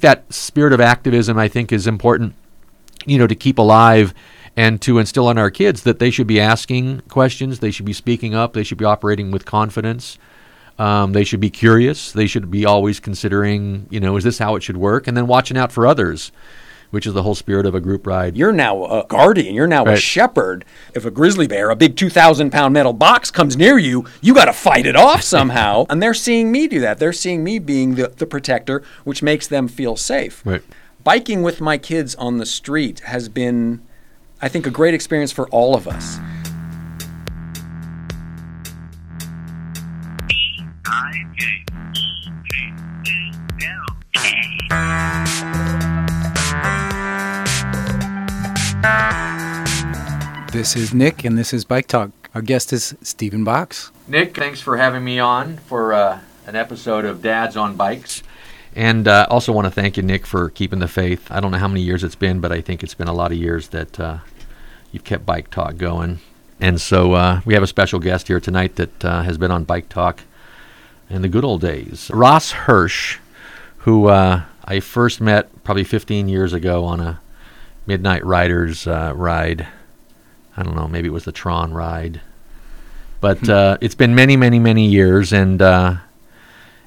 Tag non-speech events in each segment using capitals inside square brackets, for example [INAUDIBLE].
That spirit of activism, I think, is important, you know, to keep alive and to instill on our kids that they should be asking questions, they should be speaking up, they should be operating with confidence. Um, they should be curious. They should be always considering, you know, is this how it should work? And then watching out for others, which is the whole spirit of a group ride. You're now a guardian. You're now a shepherd. If a grizzly bear, a big 2,000 pound metal box comes near you, you got to fight it off somehow. and they're seeing me do that. They're seeing me being the, the protector, which makes them feel safe. Right. Biking with my kids on the street has been, I think, a great experience for all of us. This is Nick, and this is Bike Talk. Our guest is Stephen Box. Nick, thanks for having me on for uh, an episode of Dads on Bikes. And uh, also want to thank you, Nick, for keeping the faith. I don't know how many years it's been, but I think it's been a lot of years that uh, you've kept Bike Talk going. And so uh, we have a special guest here tonight that uh, has been on Bike Talk in the good old days. Ross Hirsch, who uh, I first met probably 15 years ago on a Midnight Riders uh, ride. I don't know, maybe it was the Tron ride. But uh, it's been many, many, many years, and uh,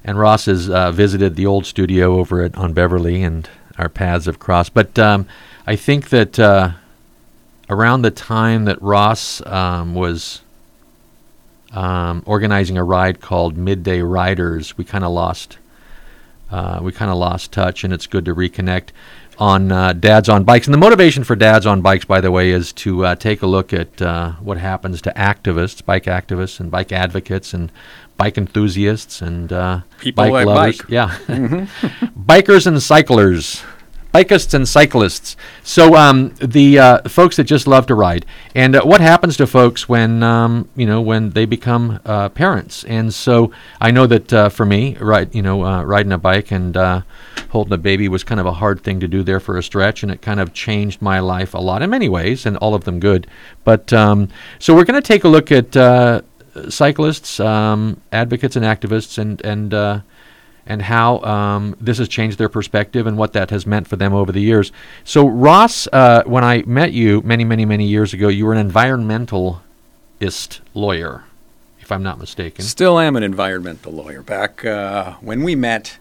and Ross has uh, visited the old studio over at on Beverly, and our paths have crossed. But um, I think that uh, around the time that Ross um, was um, organizing a ride called Midday Riders, we kind of lost uh, we kind of lost touch, and it's good to reconnect on uh, Dads on Bikes. And the motivation for Dads on Bikes, by the way, is to uh, take a look at uh, what happens to activists, bike activists, and bike advocates, and bike enthusiasts, and uh, People bike that lovers. bike. Yeah, [LAUGHS] bikers and cyclers. Bikists and cyclists. So um, the uh, folks that just love to ride, and uh, what happens to folks when um, you know when they become uh, parents? And so I know that uh, for me, right, you know, uh, riding a bike and uh, holding a baby was kind of a hard thing to do there for a stretch, and it kind of changed my life a lot in many ways, and all of them good. But um, so we're going to take a look at cyclists, um, advocates, and activists, and and and how um, this has changed their perspective and what that has meant for them over the years. So, Ross, uh, when I met you many, many, many years ago, you were an environmentalist lawyer, if I'm not mistaken. Still am an environmental lawyer. Back uh, when we met,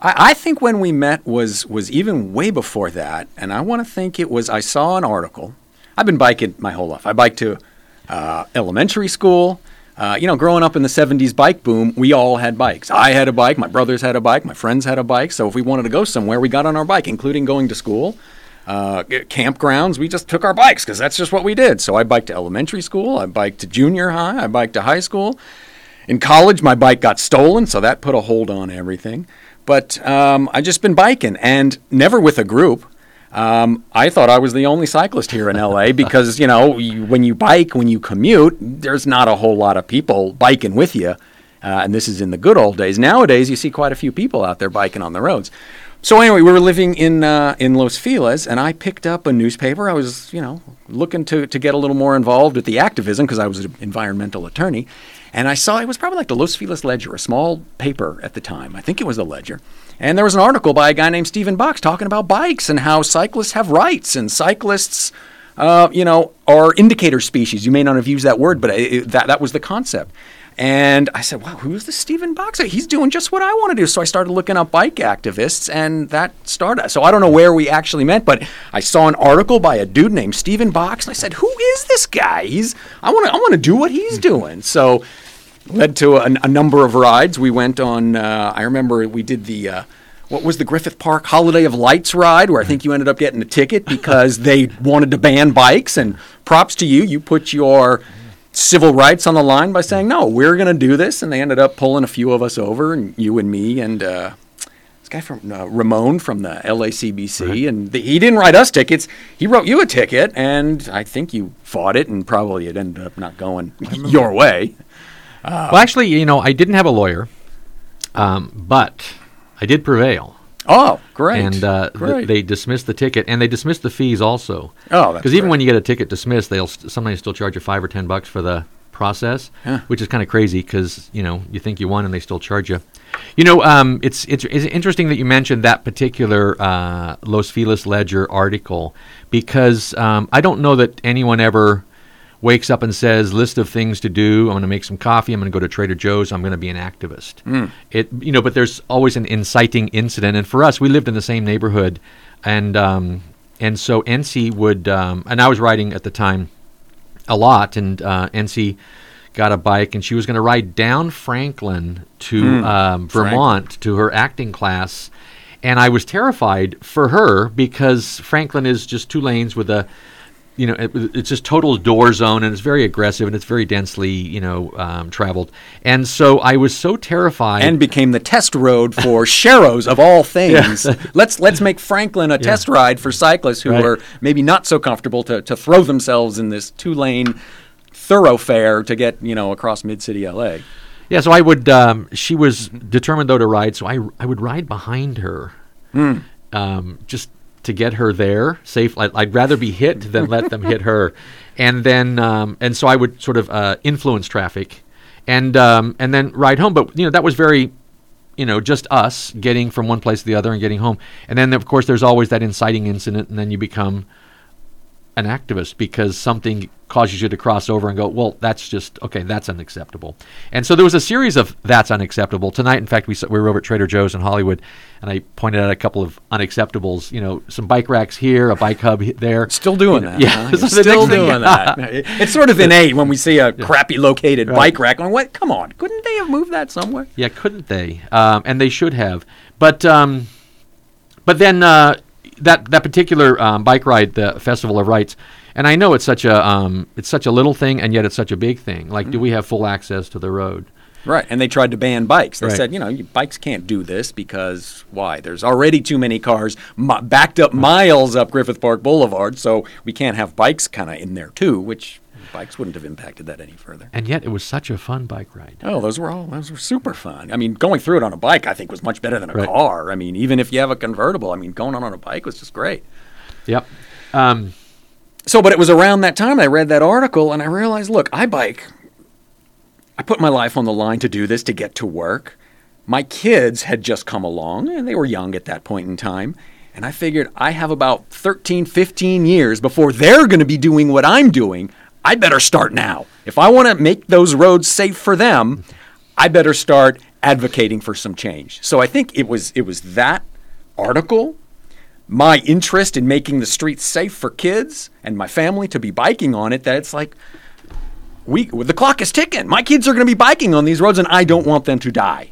I, I think when we met was was even way before that, and I want to think it was. I saw an article. I've been biking my whole life. I biked to uh, elementary school. Uh, you know, growing up in the 70s bike boom, we all had bikes. I had a bike, my brothers had a bike, my friends had a bike. So if we wanted to go somewhere, we got on our bike, including going to school. Uh, campgrounds, we just took our bikes because that's just what we did. So I biked to elementary school, I biked to junior high, I biked to high school. In college, my bike got stolen, so that put a hold on everything. But um, I just been biking, and never with a group. Um, I thought I was the only cyclist here in LA [LAUGHS] because you know you, when you bike, when you commute, there's not a whole lot of people biking with you. Uh, and this is in the good old days. Nowadays, you see quite a few people out there biking on the roads. So anyway, we were living in uh, in Los Feliz, and I picked up a newspaper. I was, you know, looking to to get a little more involved with the activism because I was an environmental attorney, and I saw it was probably like the Los Feliz Ledger, a small paper at the time. I think it was the Ledger, and there was an article by a guy named Stephen Box talking about bikes and how cyclists have rights and cyclists. Uh, you know, are indicator species. You may not have used that word, but it, that that was the concept. And I said, wow, who is this Stephen Boxer? He's doing just what I want to do. So I started looking up bike activists, and that started. So I don't know where we actually met, but I saw an article by a dude named Stephen Box, and I said, who is this guy? He's I want to I want to do what he's doing. So led to a, a number of rides. We went on. Uh, I remember we did the. Uh, what was the Griffith Park Holiday of Lights ride, where I think you ended up getting a ticket because [LAUGHS] they wanted to ban bikes. And props to you, you put your civil rights on the line by saying, no, we're going to do this. And they ended up pulling a few of us over, and you and me, and uh, this guy from uh, Ramon from the LACBC. And the, he didn't write us tickets, he wrote you a ticket, and I think you fought it, and probably it ended up not going your way. Well, actually, you know, I didn't have a lawyer, um, but I did prevail. Oh, great. And uh, th- they dismissed the ticket, and they dismissed the fees also. Oh, Because even when you get a ticket dismissed, they'll st- sometimes still charge you five or ten bucks for the process, which is kind of crazy because you know you think you won and they still charge you. You know, um, it's, it's it's interesting that you mentioned that particular uh, Los Feliz Ledger article because um, I don't know that anyone ever wakes up and says list of things to do. I'm going to make some coffee. I'm going to go to trader joe's. I'm going to be an activist. It you know but there's always an inciting incident. And for us we lived in the same neighborhood. And um, and so nc would um, and i was riding at the time a lot. And uh, nc got a bike and she was going to ride down franklin to um, vermont to her acting class. And I was terrified for her because Franklin is just two lanes with a, you know, it, it's just total door zone and it's very aggressive and it's very densely, you know, um, traveled. And so I was so terrified. and became the test road for [LAUGHS] Sharrows of all things. [LAUGHS] let's let's make Franklin a test ride for cyclists who Right. are maybe not so comfortable to, to throw themselves in this two lane thoroughfare to get you know across mid city LA. yeah, so I would. Um, she was determined though to ride, so I I would ride behind her, um, just to get her there safe. I, I'd rather be hit than let them hit her, [LAUGHS] and then um, and so I would sort of uh, influence traffic, and um, and then ride home. But you know that was very you know, just us getting from one place to the other and getting home. And then, of course, there's always that inciting incident, and then you become an activist because something causes you to cross over and go, well, that's just okay. That's unacceptable. And so there was a series of that's unacceptable tonight. In fact, we we were over at Trader Joe's in Hollywood, and I pointed out a couple of unacceptables. You know, some bike racks here, a bike hub there. Still doing You know, that. yeah, huh? [LAUGHS] so still next thing- doing [LAUGHS] that. It's sort of innate when we see a crappy located Right. bike rack. Going, what? Come on, couldn't they have moved that somewhere? Yeah, couldn't they? Um, and they should have. But um, but then uh, that that particular um, bike ride, the Festival of Lights, and I know it's such a um, it's such a little thing, and yet it's such a big thing. Like, do we have full access to the road? Right, and they tried to ban bikes. They Right. said, you know, bikes can't do this because why? There's already too many cars mi- backed up miles up Griffith Park Boulevard, so we can't have bikes kind of in there too, which bikes wouldn't have impacted that any further. And yet, it was such a fun bike ride. Oh, those were all those were super fun. I mean, going through it on a bike, I think was much better than a Right. car. I mean, even if you have a convertible, I mean, going on on a bike was just great. Yep. Um, So, but it was around that time I read that article and I realized, look, I bike. I put my life on the line to do this to get to work. My kids had just come along and they were young at that point in time. And I figured I have about 13, 15 years before they're going to be doing what I'm doing. I better start now. If I want to make those roads safe for them, I better start advocating for some change. So I think it was it was that article my interest in making the streets safe for kids and my family to be biking on it that it's like we the clock is ticking. My kids are going to be biking on these roads and I don't want them to die.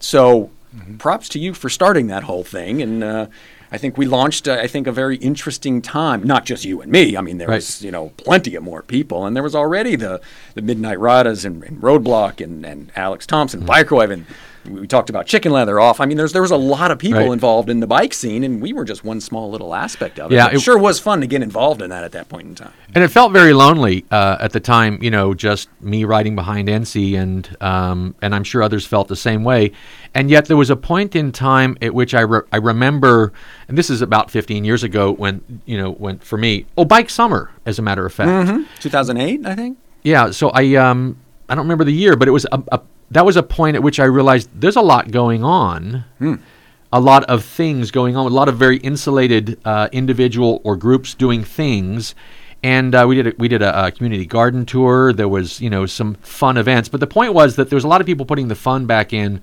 So props to you for starting that whole thing and uh, I think we launched, uh, I think, a very interesting time. Not just you and me. I mean, there Right. was, you know, plenty of more people, and there was already the the Midnight Riders and, and Roadblock and, and Alex Thompson, Mm-hmm. And we talked about Chicken Leather off. I mean, there's there was a lot of people Right. involved in the bike scene, and we were just one small little aspect of it. Yeah, it, it- sure was fun to get involved in that at that point in time. And it felt very lonely uh, at the time, you know, just me riding behind NC, and um, and I'm sure others felt the same way. And yet there was a point in time at which I re- I remember, and this is about 15 years ago, when you know, when for me, oh, bike summer, as a matter of fact. 2008, I think. Yeah, so I um I don't remember the year, but it was a, a that was a point at which I realized there's a lot going on, a lot of things going on, a lot of very insulated uh, individual or groups doing things, and uh, we did a, we did a, a community garden tour. There was you know some fun events, but the point was that there was a lot of people putting the fun back in.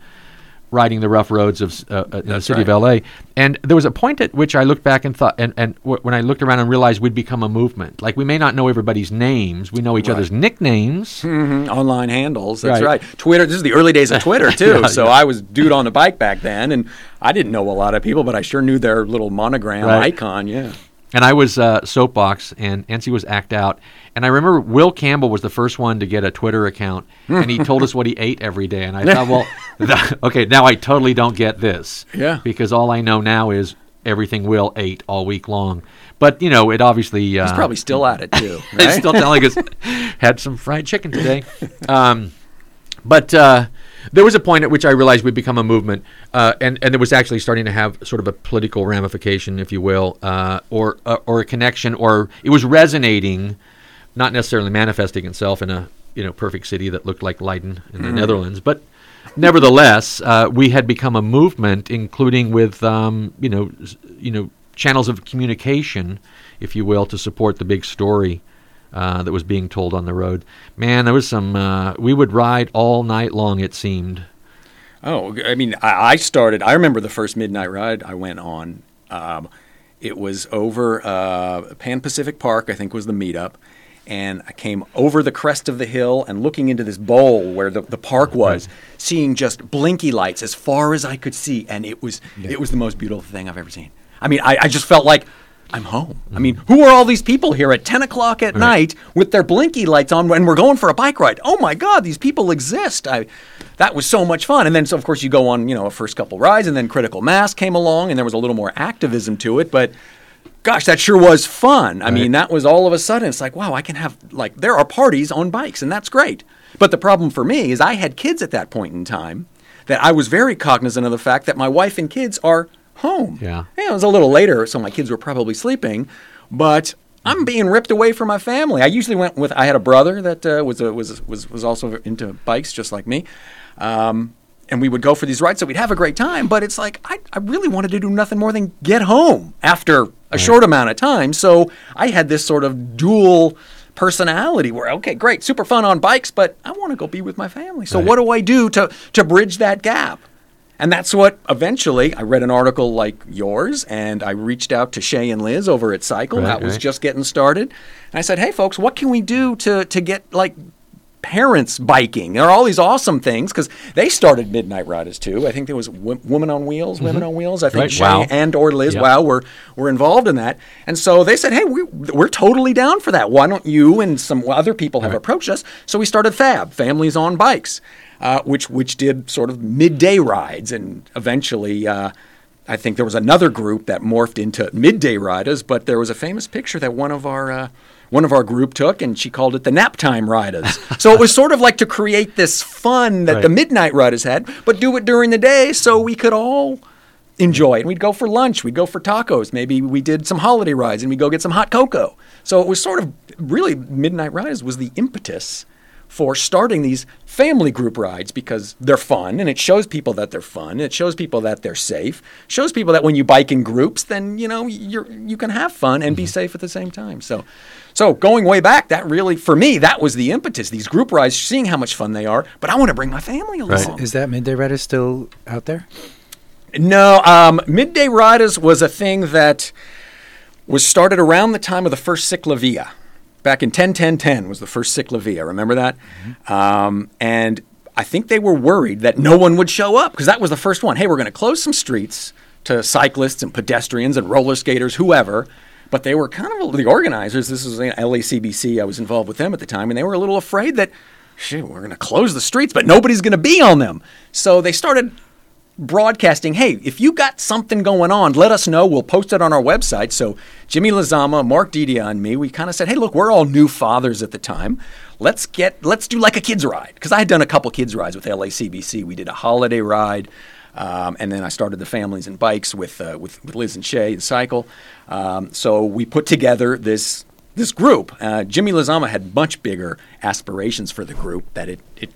Riding the rough roads of uh, uh, the city right. of LA, and there was a point at which I looked back and thought, and, and w- when I looked around and realized we'd become a movement. Like we may not know everybody's names, we know each Right. other's nicknames, Mhm, Online handles. That's Right. right. Twitter. This is the early days of Twitter [LAUGHS] too. Yeah, so yeah. I was dude on the bike back then, and I didn't know a lot of people, but I sure knew their little monogram icon. Yeah. And I was uh, Soapbox, and NC was Act Out. And I remember Will Campbell was the first one to get a Twitter account, and he told us what he ate every day. And I thought, well, [LAUGHS] okay, now I totally don't get this. Yeah. Because all I know now is everything Will ate all week long. But, you know, it obviously. Uh, He's probably still at it too. [LAUGHS] He's right? still telling us had some fried chicken today. [LAUGHS] Um, but uh, there was a point at which I realized we'd become a movement, uh, and and it was actually starting to have sort of a political ramification, if you will, uh, or uh, or a connection, or it was resonating, not necessarily manifesting itself in a you know perfect city that looked like Leiden in the Netherlands, but nevertheless, uh, we had become a movement, including with um, you know you know channels of communication, if you will, to support the big story. Uh, that was being told on the road. Man, there was some. Uh, we would ride all night long. It seemed. Oh, I mean, I, I started. I remember the first midnight ride I went on. Um, it was over uh, Pan Pacific Park, I think was the meetup, and I came over the crest of the hill and looking into this bowl where the, the park was, seeing just blinky lights as far as I could see, and it was it was the most beautiful thing I've ever seen. I mean, I, I just felt like. I'm home. I mean, who are all these people here at 10 o'clock at night with their blinky lights on when we're going for a bike ride? Oh my God, these people exist. I, that was so much fun. And then, so of course, you go on, you know, a first couple rides, and then Critical Mass came along, and there was a little more activism to it. But gosh, that sure was fun. I mean, that was all of a sudden, it's like, wow, I can have, like, there are parties on bikes, and that's great. But the problem for me is I had kids at that point in time that I was very cognizant of the fact that my wife and kids are home. Yeah. it was a little later, so my kids were probably sleeping, but I'm being ripped away from my family. I usually went with. I had a brother that uh, was a, was was was also into bikes, just like me. Um, and we would go for these rides, so we'd have a great time. But it's like I, I really wanted to do nothing more than get home after a short amount of time. So I had this sort of dual personality where okay, great, super fun on bikes, but I want to go be with my family. So Right. what do I do to to bridge that gap? And that's what eventually I read an article like yours, and I reached out to Shay and Liz over at Cycle. Right, that was right. just getting started. And I said, hey, folks, what can we do to, to get like parents biking? There are all these awesome things because they started Midnight Riders too. I think there was w- Women on Wheels, Women on Wheels. I think Mm-hmm. Right, Shay Wow. and or Liz Yeah. Wow were, were involved in that. And so they said, hey, we, we're totally down for that. Why don't you and some other people have Right. approached us? So we started Fab, Families on Bikes uh, which which did sort of midday rides, and eventually. Uh, I think there was another group that morphed into midday riders, but there was a famous picture that one of our uh, one of our group took, and she called it the nap time riders. [LAUGHS] so it was sort of like to create this fun that the midnight riders had, but do it during the day so we could all enjoy it. And we'd go for lunch, we'd go for tacos, maybe we did some holiday rides, and we'd go get some hot cocoa. So it was sort of really midnight riders was the impetus for starting these family group rides because they're fun and it shows people that they're fun. It shows people that they're safe. Shows people that when you bike in groups, then you know you're you can have fun and be safe at the same time. So, so going way back, that really for me that was the impetus. These group rides, seeing how much fun they are, but I want to bring my family along. Is that Midday Rider still out there? No, um, Midday Riders was a thing that was started around the time of the first Ciclavia. Back in 10 10 10 was the first Ciclavia. Remember that? Um, and I think they were worried that no one would show up because that was the first one. Hey, we're going to close some streets to cyclists and pedestrians and roller skaters, whoever. But they were kind of the organizers. This was LACBC. I was involved with them at the time, and they were a little afraid that, shit, we're going to close the streets, but nobody's going to be on them. So they started broadcasting, hey, if you got something going on, let us know. We'll post it on our website. So Jimmy Lazama, Mark Didia, and me, we kind of said, hey, look, we're all new fathers at the time. Let's get let's do like a kids ride because I had done a couple kids rides with LACBC. We did a holiday ride. Um, and then I started the families and bikes with, uh, with with Liz and Shay and Cycle. Um, so we put together this this group. Uh, Jimmy Lazama had much bigger aspirations for the group that it, it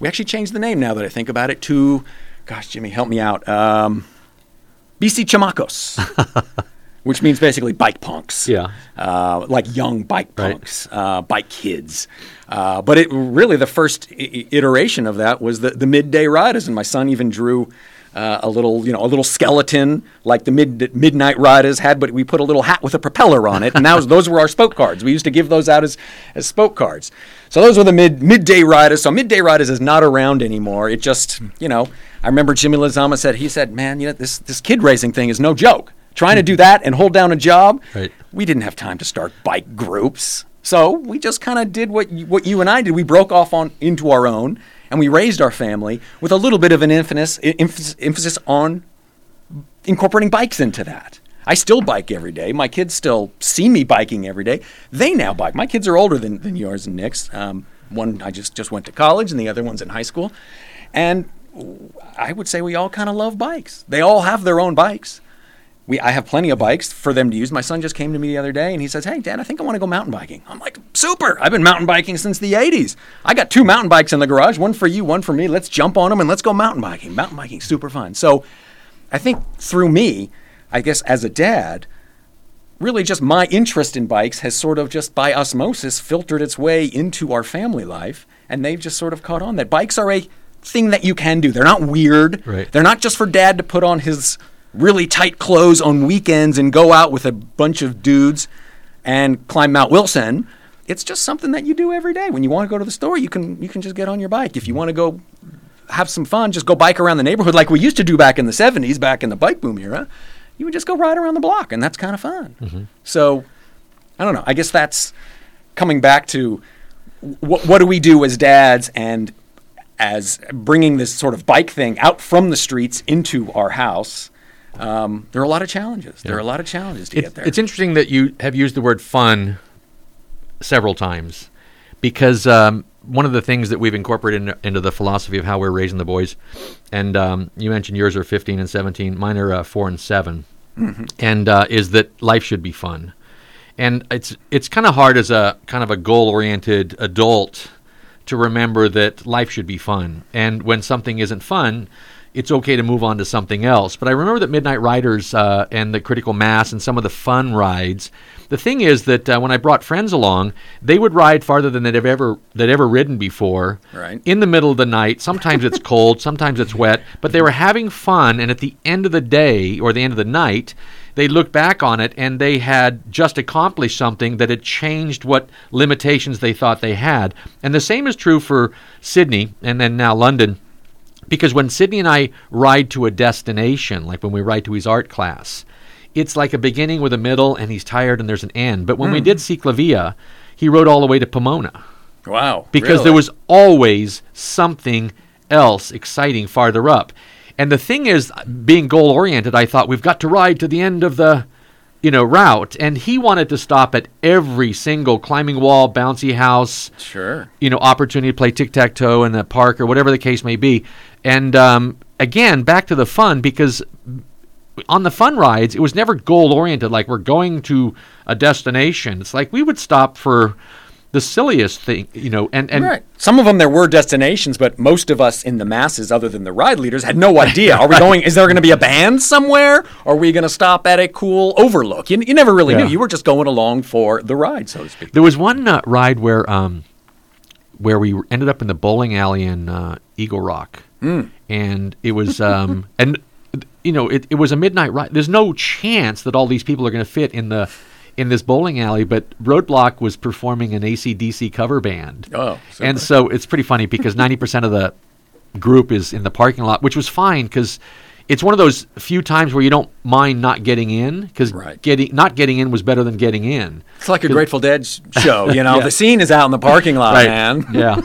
we actually changed the name now that I think about it to, gosh, Jimmy, help me out. Um, BC Chamacos, [LAUGHS] which means basically bike punks. Yeah. Uh, like young bike Right. punks, uh, bike kids. Uh, but it really, the first I- I- iteration of that was the, the midday riders. And my son even drew uh, a little, you know, a little skeleton like the mid, midnight riders had, but we put a little hat with a propeller on it. And that was, those were our spoke cards. We used to give those out as, as spoke cards. So those were the mid midday riders. So midday riders is not around anymore. It just, you know, I remember Jimmy Lazama said, he said, man, you know, this, this kid racing thing is no joke. Trying to do that and hold down a job, Right. we didn't have time to start bike groups. So we just kind of did what you, what you and I did. We broke off on into our own, and we raised our family with a little bit of an emphasis emphasis, emphasis on incorporating bikes into that. I still bike every day. My kids still see me biking every day. They now bike. My kids are older than, than yours and Nick's. Um, one I just just went to college, and the other one's in high school. And I would say we all kind of love bikes. They all have their own bikes, we I have plenty of bikes for them to use. My son just came to me the other day and he says, "Hey, Dad, I think I want to go mountain biking." I'm like, "Super! I've been mountain biking since the '80s. I got two mountain bikes in the garage, one for you, one for me. Let's jump on them and let's go mountain biking. Mountain biking, super fun." So, I think through me, I guess as a dad, really just my interest in bikes has sort of just by osmosis filtered its way into our family life, and they've just sort of caught on that bikes are a thing that you can do. They're not weird. Right. They're not just for dad to put on his really tight clothes on weekends and go out with a bunch of dudes and climb Mount Wilson. It's just something that you do every day. When you want to go to the store, you can you can just get on your bike. If you want to go have some fun, just go bike around the neighborhood like we used to do back in the 70s, back in the bike boom era. You would just go ride around the block, and that's kind of fun. So, I don't know. I guess that's coming back to what, what do we do as dads and as bringing this sort of bike thing out from the streets into our house. Um, there are a lot of challenges. There are a lot of challenges to It- get there. It's interesting that you have used the word fun several times because um, one of the things that we've incorporated into, into the philosophy of how we're raising the boys, and um, you mentioned yours are 15 and 17, mine are uh, 4 and 7, and uh, is that life should be fun. And it's it's kind of hard as a kind of a goal oriented adult to remember that life should be fun. And when something isn't fun, it's okay to move on to something else. But I remember that Midnight Riders uh, and the Critical Mass and some of the fun rides. The thing is that uh, when I brought friends along, they would ride farther than they'd ever they'd ever ridden before. Right. In the middle of the night. Sometimes it's [LAUGHS] cold, sometimes it's wet, but they were having fun. And at the end of the day or the end of the night, they looked back on it and they had just accomplished something that had changed what limitations they thought they had. And the same is true for Sydney and then now London. Because when Sydney and I ride to a destination, like when we ride to his art class, it's like a beginning with a middle and he's tired and there's an end. But when we did Ciclavia, he rode all the way to Pomona wow. because really? there was always something else exciting farther up. And the thing is, being goal oriented, I thought we've got to ride to the end of the, you know, route. And he wanted to stop at every single climbing wall, bouncy house, Sure. you know, opportunity to play tic tac toe in the park or whatever the case may be. And um, again, back to the fun because on the fun rides, it was never goal oriented. Like we're going to a destination. It's like we would stop for the silliest thing, you know, and and right. Some of them there were destinations, but most of us in the masses, other than the ride leaders, had no idea. Are we [LAUGHS] going? Is there going to be a band somewhere? Are we going to stop at a cool overlook? You, you never really Yeah. knew. You were just going along for the ride, so to speak. There was one uh, ride where um, where we ended up in the bowling alley in uh, Eagle Rock, and it was um, and you know it, it was a midnight ride. There's no chance that all these people are going to fit in the in this bowling alley, but Roadblock was performing an ACDC cover band. Oh, and so it's pretty funny because 90% of the group is in the parking lot, which was fine because it's one of those few times where you don't mind not getting in because Right. getting not getting in was better than getting in. It's like a Grateful Dead show. You know, [LAUGHS] Yeah. the scene is out in the parking lot, man. [LAUGHS] yeah.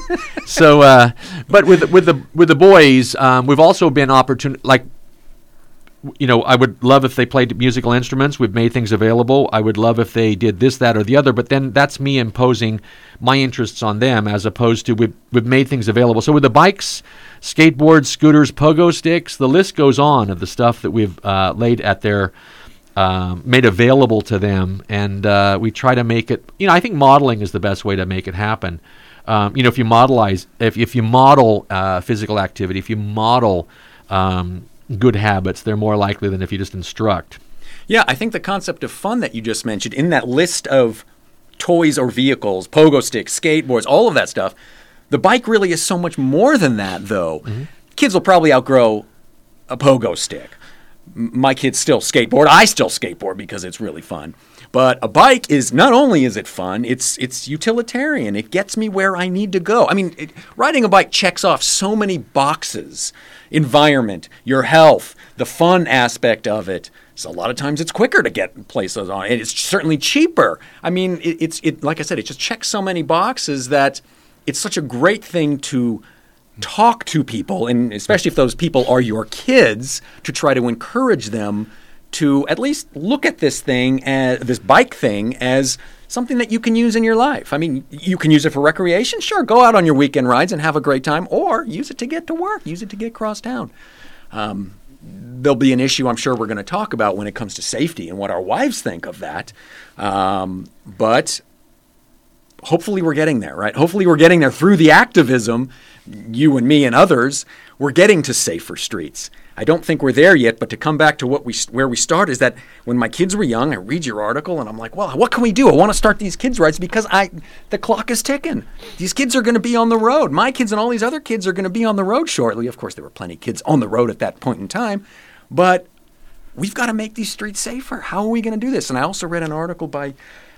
So, uh, but with with the with the boys, um, we've also been opportun like. You know, I would love if they played musical instruments. We've made things available. I would love if they did this, that, or the other. But then that's me imposing my interests on them, as opposed to we've we've made things available. So with the bikes, skateboards, scooters, pogo sticks, the list goes on of the stuff that we've uh, laid at their um, made available to them, and uh, we try to make it. You know, I think modeling is the best way to make it happen. Um, you know, if you modelize, if if you model uh, physical activity, if you model um, good habits, they're more likely than if you just instruct. Yeah, I think the concept of fun that you just mentioned in that list of toys or vehicles, pogo sticks, skateboards, all of that stuff, the bike really is so much more than that, though. Mm-hmm. Kids will probably outgrow a pogo stick. My kids still skateboard. I still skateboard because it's really fun. But a bike is not only is it fun, it's it's utilitarian. It gets me where I need to go. I mean, it, riding a bike checks off so many boxes: environment, your health, the fun aspect of it. So a lot of times it's quicker to get places on. And it's certainly cheaper. I mean, it, it's it like I said, it just checks so many boxes that it's such a great thing to talk to people, and especially if those people are your kids, to try to encourage them to at least look at this thing, as, this bike thing, as something that you can use in your life. I mean, you can use it for recreation, sure. Go out on your weekend rides and have a great time, or use it to get to work, use it to get across town. Um, there'll be an issue I'm sure we're going to talk about when it comes to safety and what our wives think of that. Um, but hopefully we're getting there, right? Hopefully we're getting there through the activism, you and me and others. We're getting to safer streets. I don't think we're there yet, but to come back to what we where we start is that when my kids were young, I read your article and I'm like, well, what can we do? I want to start these kids' rights because I the clock is ticking. These kids are going to be on the road. My kids and all these other kids are going to be on the road shortly. Of course, there were plenty of kids on the road at that point in time, but we've got to make these streets safer. How are we going to do this? And I also read an article by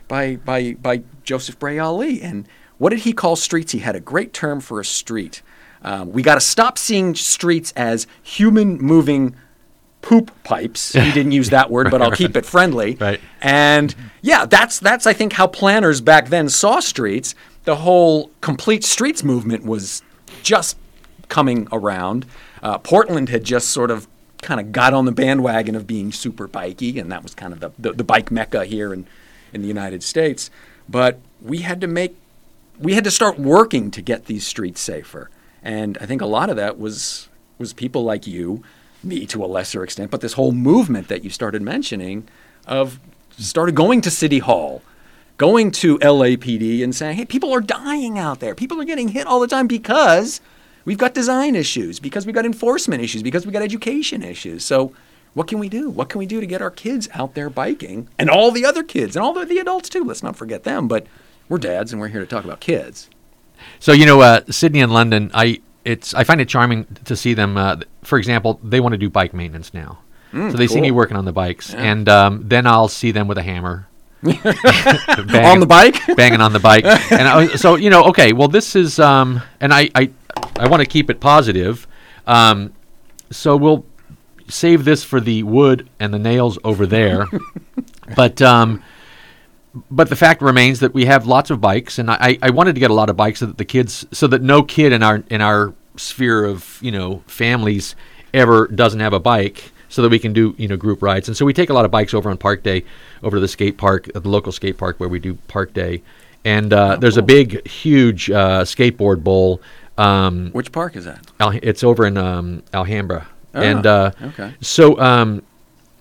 by by by Joseph Bray Ali, and what did he call streets? He had a great term for a street. Um, we got to stop seeing streets as human moving poop pipes. He [LAUGHS] didn't use that word, but I'll keep it friendly. [LAUGHS] Right. And yeah, that's that's I think how planners back then saw streets. The whole complete streets movement was just coming around. Uh, Portland had just sort of kind of got on the bandwagon of being super bikey, and that was kind of the, the, the bike mecca here in, in the United States. But we had to make we had to start working to get these streets safer. And I think a lot of that was was people like you, me to a lesser extent, but this whole movement that you started mentioning of started going to City Hall, going to LAPD and saying, hey, people are dying out there. People are getting hit all the time because we've got design issues, because we've got enforcement issues, because we've got education issues. So what can we do? What can we do to get our kids out there biking and all the other kids and all the, the adults too? Let's not forget them. But we're dads and we're here to talk about kids. So you know, uh, Sydney and London, I it's I find it charming to see them. Uh, for example, they want to do bike maintenance now, so they see me working on the bikes, and um, then I'll see them with a hammer. [LAUGHS] Banging, On the bike? [LAUGHS] banging on the bike, [LAUGHS] and I, so you know, okay, well, this is, um, and I I, I want to keep it positive, um, so we'll save this for the wood and the nails over there, but um, but the fact remains that we have lots of bikes, and I, I wanted to get a lot of bikes so that the kids, so that no kid in our in our sphere of you know families ever doesn't have a bike, so that we can do you know group rides. And so we take a lot of bikes over on Park Day, over to the skate park, the local skate park where we do Park Day, and uh, there's a big, huge uh, skateboard bowl. Um, Which park is that? Al- it's over in um, Alhambra, Ah, and uh, okay. so um,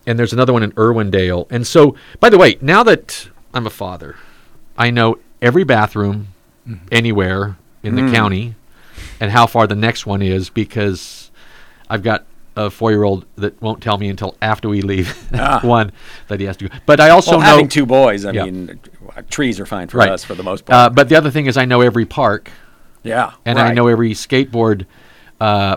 and there's another one in Irwindale. And so, by the way, now that I'm a father, I know every bathroom anywhere in the county and how far the next one is because I've got a four-year-old that won't tell me until after we leave [LAUGHS] one that he has to go. But I also Well, know having two boys, I Yeah. mean, uh, trees are fine for Right. us for the most Uh, part. but the other thing is I know every park yeah, and I know every skateboard uh,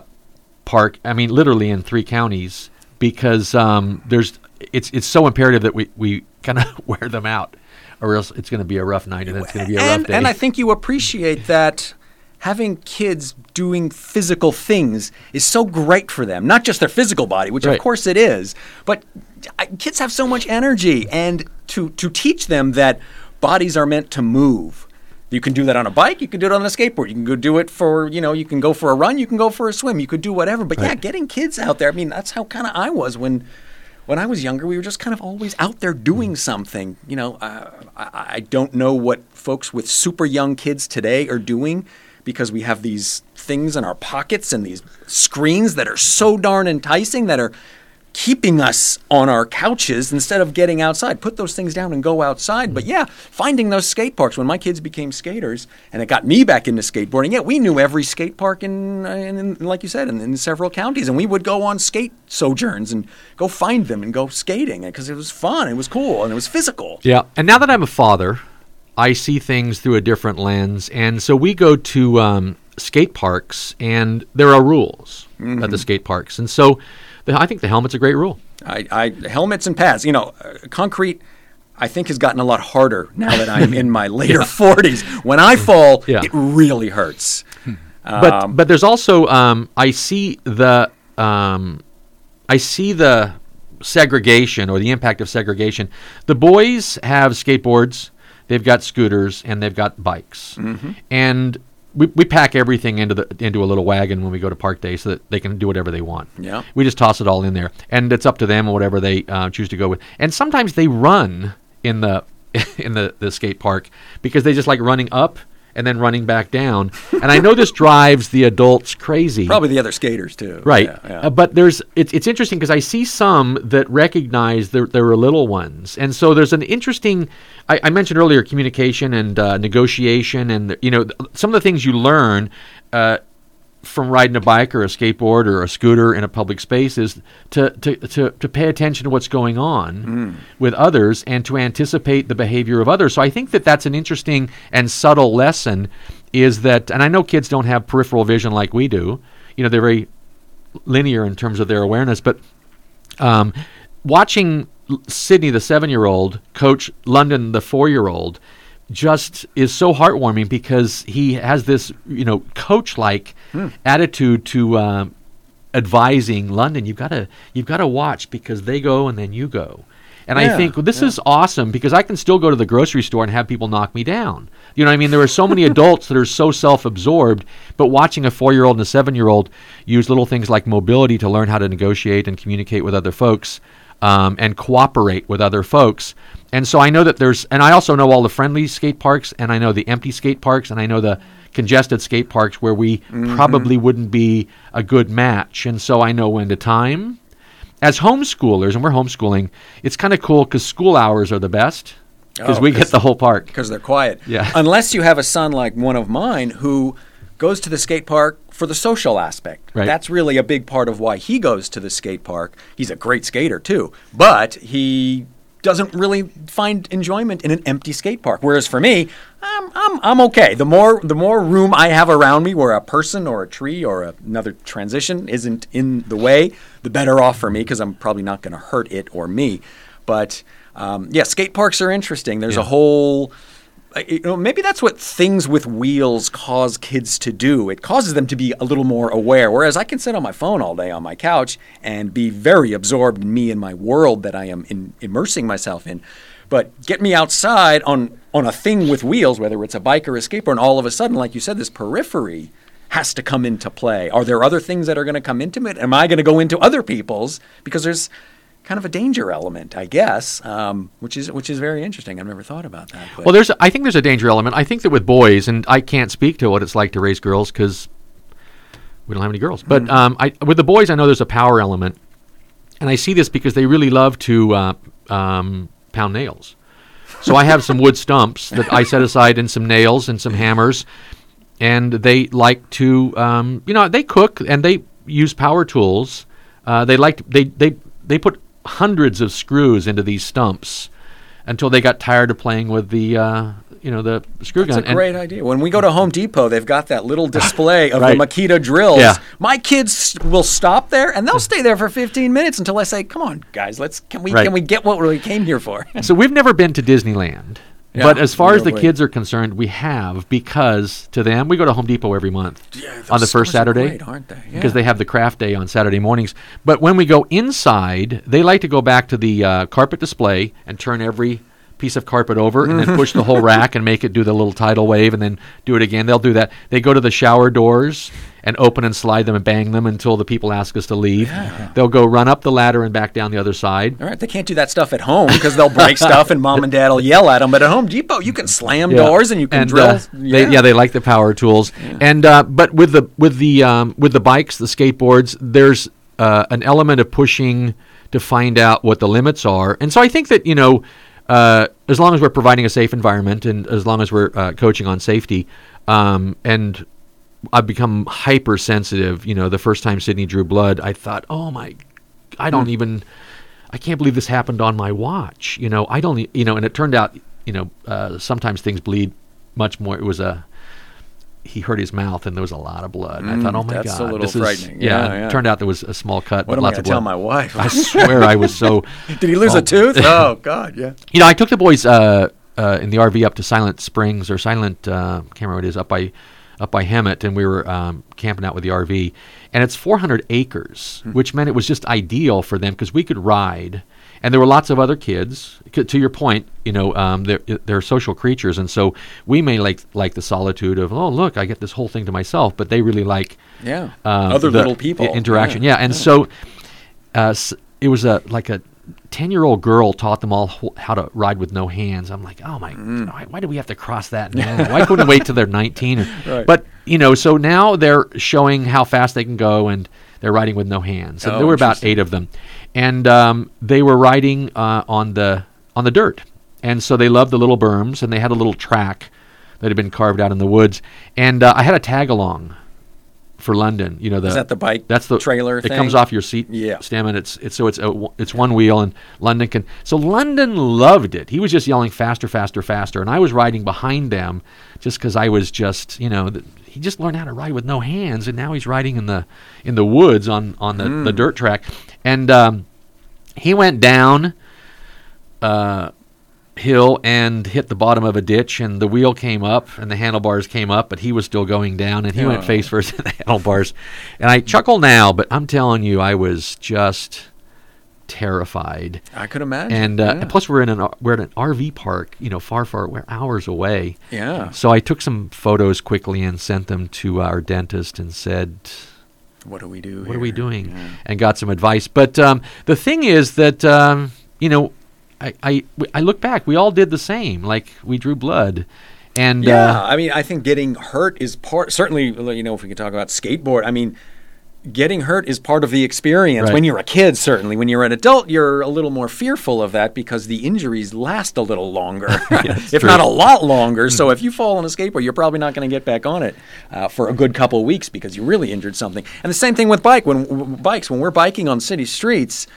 park. I mean, literally in three counties because um, there's it's it's so imperative that we we kind of [LAUGHS] wear them out, or else it's going to be a rough night and it's going to be a rough and, day. and I think you appreciate that having kids doing physical things is so great for them. Not just their physical body, which Right. of course it is, but kids have so much energy, and to to teach them that bodies are meant to move. You can do that on a bike. You can do it on a skateboard. You can go do it for you know. You can go for a run. You can go for a swim. You could do whatever. But yeah, getting kids out there. I mean, that's how kind of I was when when I was younger, we were just kind of always out there doing something. You know, uh, I, I don't know what folks with super young kids today are doing because we have these things in our pockets and these screens that are so darn enticing that are keeping us on our couches instead of getting outside. Put those things down and go outside. But yeah, finding those skate parks. When my kids became skaters, and it got me back into skateboarding. Yeah, we knew every skate park in, in, in like you said, in, in several counties, and we would go on skate sojourns and go find them and go skating because it was fun, it was cool, and it was physical. Yeah, and now that I'm a father, I see things through a different lens, and so we go to um, skate parks, and there are rules at the skate parks, and so the, I think the helmet's a great rule. I, I helmets and pads. You know, uh, concrete. I think has gotten a lot harder now that I'm in my [LAUGHS] later 40s. When I fall, Yeah. it really hurts. but Um, but there's also um, I see the um, I see the segregation or the impact of segregation. The boys have skateboards, they've got scooters, and they've got bikes, Mm-hmm. and we, we pack everything into the into a little wagon when we go to park day so that they can do whatever they want. Yeah. we just toss it all in there, and it's up to them or whatever they uh, choose to go with. And sometimes they run in the [LAUGHS] in the, the skate park because they just like running up and then running back down. And I know this drives the adults crazy. Probably the other skaters too. Right. Yeah, yeah. Uh, but there's it's it's interesting because I see some that recognize there there are little ones, and so there's an interesting. I, I mentioned earlier communication and uh, negotiation, and you know th- some of the things you learn. Uh, from riding a bike or a skateboard or a scooter in a public space is to, to, to, to pay attention to what's going on with others and to anticipate the behavior of others. So I think that that's an interesting and subtle lesson is that, and I know kids don't have peripheral vision like we do, you know, they're very linear in terms of their awareness, but um, watching Sydney, the seven year old, coach London, the four year old, just is so heartwarming because he has this, you know, coach like attitude to um, advising London. You've got to you've got to watch because they go and then you go. And I Yeah, think this is awesome because I can still go to the grocery store and have people knock me down. You know what I mean? There are so many [LAUGHS] adults that are so self-absorbed, but watching a 4-year-old and a 7-year-old use little things like mobility to learn how to negotiate and communicate with other folks um, and cooperate with other folks. And so I know that there's, and I also know all the friendly skate parks, and I know the empty skate parks, and I know the congested skate parks where we mm-hmm. probably wouldn't be a good match. And so I know when to time. As homeschoolers, and we're homeschooling, it's kind of cool because school hours are the best because Oh, we get the whole park. because they're quiet. Yeah. [LAUGHS] Unless you have a son like one of mine who goes to the skate park for the social aspect. Right. That's really a big part of why he goes to the skate park. He's a great skater too, but he doesn't really find enjoyment in an empty skate park. Whereas for me, I'm, I'm, I'm okay. The more the more room I have around me where a person or a tree or a, another transition isn't in the way, the better off for me because I'm probably not going to hurt it or me. But um, yeah, skate parks are interesting. There's a whole you know, maybe that's what things with wheels cause kids to do. It causes them to be a little more aware. Whereas I can sit on my phone all day on my couch and be very absorbed in me and my world that I am in, immersing myself in. But get me outside on on a thing with wheels, whether it's a bike or a skateboard, and all of a sudden, like you said, this periphery has to come into play. Are there other things that are going to come into it? Am I going to go into other people's? Because there's kind of a danger element, I guess, um, which is which is very interesting. I've never thought about that. but- Well, there's I think there's a danger element. I think that with boys, and I can't speak to what it's like to raise girls because we don't have any girls. But um, I, with the boys, I know there's a power element, and I see this because they really love to uh, um, pound nails. So I have some wood stumps that I set aside and some nails and some hammers, and they like to, um, you know, they cook and they use power tools. Uh, they like they they they put hundreds of screws into these stumps until they got tired of playing with the uh, you know the screw That's gun. That's a And- great idea. When we go to Home Depot, they've got that little display [LAUGHS] of Right. the Makita drills. Yeah. My kids will stop there and they'll stay there for 15 minutes until I say, "Come on, guys, let's can we Right. can we get what we came here for?" So we've never been to Disneyland. Yeah, but as far as the really. kids are concerned, we have because to them we go to Home Depot every month on the first stores are Saturday great, aren't they? because Yeah. they have the craft day on Saturday mornings. But when we go inside, they like to go back to the uh, carpet display and turn every piece of carpet over and then [LAUGHS] push the whole rack and make it do the little tidal wave and then do it again. They'll do that. They go to the shower doors and open and slide them and bang them until the people ask us to leave. They'll go run up the ladder and back down the other side. All right, they can't do that stuff at home because they'll break [LAUGHS] stuff and mom and dad will yell at them. But at Home Depot, you can slam Yeah. doors and you can drill. uh, They, yeah, they like the power tools, and uh, but with the with the um, with the bikes, the skateboards, there's uh, an element of pushing to find out what the limits are, and so I think that you know, uh, as long as we're providing a safe environment and as long as we're uh, coaching on safety, um, and I've become hypersensitive. You know, the first time Sydney drew blood, I thought, oh my, I don't even. I can't believe this happened on my watch. You know, I don't, you know, and it turned out, you know, uh, sometimes things bleed much more. It was a, he hurt his mouth and there was a lot of blood. And I thought, Mm, oh my that's a god, little this is frightening. yeah. Yeah, yeah. It turned out there was a small cut, What but am I lots going of to tell my wife? I swear, I was so. [LAUGHS] Did he lose Oh. a tooth? [LAUGHS] Oh God, yeah. You know, I took the boys uh, uh, in the RV up to Silent Springs or Silent, uh, what it is, up by up by Hemet, and we were um, camping out with the RV, and it's 400 acres, which meant it was just ideal for them because we could ride, and there were lots of other kids. C- To your point, you know, um, they're they're social creatures, and so we may like like the solitude of oh look, I get this whole thing to myself, but they really like Yeah. um, Other the little people. interaction. Yeah, Yeah, and so uh, s- it was a like a ten year old girl taught them all ho- how to ride with no hands. I'm like, oh my, why, why do we have to cross that now? why couldn't we wait till they're 19? [LAUGHS] Right. But you know, so now they're showing how fast they can go, and they're riding with no hands. And Oh, there were about eight of them, and um, they were riding uh, on the on the dirt, and so they loved the little berms, and they had a little track that had been carved out in the woods, and uh, I had a tag along for London. You know, the Is that the bike that's the trailer It thing? comes off your seat Yeah. stem, and it's it's so it's a, it's one wheel, and London can. So London loved it. He was just yelling faster, faster, faster, and I was riding behind them just because I was just you know. th he just learned how to ride with no hands, and now he's riding in the in the woods on on the, the dirt track, and um, he went down. Uh, hill and hit the bottom of a ditch and the wheel came up and the handlebars came up but he was still going down and he went Oh. face first [LAUGHS] in the handlebars and i chuckle now but i'm telling you i was just terrified I could imagine. and, uh, yeah. and plus we're in an we're at an rv park you know far far we're hours away yeah. so i took some photos quickly and sent them to our dentist and said What do we do? what are we doing Yeah. and got some advice but um, the thing is that um, you know I, I I look back we all did the same like we drew blood and Yeah, uh, I mean, I think getting hurt is part. Certainly, you know, if we can talk about skateboard, I mean, getting hurt is part of the experience. Right. When you're a kid, certainly. When you're an adult, you're a little more fearful of that because the injuries last a little longer, [LAUGHS] [LAUGHS] if true. not a lot longer. so if you fall on a skateboard, you're probably not going to get back on it uh, for a good couple of weeks because you really injured something. And the same thing with bike. When w- bikes, when we're biking on city streets.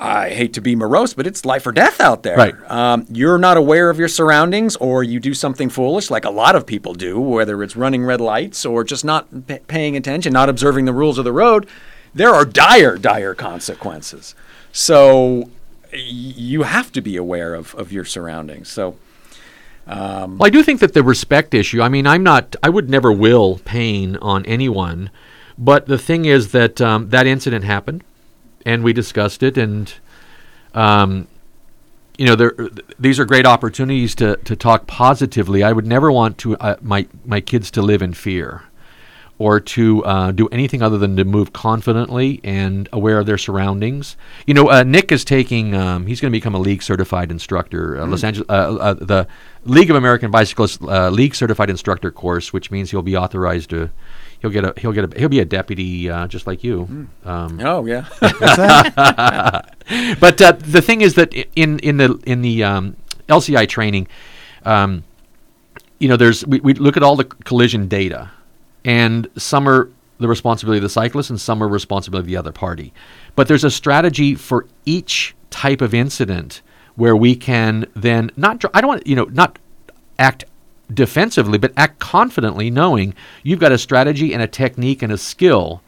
I hate to be morose, but it's life or death out there. Right. Um, you're not aware of your surroundings, or you do something foolish, like a lot of people do, whether it's running red lights or just not p- paying attention, not observing the rules of the road. There are dire, dire consequences. So y- you have to be aware of, of your surroundings. So well, I do think that the respect issue. I mean, I'm not. I would never will pain on anyone, but the thing is that um, that incident happened, and we discussed it, and um, you know, there. These are great opportunities to to talk positively. I would never want to uh, my my kids to live in fear. Or to uh, do anything other than to move confidently and aware of their surroundings. You know, uh, Nick is taking. Um, he's going to become a league certified instructor. Uh, Los Angeles, uh, uh, the League of American Bicyclists uh, league certified instructor course, which means he'll be authorized to. He'll get a. He'll get a. He'll be a deputy, uh, just like you. Um, oh yeah, [LAUGHS] but uh, the thing is that in in the in the um, LCI training, um, you know, there's we, we look at all the collision data, and some are the responsibility of the cyclist, and some are responsibility of the other party. But there's a strategy for each type of incident where we can then not. dr- I don't want you know not act defensively, but act confidently, knowing you've got a strategy and a technique and a skill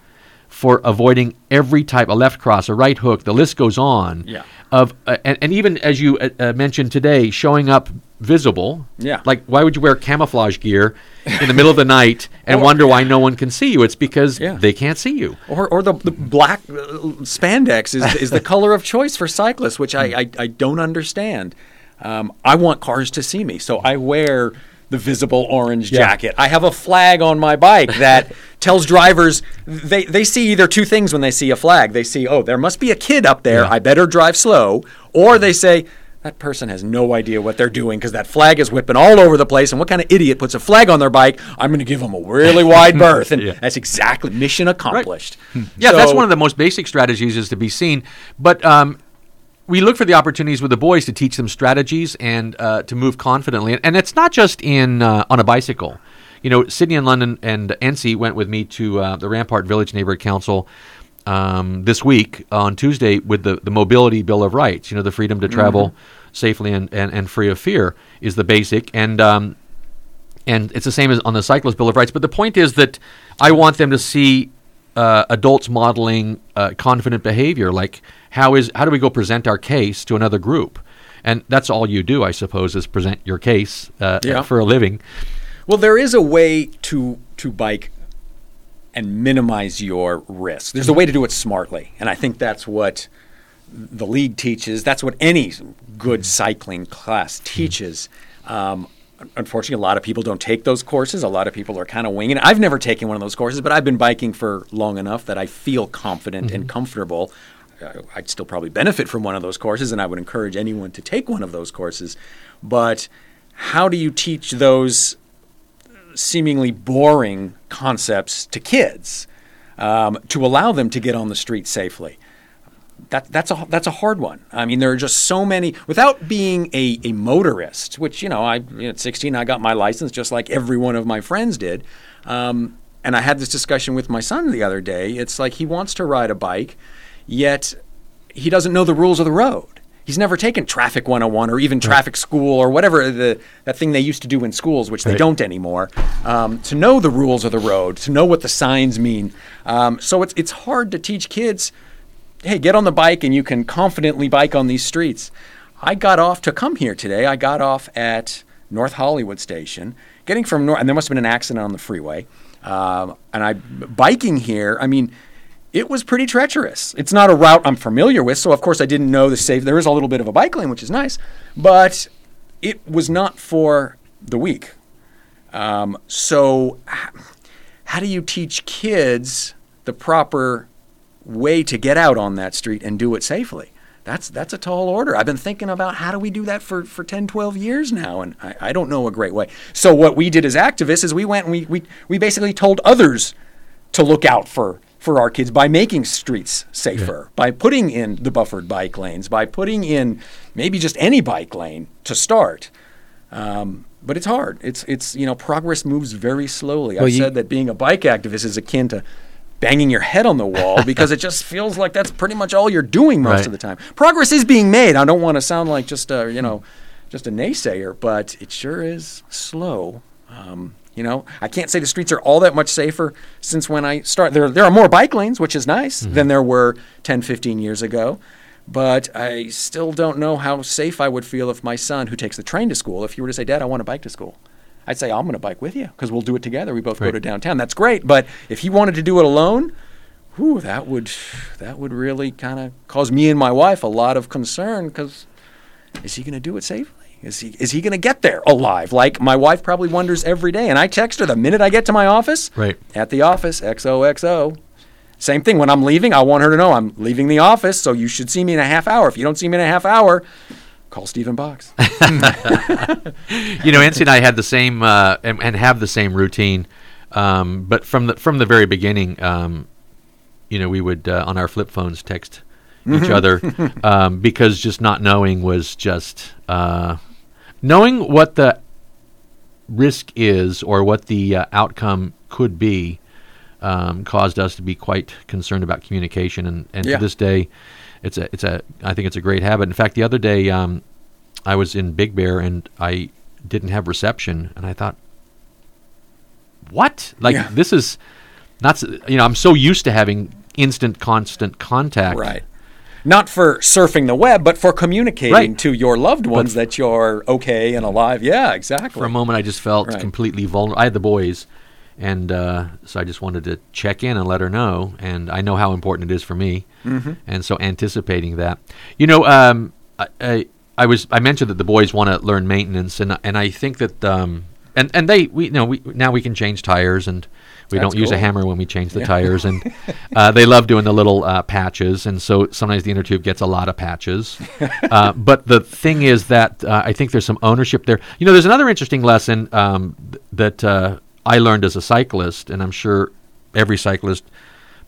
for avoiding every type a left cross, a right hook. The list goes on. Yeah. Of uh, and, and even as you uh, uh, mentioned today, showing up visible. Yeah. Like why would you wear camouflage gear in the middle of the night and [LAUGHS] Or- wonder why no one can see you? It's because Yeah. they can't see you. or, or the, the black uh, spandex is, is the [LAUGHS] color of choice for cyclists, which I, I, I don't understand. Um, I want cars to see me, so I wear the visible orange Yeah. jacket. I have a flag on my bike that [LAUGHS] tells drivers they, they see either two things when they see a flag. They see, oh, there must be a kid up there. Yeah. I better drive slow. Or they say, that person has no idea what they're doing because that flag is whipping all over the place. And what kind of idiot puts a flag on their bike? I'm going to give them a really wide [LAUGHS] berth. And Yeah. that's exactly mission accomplished. Yeah, that's one of the most basic strategies is to be seen. But um, we look for the opportunities with the boys to teach them strategies and uh, to move confidently. And it's not just in uh, on a bicycle. You know, Sydney and London and NC went with me to uh, the Rampart Village Neighborhood Council um, this week on Tuesday with the, the Mobility Bill of Rights. You know, the freedom to travel safely and, and, and free of fear is the basic. And um, and it's the same as on the cyclist bill of rights. But the point is that I want them to see uh, adults modeling uh, confident behavior, like how is how do we go present our case to another group, and that's all you do, I suppose, is present your case uh, Yeah. for a living. Well, there is a way to to bike and minimize your risk. There's a way to do it smartly, and I think that's what the league teaches. That's what any good cycling class teaches. Um, unfortunately, a lot of people don't take those courses. A lot of people are kind of winging it. I've never taken one of those courses, but I've been biking for long enough that I feel confident and comfortable. I'd still probably benefit from one of those courses, and I would encourage anyone to take one of those courses. But how do you teach those seemingly boring concepts to kids um, to allow them to get on the street safely? That, that's a that's a hard one. I mean, there are just so many. Without being a, a motorist, which you know, I you know, at 16 I got my license just like every one of my friends did. Um, and I had this discussion with my son the other day. It's like he wants to ride a bike, yet he doesn't know the rules of the road. He's never taken traffic 101 or even traffic school or whatever the that thing they used to do in schools, which they Right. don't anymore. Um, to know the rules of the road, to know what the signs mean. Um, so it's it's hard to teach kids. Hey, get on the bike and you can confidently bike on these streets. I got off to come here today. I got off at North Hollywood Station, getting from North, and there must have been an accident on the freeway. Um, and I biking here. I mean, it was pretty treacherous. It's not a route I'm familiar with, so of course I didn't know the safe. There is a little bit of a bike lane, which is nice, but it was not for the weak. Um, so, how do you teach kids the proper way to get out on that street and do it safely? That's that's a tall order. I've been thinking about how do we do that for, for 10, 12 years now, and I, I don't know a great way. So what we did as activists is we went and we, we, we basically told others to look out for for our kids by making streets safer, by putting in the buffered bike lanes, by putting in maybe just any bike lane to start. Um, but it's hard. It's it's you know progress moves very slowly. Well, I've you- said that being a bike activist is akin to banging your head on the wall [LAUGHS] because it just feels like that's pretty much all you're doing most Right. of the time. Progress is being made. I don't want to sound like just a you know just a naysayer, but it sure is slow. Um, you know, I can't say the streets are all that much safer since when I start. There, there are more bike lanes, which is nice, mm-hmm. than there were 10, 15 years ago. But I still don't know how safe I would feel if my son, who takes the train to school, if you were to say, Dad, I want to bike to school, I'd say, I'm going to bike with you because we'll do it together. We both go to downtown. That's great. But if he wanted to do it alone, whew, that would that would really kind of cause me and my wife a lot of concern because is he going to do it safely? Is he is he going to get there alive? Like my wife probably wonders every day, and I text her the minute I get to my office. Right. At the office, XOXO. Same thing. When I'm leaving, I want her to know I'm leaving the office, so you should see me in a half hour. If you don't see me in a half hour, call Stephen Box. [LAUGHS] [LAUGHS] you know, Nancy and I had the same uh, and, and have the same routine, um, but from the from the very beginning, um, you know, we would uh, on our flip phones text each other [LAUGHS] um, because just not knowing was just uh, knowing what the risk is or what the uh, outcome could be um, caused us to be quite concerned about communication and, and Yeah. to this day it's a it's a I think it's a great habit in fact the other day um, I was in Big Bear and I didn't have reception and I thought what like Yeah. this is not you know I'm so used to having instant constant contact right. Not for surfing the web, but for communicating Right. to your loved ones that you're okay and alive. Yeah, exactly. for a moment I just felt Right. completely vulnerable. I had the boys, and uh, so I just wanted to check in and let her know. And I know how important it is for me, mm-hmm. and so anticipating that, you know, um, I, I I was I mentioned that the boys want to learn maintenance, and and I think that um, and and they we you know we now we can change tires and. We That's don't use a hammer when we change the tires, and [LAUGHS] uh, they love doing the little uh, patches. And so sometimes the inner tube gets a lot of patches. [LAUGHS] uh, but the thing is that uh, I think there's some ownership there. You know, there's another interesting lesson um, th- that uh, I learned as a cyclist, and I'm sure every cyclist.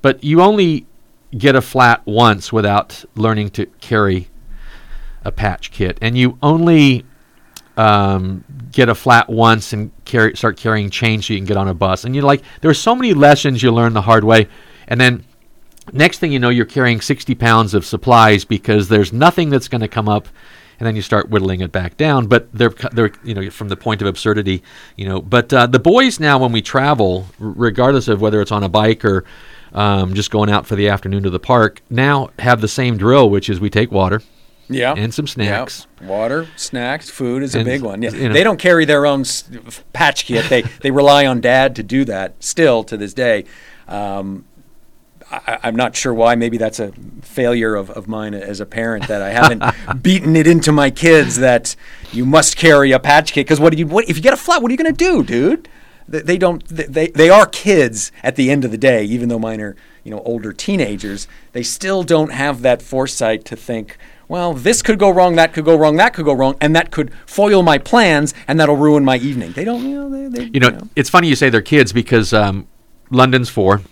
But you only get a flat once without learning to carry a patch kit, and you only um, get a flat once and carry start carrying change so you can get on a bus. And you're like, there are so many lessons you learn the hard way, and then next thing you know, you're carrying 60 pounds of supplies because there's nothing that's going to come up. And then you start whittling it back down, but they're they're you know from the point of absurdity, you know. But uh, the boys now, when we travel, regardless of whether it's on a bike or um, just going out for the afternoon to the park, now have the same drill, which is we take water, Yeah. and some snacks. Yep. Water, snacks, food is a big one. Yeah. you know- They don't carry their own patch kit. They [LAUGHS] they rely on dad to do that still to this day. Um, I, I'm not sure why. Maybe that's a failure of, of mine as a parent that I haven't [LAUGHS] beaten it into my kids that you must carry a patch kit. Because what do you what if you get a flat? What are you going to do, dude? th- they don't they they are kids at the end of the day, even though mine are you know older teenagers. They still don't have that foresight to think. Well, this could go wrong, that could go wrong, that could go wrong, and that could foil my plans, and that'll ruin my evening. They don't, you know, they, they You know, it's funny you say they're kids because um, London's four.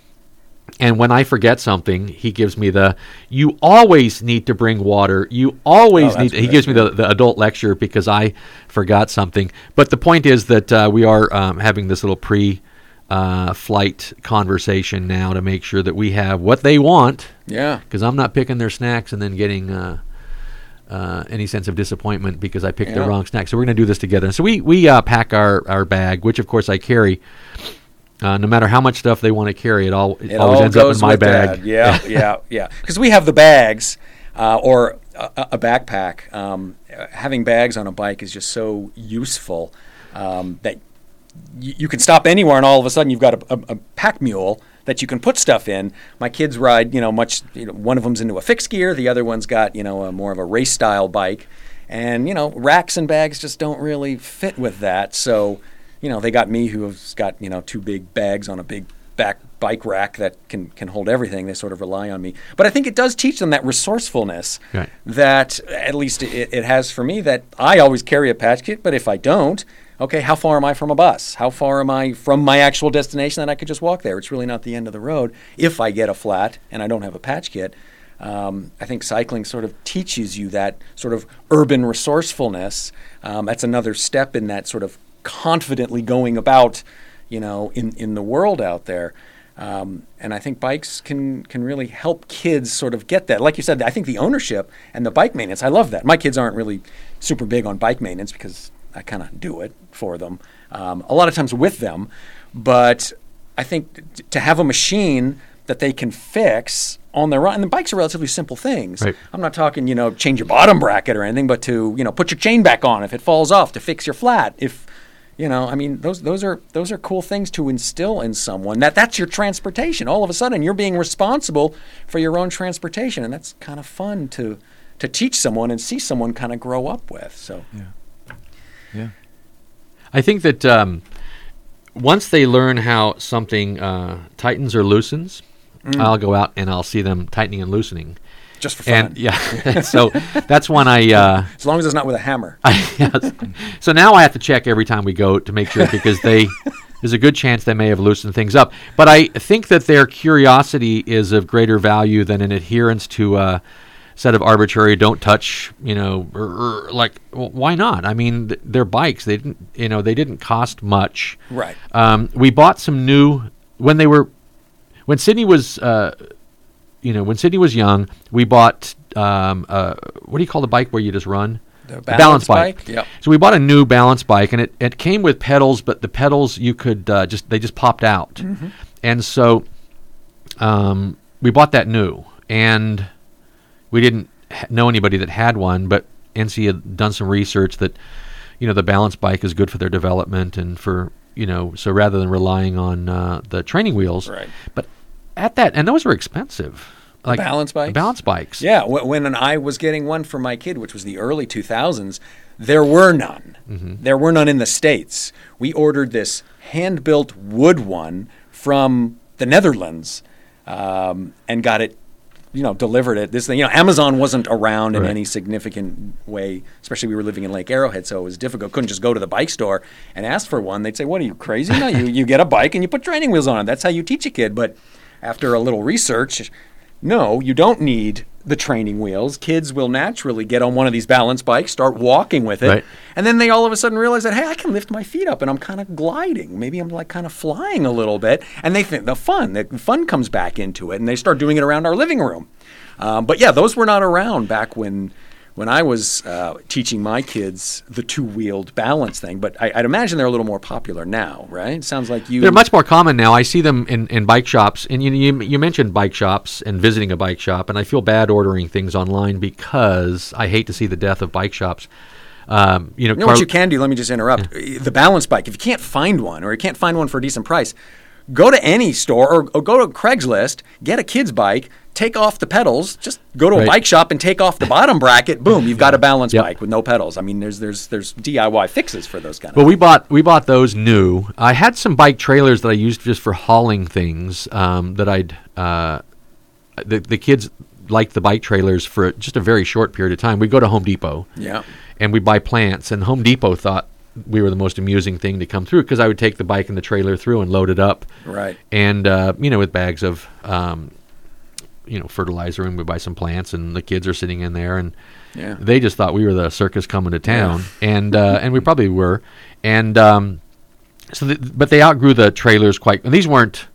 And when I forget something, he gives me the. You always need to bring water. You always Oh, need. he gives me the, the adult lecture because I forgot something. But the point is that uh, we are um, having this little pre uh, flight conversation now to make sure that we have what they want. yeah. Because I'm not picking their snacks and then getting uh, uh, any sense of disappointment because I picked the wrong snack. So we're going to do this together. So we we uh, pack our our bag, which of course I carry. Uh, no matter how much stuff they want to carry, it all it It always all ends up in my bag. [LAUGHS] Yeah, yeah, yeah. Because we have the bags uh, or a, a backpack. Um, having bags on a bike is just so useful um, that y- you can stop anywhere and all of a sudden you've got a, a, a pack mule that you can put stuff in. My kids ride, you know, much. You know, one of them's into a fixed gear, the other one's got, you know, a more of a race style bike, and you know, racks and bags just don't really fit with that. So, you know, they got me who's got you know two big bags on a big back bike rack that can can hold everything. They sort of rely on me, but I think it does teach them that resourcefulness Right. that at least it, it has for me that I always carry a patch kit, but if I don't, okay, how far am I from a bus? How far am I from my actual destination that I could just walk there? It's really not the end of the road if I get a flat and I don't have a patch kit. Um, I think cycling sort of teaches you that sort of urban resourcefulness. Um, that's another step in that sort of confidently going about, you know, in, in the world out there. Um, and I think bikes can can really help kids sort of get that. Like you said, I think the ownership and the bike maintenance. I love that. My kids aren't really super big on bike maintenance because I kind of do it for them. Um, a lot of times with them, but I think t- to have a machine that they can fix on their own, and the bikes are relatively simple things. Right. I'm not talking, you know, change your bottom bracket or anything, but to you know put your chain back on if it falls off, to fix your flat if you know, I mean, those those are those are cool things to instill in someone. That that's your transportation. All of a sudden, you're being responsible for your own transportation, and that's kind of fun to to teach someone and see someone kind of grow up with. So Yeah. I think that um, once they learn how something uh, tightens or loosens, Mm. I'll go out and I'll see them tightening and loosening. just for fun, And yeah, [LAUGHS] [LAUGHS] so that's when I. Uh, as long as it's not with a hammer. [LAUGHS] yes. So now I have to check every time we go to make sure because they there's a good chance they may have loosened things up. But I think that their curiosity is of greater value than an adherence to a set of arbitrary don't touch, you know, or, or like well, why not? I mean, th- they're bikes. They didn't, you know, they didn't cost much. Right. Um, we bought some new when they were when Sydney was uh, you know when Sydney was young. We bought um, uh, what do you call the bike where you just run? The A balance bike? Yep. So we bought a new balance bike, and it, it came with pedals, but the pedals you could uh, just they just popped out, Mm-hmm. and so um, we bought that new, and we didn't know anybody that had one, but NC had done some research that you know the balance bike is good for their development and for you know so rather than relying on uh, the training wheels, Right. But at that, and those were expensive, like balance bikes? balance bikes. Yeah, wh- when I was getting one for my kid, which was the early 2000s, there were none. There were none in the States. We ordered this hand built wood one from the Netherlands um, and got it. You know, delivered it. This thing, you know, Amazon wasn't around in Right. any significant way. Especially we were living in Lake Arrowhead, so it was difficult. Couldn't just go to the bike store and ask for one. They'd say, "What are you crazy? No, you you get a bike and you put training wheels on it. That's how you teach a kid." But after a little research, no, you don't need the training wheels. Kids will naturally get on one of these balance bikes, start walking with it, Right. and then they all of a sudden realize that hey, I can lift my feet up and I'm kind of gliding. Maybe I'm like kind of flying a little bit, and they think the fun, the fun comes back into it, and they start doing it around our living room. Um, but yeah, those were not around back when. When I was uh, teaching my kids the two-wheeled balance thing, but I, I'd imagine they're a little more popular now, right? It sounds like you. They're much more common now. I see them in, in bike shops, and you, you you mentioned bike shops and visiting a bike shop, and I feel bad ordering things online because I hate to see the death of bike shops. Um, you know, You know Carl- what you can do? Let me just interrupt. The balance bike. If you can't find one, or you can't find one for a decent price, go to any store or, or go to Craigslist, get a kid's bike, take off the pedals, just go to a Right. bike shop and take off the bottom bracket. Boom, you've got a balance Yep. bike with no pedals. I mean, there's there's there's DIY fixes for those kind of. But we bought we bought those new. I had some bike trailers that I used just for hauling things. Um, that I'd uh, the the kids liked the bike trailers for just a very short period of time. We go to Home Depot. Yeah. and we buy plants. And Home Depot thought we were the most amusing thing to come through because I would take the bike and the trailer through and load it up, Right. and uh, you know with bags of um, you know fertilizer, and we buy some plants, and the kids are sitting in there, and Yeah. they just thought we were the circus coming to town, [LAUGHS] and uh, and we probably were, and um, so th- but they outgrew the trailers quite. And these weren't.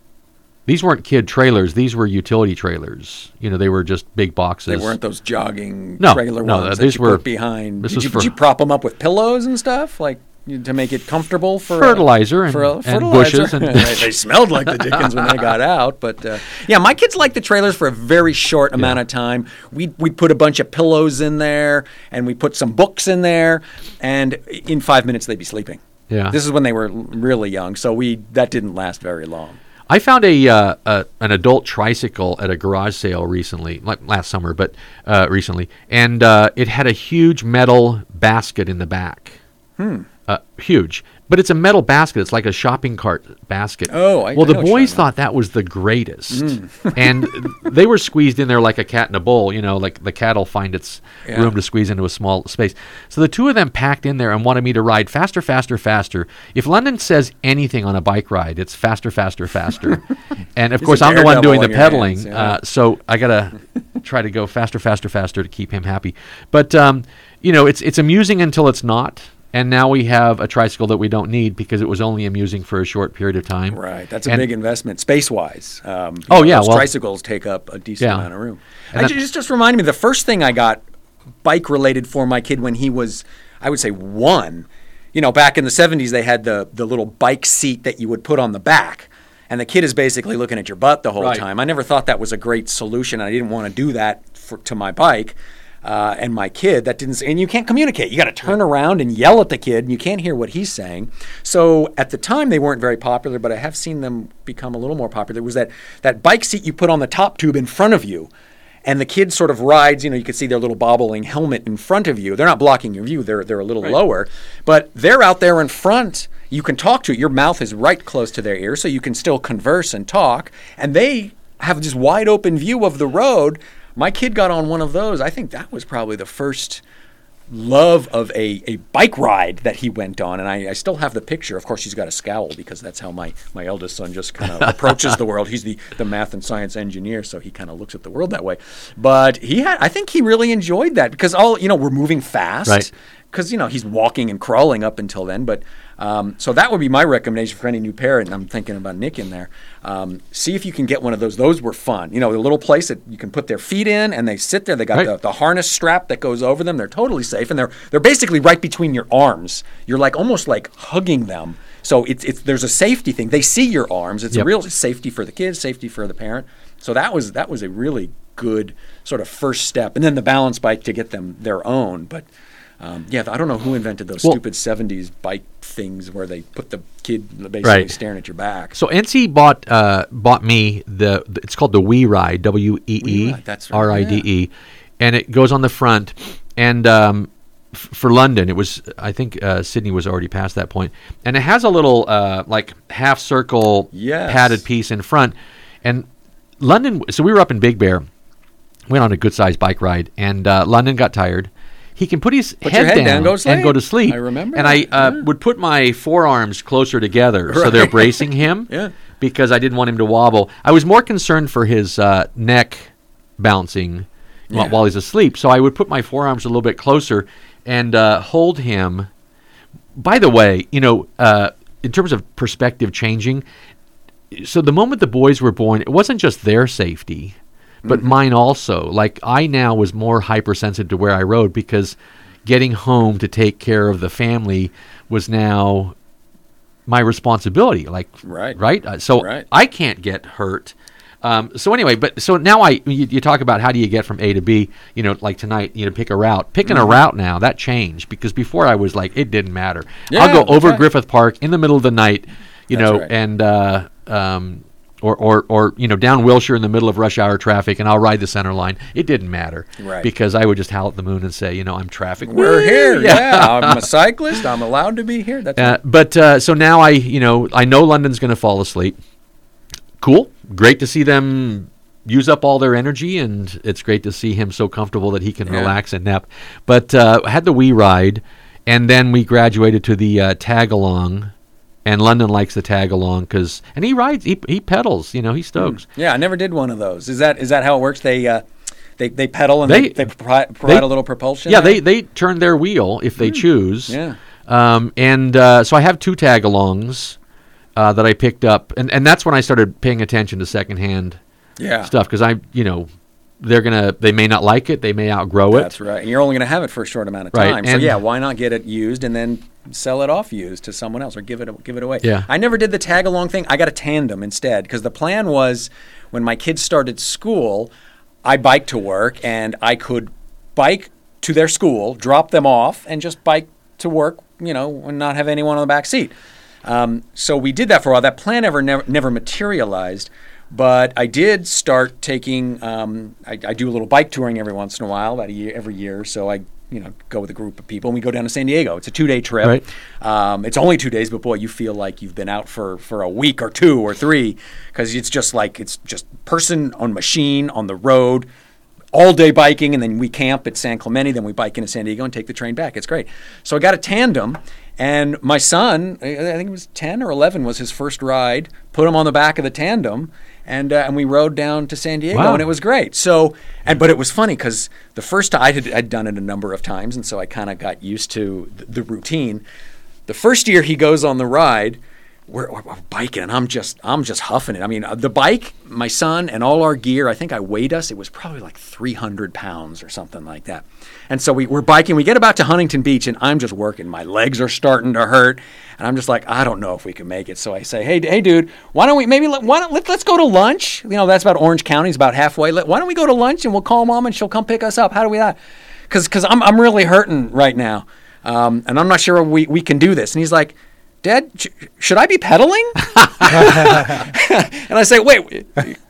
These weren't kid trailers. These were utility trailers. You know, they were just big boxes. They weren't those jogging No, trailer no, ones uh, that these were- put behind. this did, was you, for- did you prop them up with pillows and stuff like to make it comfortable for uh, Fertilizer and- for uh, and fertilizer? bushes and- [LAUGHS] they, they smelled like the Dickens when they got out, but uh, yeah, my kids liked the trailers for a very short amount of time. We we put a bunch of pillows in there and we put some books in there, and in five minutes they'd be sleeping. Yeah. This is when they were really young, so we that didn't last very long. I found a, uh, a an adult tricycle at a garage sale recently, like last summer, but uh, recently, and uh, it had a huge metal basket in the back. Hmm. Uh, huge, but it's a metal basket. It's like a shopping cart basket. Oh, I- well, the boys thought that was the greatest, [LAUGHS] and they were squeezed in there like a cat in a bowl. You know, like the cat will find its Yeah. room to squeeze into a small space. So the two of them packed in there and wanted me to ride faster, faster, faster. If London says anything on a bike ride, it's faster, faster, faster. [LAUGHS] and of He's course, I'm the one doing the on your pedaling, hands, yeah. uh, so I gotta try to go faster, faster, faster to keep him happy. But um, you know, it's it's amusing until it's not. And now we have a tricycle that we don't need because it was only amusing for a short period of time. Right, that's a And- big investment space wise. Um, Oh, know, yeah, well- tricycles take up a decent Yeah. amount of room. And Actually, that- just just reminded me the first thing I got bike related for my kid when he was, I would say one. You know, back in the '70s, they had the the little bike seat that you would put on the back. And the kid is basically looking at your butt the whole Right. time. I never thought that was a great solution. I didn't want to do that for, to my bike uh, and my kid. That didn't, say and you can't communicate. You got to turn around and yell at the kid, and you can't hear what he's saying. So at the time, they weren't very popular, but I have seen them become a little more popular. Was that that bike seat you put on the top tube in front of you? And the kid sort of rides, you know, you can see their little bobbling helmet in front of you. They're not blocking your view, they're, they're a little lower. But they're out there in front. You can talk to it. Your mouth is right close to their ear, so you can still converse and talk. And they have this wide open view of the road. My kid got on one of those. I think that was probably the first love of a, a bike ride that he went on. And I, I still have the picture. Of course, he's got a scowl because that's how my, my eldest son just kind of [LAUGHS] approaches the world. He's the, the math and science engineer, so he kind of looks at the world that way. But he had, I think he really enjoyed that because all, you know, we're moving fast. Right. Because, you know, he's walking and crawling up until then. But um, so that would be my recommendation for any new parent. And I'm thinking about Nick in there. Um, see if you can get one of those. Those were fun. You know, the little place that you can put their feet in and they sit there. They got Right. the, the harness strap that goes over them. They're totally safe. And they're, they're basically right between your arms. You're like almost like hugging them. So it's, it's, there's a safety thing. They see your arms. It's Yep. a real safety for the kids, safety for the parent. So that was, that was a really good sort of first step. And then the balance bike to get them their own. But um, yeah, I don't know who invented those Well- stupid '70s bike things where they put the kid basically Right. staring at your back. So NC bought uh, bought me the, the it's called the WeeRide W E E WeeRide, that's R I D E, and it goes on the front. And um, f- for London, it was I think uh, Sydney was already past that point, and it has a little uh, like half circle Yes. padded piece in front. And London, so we were up in Big Bear, went on a good sized bike ride, and uh, London got tired. He can put his Put head, head down, down, go and go to sleep. I remember And I uh, yeah. would put my forearms closer together, so they're bracing [LAUGHS] him Yeah. because I didn't want him to wobble. I was more concerned for his uh, neck bouncing Yeah. while he's asleep, so I would put my forearms a little bit closer and uh, hold him. By the way, you know, uh, in terms of perspective changing, so the moment the boys were born, it wasn't just their safety, but Mm-hmm. mine also. Like I now was more hypersensitive to where I rode because getting home to take care of the family was now my responsibility. Like Right. right. Uh, So Right. I can't get hurt. Um, so anyway, but so now I you, you talk about how do you get from A to B? You know, like tonight, you know, pick a route. Picking Mm-hmm. a route now that changed because before I was like it didn't matter. Yeah, I'll go over right. Griffith Park in the middle of the night, you That's know, right. and uh, um, or, or, or you know down Wilshire in the middle of rush hour traffic, and I'll ride the center line. It didn't matter, Right. Because I would just howl at the moon and say, you know, I'm traffic. We're Woo! here. [LAUGHS] Yeah. I'm a cyclist. I'm allowed to be here. That's Uh, but uh, so now I, you know, I know London's going to fall asleep. Cool, great to see them use up all their energy, and it's great to see him so comfortable that he can Yeah. relax and nap. But uh, had the wee ride, and then we graduated to the uh, tag along. And London likes the tag along because, and he rides, he, he pedals, you know, he stokes. Yeah, I never did one of those. Is that is that how it works? They uh, they they pedal and they They- they, provide, provide they- a little propulsion. Yeah, there? they they turn their wheel if they choose. Hmm. Yeah. Um, and uh, so I have two tag alongs uh, that I picked up, and, and that's when I started paying attention to secondhand yeah stuff because I, you know, they're gonna they may not like it, they may outgrow it. That's right. And you're only going to have it for a short amount of Right, time. So and- yeah, why not get it used and then sell it off used to someone else or give it give it away? Yeah. I never did the tag along thing. I got a tandem instead because the plan was when my kids started school, I biked to work and I could bike to their school, drop them off, and just bike to work. You know, and not have anyone on the back seat. Um, so we did that for a while. That plan ever never, never materialized. But I did start taking. Um, I, I do a little bike touring every once in a while, about a year every year. So I, you know, go with a group of people and we go down to San Diego. It's a two-day trip. Right. Um, it's only two days, but boy, you feel like you've been out for for a week or two or three because it's just like it's just person on machine on the road all day biking, and then we camp at San Clemente. Then we bike into San Diego and take the train back. It's great. So I got a tandem, and my son, I I think it was ten or eleven, was his first ride. Put him on the back of the tandem, and uh, and we rode down to San Diego, Wow. and it was great. So, and but it was funny because the first time I had I'd done it a number of times, and so I kind of got used to the, the routine. The first year he goes on the ride, we're, we're, biking, and I'm just I'm just huffing it. I mean, uh, the bike, my son, and all our gear. I think I weighed us. It was probably like 300 pounds or something like that. And so we, we're biking. We get about to Huntington Beach, and I'm just working. My legs are starting to hurt, and I'm just like, I don't know if we can make it. So I say, Hey, hey, dude, why don't we maybe let, why don't let, let's go to lunch? You know, that's about Orange County. It's about halfway. Let, why don't we go to lunch and we'll call mom and she'll come pick us up? How do we that? Because because I'm I'm really hurting right now, um, and I'm not sure we we can do this. And he's like. Dad, sh- should I be pedaling? [LAUGHS] and I say, wait,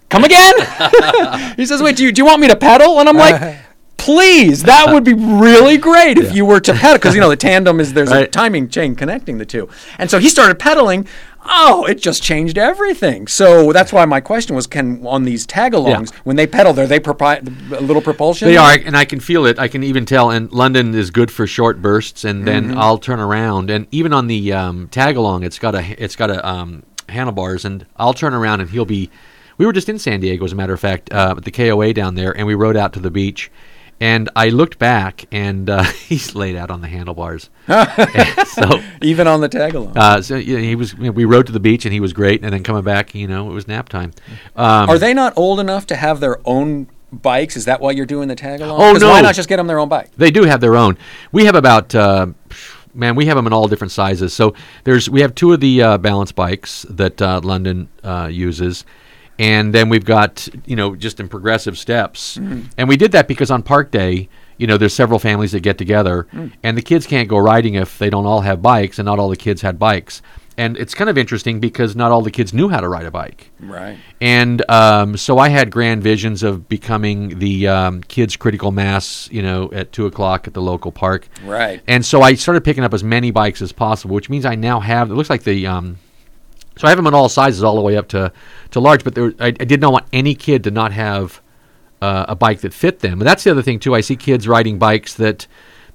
come again? [LAUGHS] he says, wait, do you, do you want me to pedal? And I'm like, please, that would be really great if you were to pedal. Because, you know, the tandem is, there's a timing chain connecting the two. And so he started pedaling. Oh, it just changed everything. So that's why my question was, can on these tag-alongs, when they pedal, are they propi- a little propulsion? They are, and I can feel it. I can even tell. And London is good for short bursts, and then Mm-hmm. I'll turn around, and even on the um, tag along, it's got a it's got a um, handlebars, and I'll turn around, and he'll be. We were just in San Diego, as a matter of fact, uh, at the KOA down there, and we rode out to the beach. And I looked back, and uh, [LAUGHS] he's laid out on the handlebars. [LAUGHS] So, Even on the tag-along. uh, so yeah, he was. You know, we rode to the beach, and he was great. And then coming back, you know, it was nap time. Um, Are they not old enough to have their own bikes? Is that why you're doing the tag along? Oh, Why not just get them their own bike? They do have their own. We have about uh, man, we have them in all different sizes. So there's we have two of the uh, balance bikes that uh, London uh, uses, and then we've got you know just in progressive steps. And we did that because on Park Day, you know, there's several families that get together, and the kids can't go riding if they don't all have bikes, and not all the kids had bikes. And it's kind of interesting because not all the kids knew how to ride a bike. Right. And um, so I had grand visions of becoming the um, kids' critical mass, you know, at two o'clock at the local park. Right. And so I started picking up as many bikes as possible, which means I now have. It looks like the. Um, so I have them in all sizes, all the way up to to large. But there, I, I did not want any kid to not have uh, a bike that fit them. And that's the other thing too. I see kids riding bikes that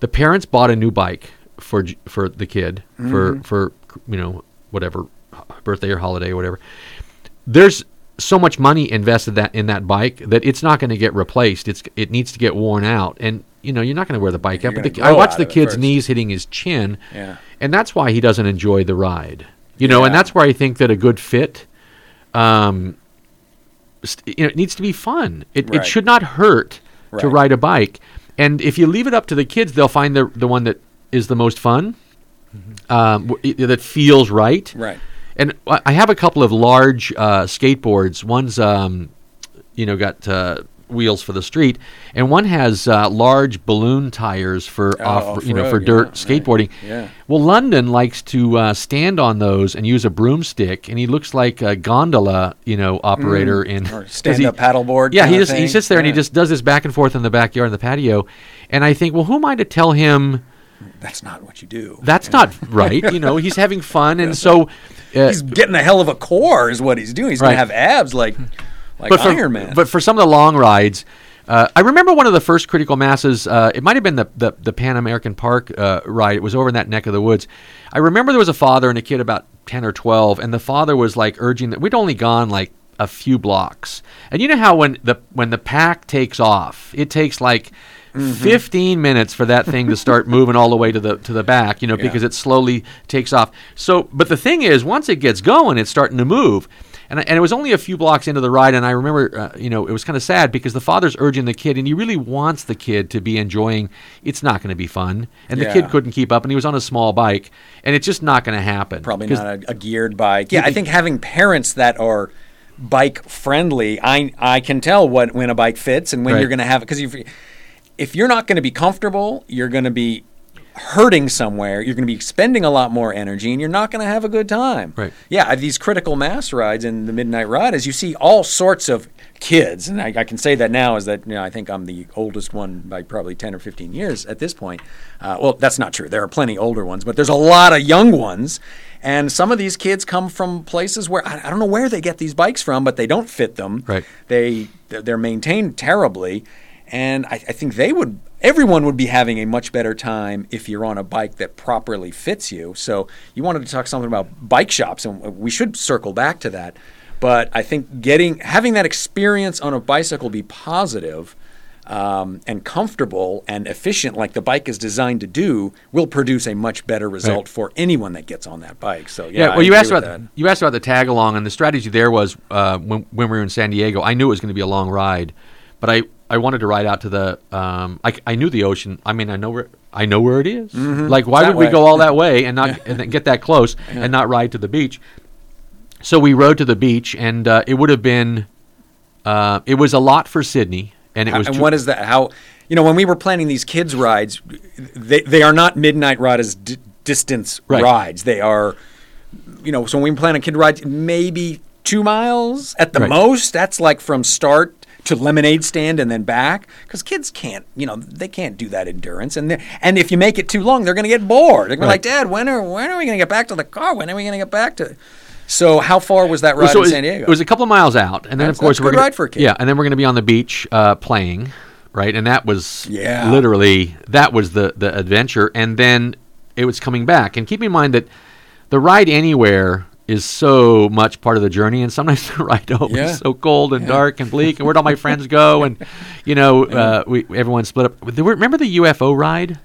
the parents bought a new bike for for the kid for for you know whatever birthday or holiday or whatever. There's so much money invested that in that bike that it's not going to get replaced. It's it needs to get worn out, and you know you're not going to wear the bike out. But the, I watch the kid's knees hitting his chin, Yeah. and that's why he doesn't enjoy the ride. You know, and that's where I think that a good fit, um, st- you know, it needs to be fun. It, it should not hurt to ride a bike. And if you leave it up to the kids, they'll find the the one that is the most fun, um, w- that feels right. Right. And I I have a couple of large uh, skateboards. One's, um, you know, got uh, wheels for the street, and one has uh, large balloon tires for Oh, off, you know, for dirt yeah, skateboarding. yeah. Well, London likes to uh, stand on those and use a broomstick, and he looks like a gondola, you know, operator in Mm. Or [LAUGHS] 'cause stand-up paddleboard Yeah, he just he sits there and he just does this back and forth in the backyard in the patio, and I think, well, who am I to tell him? That's not what you do. That's not right. You know, he's having fun, and [LAUGHS] so. Uh, he's getting a hell of a core, is what he's doing. He's Right. gonna have abs like like but for, Iron Man. But for some of the long rides, uh, I remember one of the first critical masses. Uh, it might have been the, the the Pan American Park uh, ride. It was over in that neck of the woods. I remember there was a father and a kid about ten or twelve, and the father was like urging that we'd only gone like a few blocks, and you know how when the when the pack takes off, it takes like. Mm-hmm. 15 minutes for that thing to start [LAUGHS] moving all the way to the to the back you know Yeah. because it slowly takes off so but the thing is once it gets going it's starting to move and, and it was only a few blocks into the ride and i remember uh, you know it was kind of sad because the father's urging the kid and he really wants the kid to be enjoying it's not going to be fun and the kid couldn't keep up and he was on a small bike and it's just not going to happen Probably not a, a geared bike. Yeah, I think having parents that are bike friendly, I I can tell what when a bike fits and when Right. you're going to have it because if if you're not going to be comfortable, you're going to be hurting somewhere. You're going to be spending a lot more energy, and you're not going to have a good time. Right. Yeah, I- these critical mass rides and the midnight ride, as you see all sorts of kids, and I, I can say that now is that you know I think I'm the oldest one by probably 10 or 15 years at this point. Uh, well, that's not true. There are plenty older ones, but there's a lot of young ones. And some of these kids come from places where I, I don't know where they get these bikes from, but they don't fit them. Right. They they're maintained terribly, and I, I think they would. Everyone would be having a much better time if you're on a bike that properly fits you. So you wanted to talk something about bike shops, and we should circle back to that. But I think getting having that experience on a bicycle be positive um, and comfortable and efficient, like the bike is designed to do, will produce a much better result Right. for anyone that gets on that bike. So yeah, Yeah, I well, you agree asked about that. you asked about the tag along, and the strategy there was uh, when when we were in San Diego. I knew it was going to be a long ride, but I, I wanted to ride out to the. Um, I, I knew the ocean. I mean, I know where I know where it is. Like, why Mm-hmm. that would we go all that way and not [LAUGHS] and get that close and not ride to the beach? So we rode to the beach, and uh, it would have been. Uh, it was a lot for Sydney, and it was. and tw- what is that? How you know when we were planning these kids rides, they they are not midnight riders d- distance Right. rides. They are, you know, so when we plan a kid ride, maybe two miles at the Right. most. That's like from start to lemonade stand and then back because kids can't you know they can't do that endurance and and if you make it too long they're going to get bored they're going Right. to be like dad when are when are we going to get back to the car when are we going to get back to so how far was that ride so in was, San Diego It was a couple of miles out, and then That's- of course we're gonna, ride for a kid. Yeah, and then we're going to be on the beach uh, playing, right? And that was Yeah. literally that was the the adventure, and then it was coming back. And keep in mind that the ride anywhere is so much part of the journey, and sometimes [LAUGHS] the ride home Yeah. is so cold and dark and bleak. And where'd all my friends go? [LAUGHS] And you know, uh, we everyone split up. Remember the UFO ride?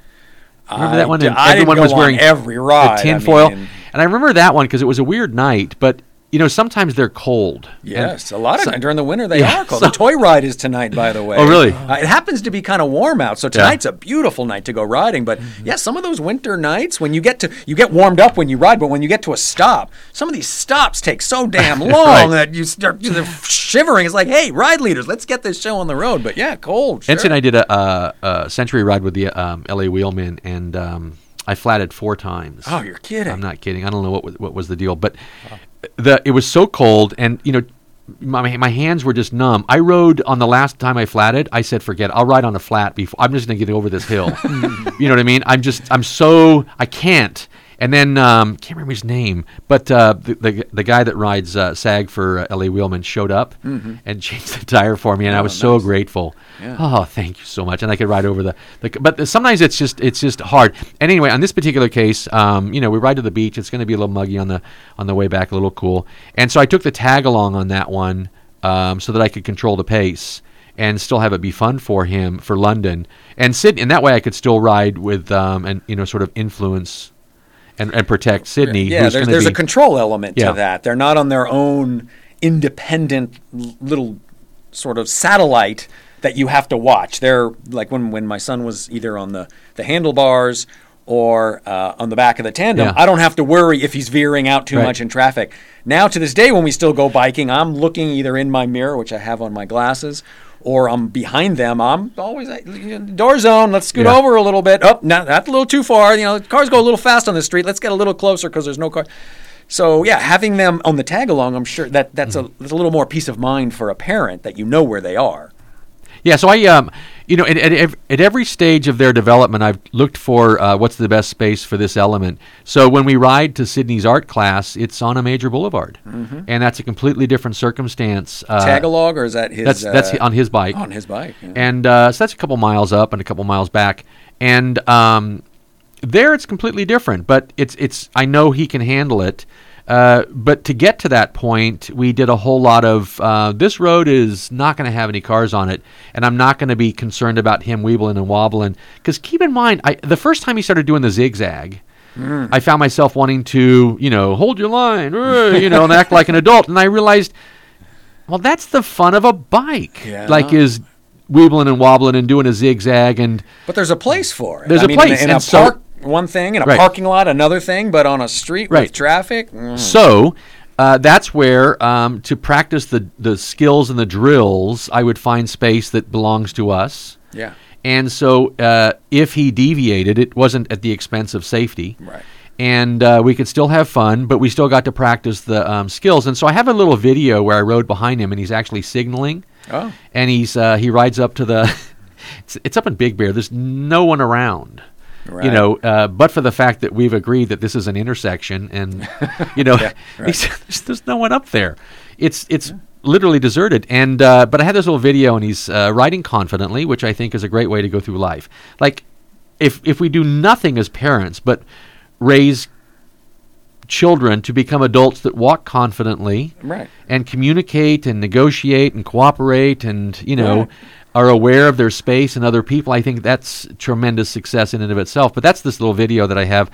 Remember that one? d- And I didn't everyone was wearing every ride. the I tinfoil. mean- and I remember that one because it was a weird night, but you know, sometimes they're cold. And- Yes, a lot of so- during the winter they [LAUGHS] Yeah, are cold. so- the toy ride is tonight, by the way. Oh, really? Uh, it happens to be kind of warm out, so tonight's a beautiful night to go riding. But Mm-hmm. yeah, some of those winter nights when you get to you get warmed up when you ride, but when you get to a stop, some of these stops take so [LAUGHS] damn long Right. that you start shivering. It's like, hey, ride leaders, let's get this show on the road. But yeah, cold. Sure. NC and I did a, a, a century ride with the um, LA Wheelmen and um, I flatted four times. Oh, you're kidding. I'm not kidding. I don't know what was, what was the deal, but the it was so cold, and you know, my my hands were just numb. I rode on the last time I flatted. I said, "Forget. it. I'll ride on a flat before. I'm just going to get over this hill." [LAUGHS] you know what I mean? I'm just I'm so I can't. And then um, can't remember his name, but uh, the, the the guy that rides uh, SAG for uh, LA Wheelmen showed up and [LAUGHS] changed the tire for me, and I was so grateful. Yeah. Oh, thank you so much, and I could ride over the. the but sometimes it's just it's just hard. And anyway, on this particular case, um, you know, we ride to the beach. It's going to be a little muggy on the on the way back, a little cool. And so I took the tag along on that one um, so that I could control the pace and still have it be fun for him for London and Sydney. And that way, I could still ride with um, and you know sort of influence and, and protect Sydney. Yeah, there's, there's be, a control element Yeah. to that. They're not on their own independent little sort of satellite that you have to watch. They're like when, when my son was either on the, the handlebars or uh, on the back of the tandem, Yeah. I don't have to worry if he's veering out too Right. much in traffic. Now, to this day, when we still go biking, I'm looking either in my mirror, which I have on my glasses, or I'm behind them, I'm always door zone. Let's scoot Yeah. over a little bit. Oh, no, that's a little too far. You know, cars go a little fast on the street. Let's get a little closer because there's no car. So yeah, having them on the tag along, I'm sure that that's a, mm-hmm. that's a little more peace of mind for a parent that you know where they are. Yeah, so I, um, you know, at, at, at every stage of their development, I've looked for uh, what's the best space for this element. So when we ride to Sydney's art class, it's on a major boulevard, and that's a completely different circumstance. Uh, Tag along, or is that his? That's that's uh, on his bike. on his bike. yeah. and uh, so that's a couple miles up and a couple miles back, and um, there it's completely different. But it's it's I know he can handle it. Uh, but to get to that point, we did a whole lot of. Uh, this road is not going to have any cars on it, and I'm not going to be concerned about him weebling and wobbling. Because keep in mind, I, the first time he started doing the zigzag, I found myself wanting to, you know, hold your line, you know, and act like an [LAUGHS] adult, and I realized, well, that's the fun of a bike. Yeah. Like is weebling and wobbling and doing a zigzag and But there's a place for it. There's I a mean, place, in, a and so- park, one thing, in a Right. parking lot, another thing. But on a street Right. with traffic, mm. So uh, that's where um, to practice the the skills and the drills, I would find space that belongs to us. yeah, And so uh, if he deviated, it wasn't at the expense of safety. Right. And uh, we could still have fun, but we still got to practice the um, skills. And so I have a little video where I rode behind him, and he's actually signaling. Oh. And he's uh, he rides up to the. [LAUGHS] it's, it's up in Big Bear. There's no one around. You know, uh, but for the fact that we've agreed that this is an intersection, and [LAUGHS] you know, Yeah, [LAUGHS] right. there's, there's no one up there. It's it's literally deserted. And uh, but I had this little video, and he's uh, riding confidently, which I think is a great way to go through life. Like, if if we do nothing as parents but raise children to become adults that walk confidently Right. and communicate and negotiate and cooperate and you know Right. Are aware of their space and other people i think that's tremendous success in and of itself but that's this little video that i have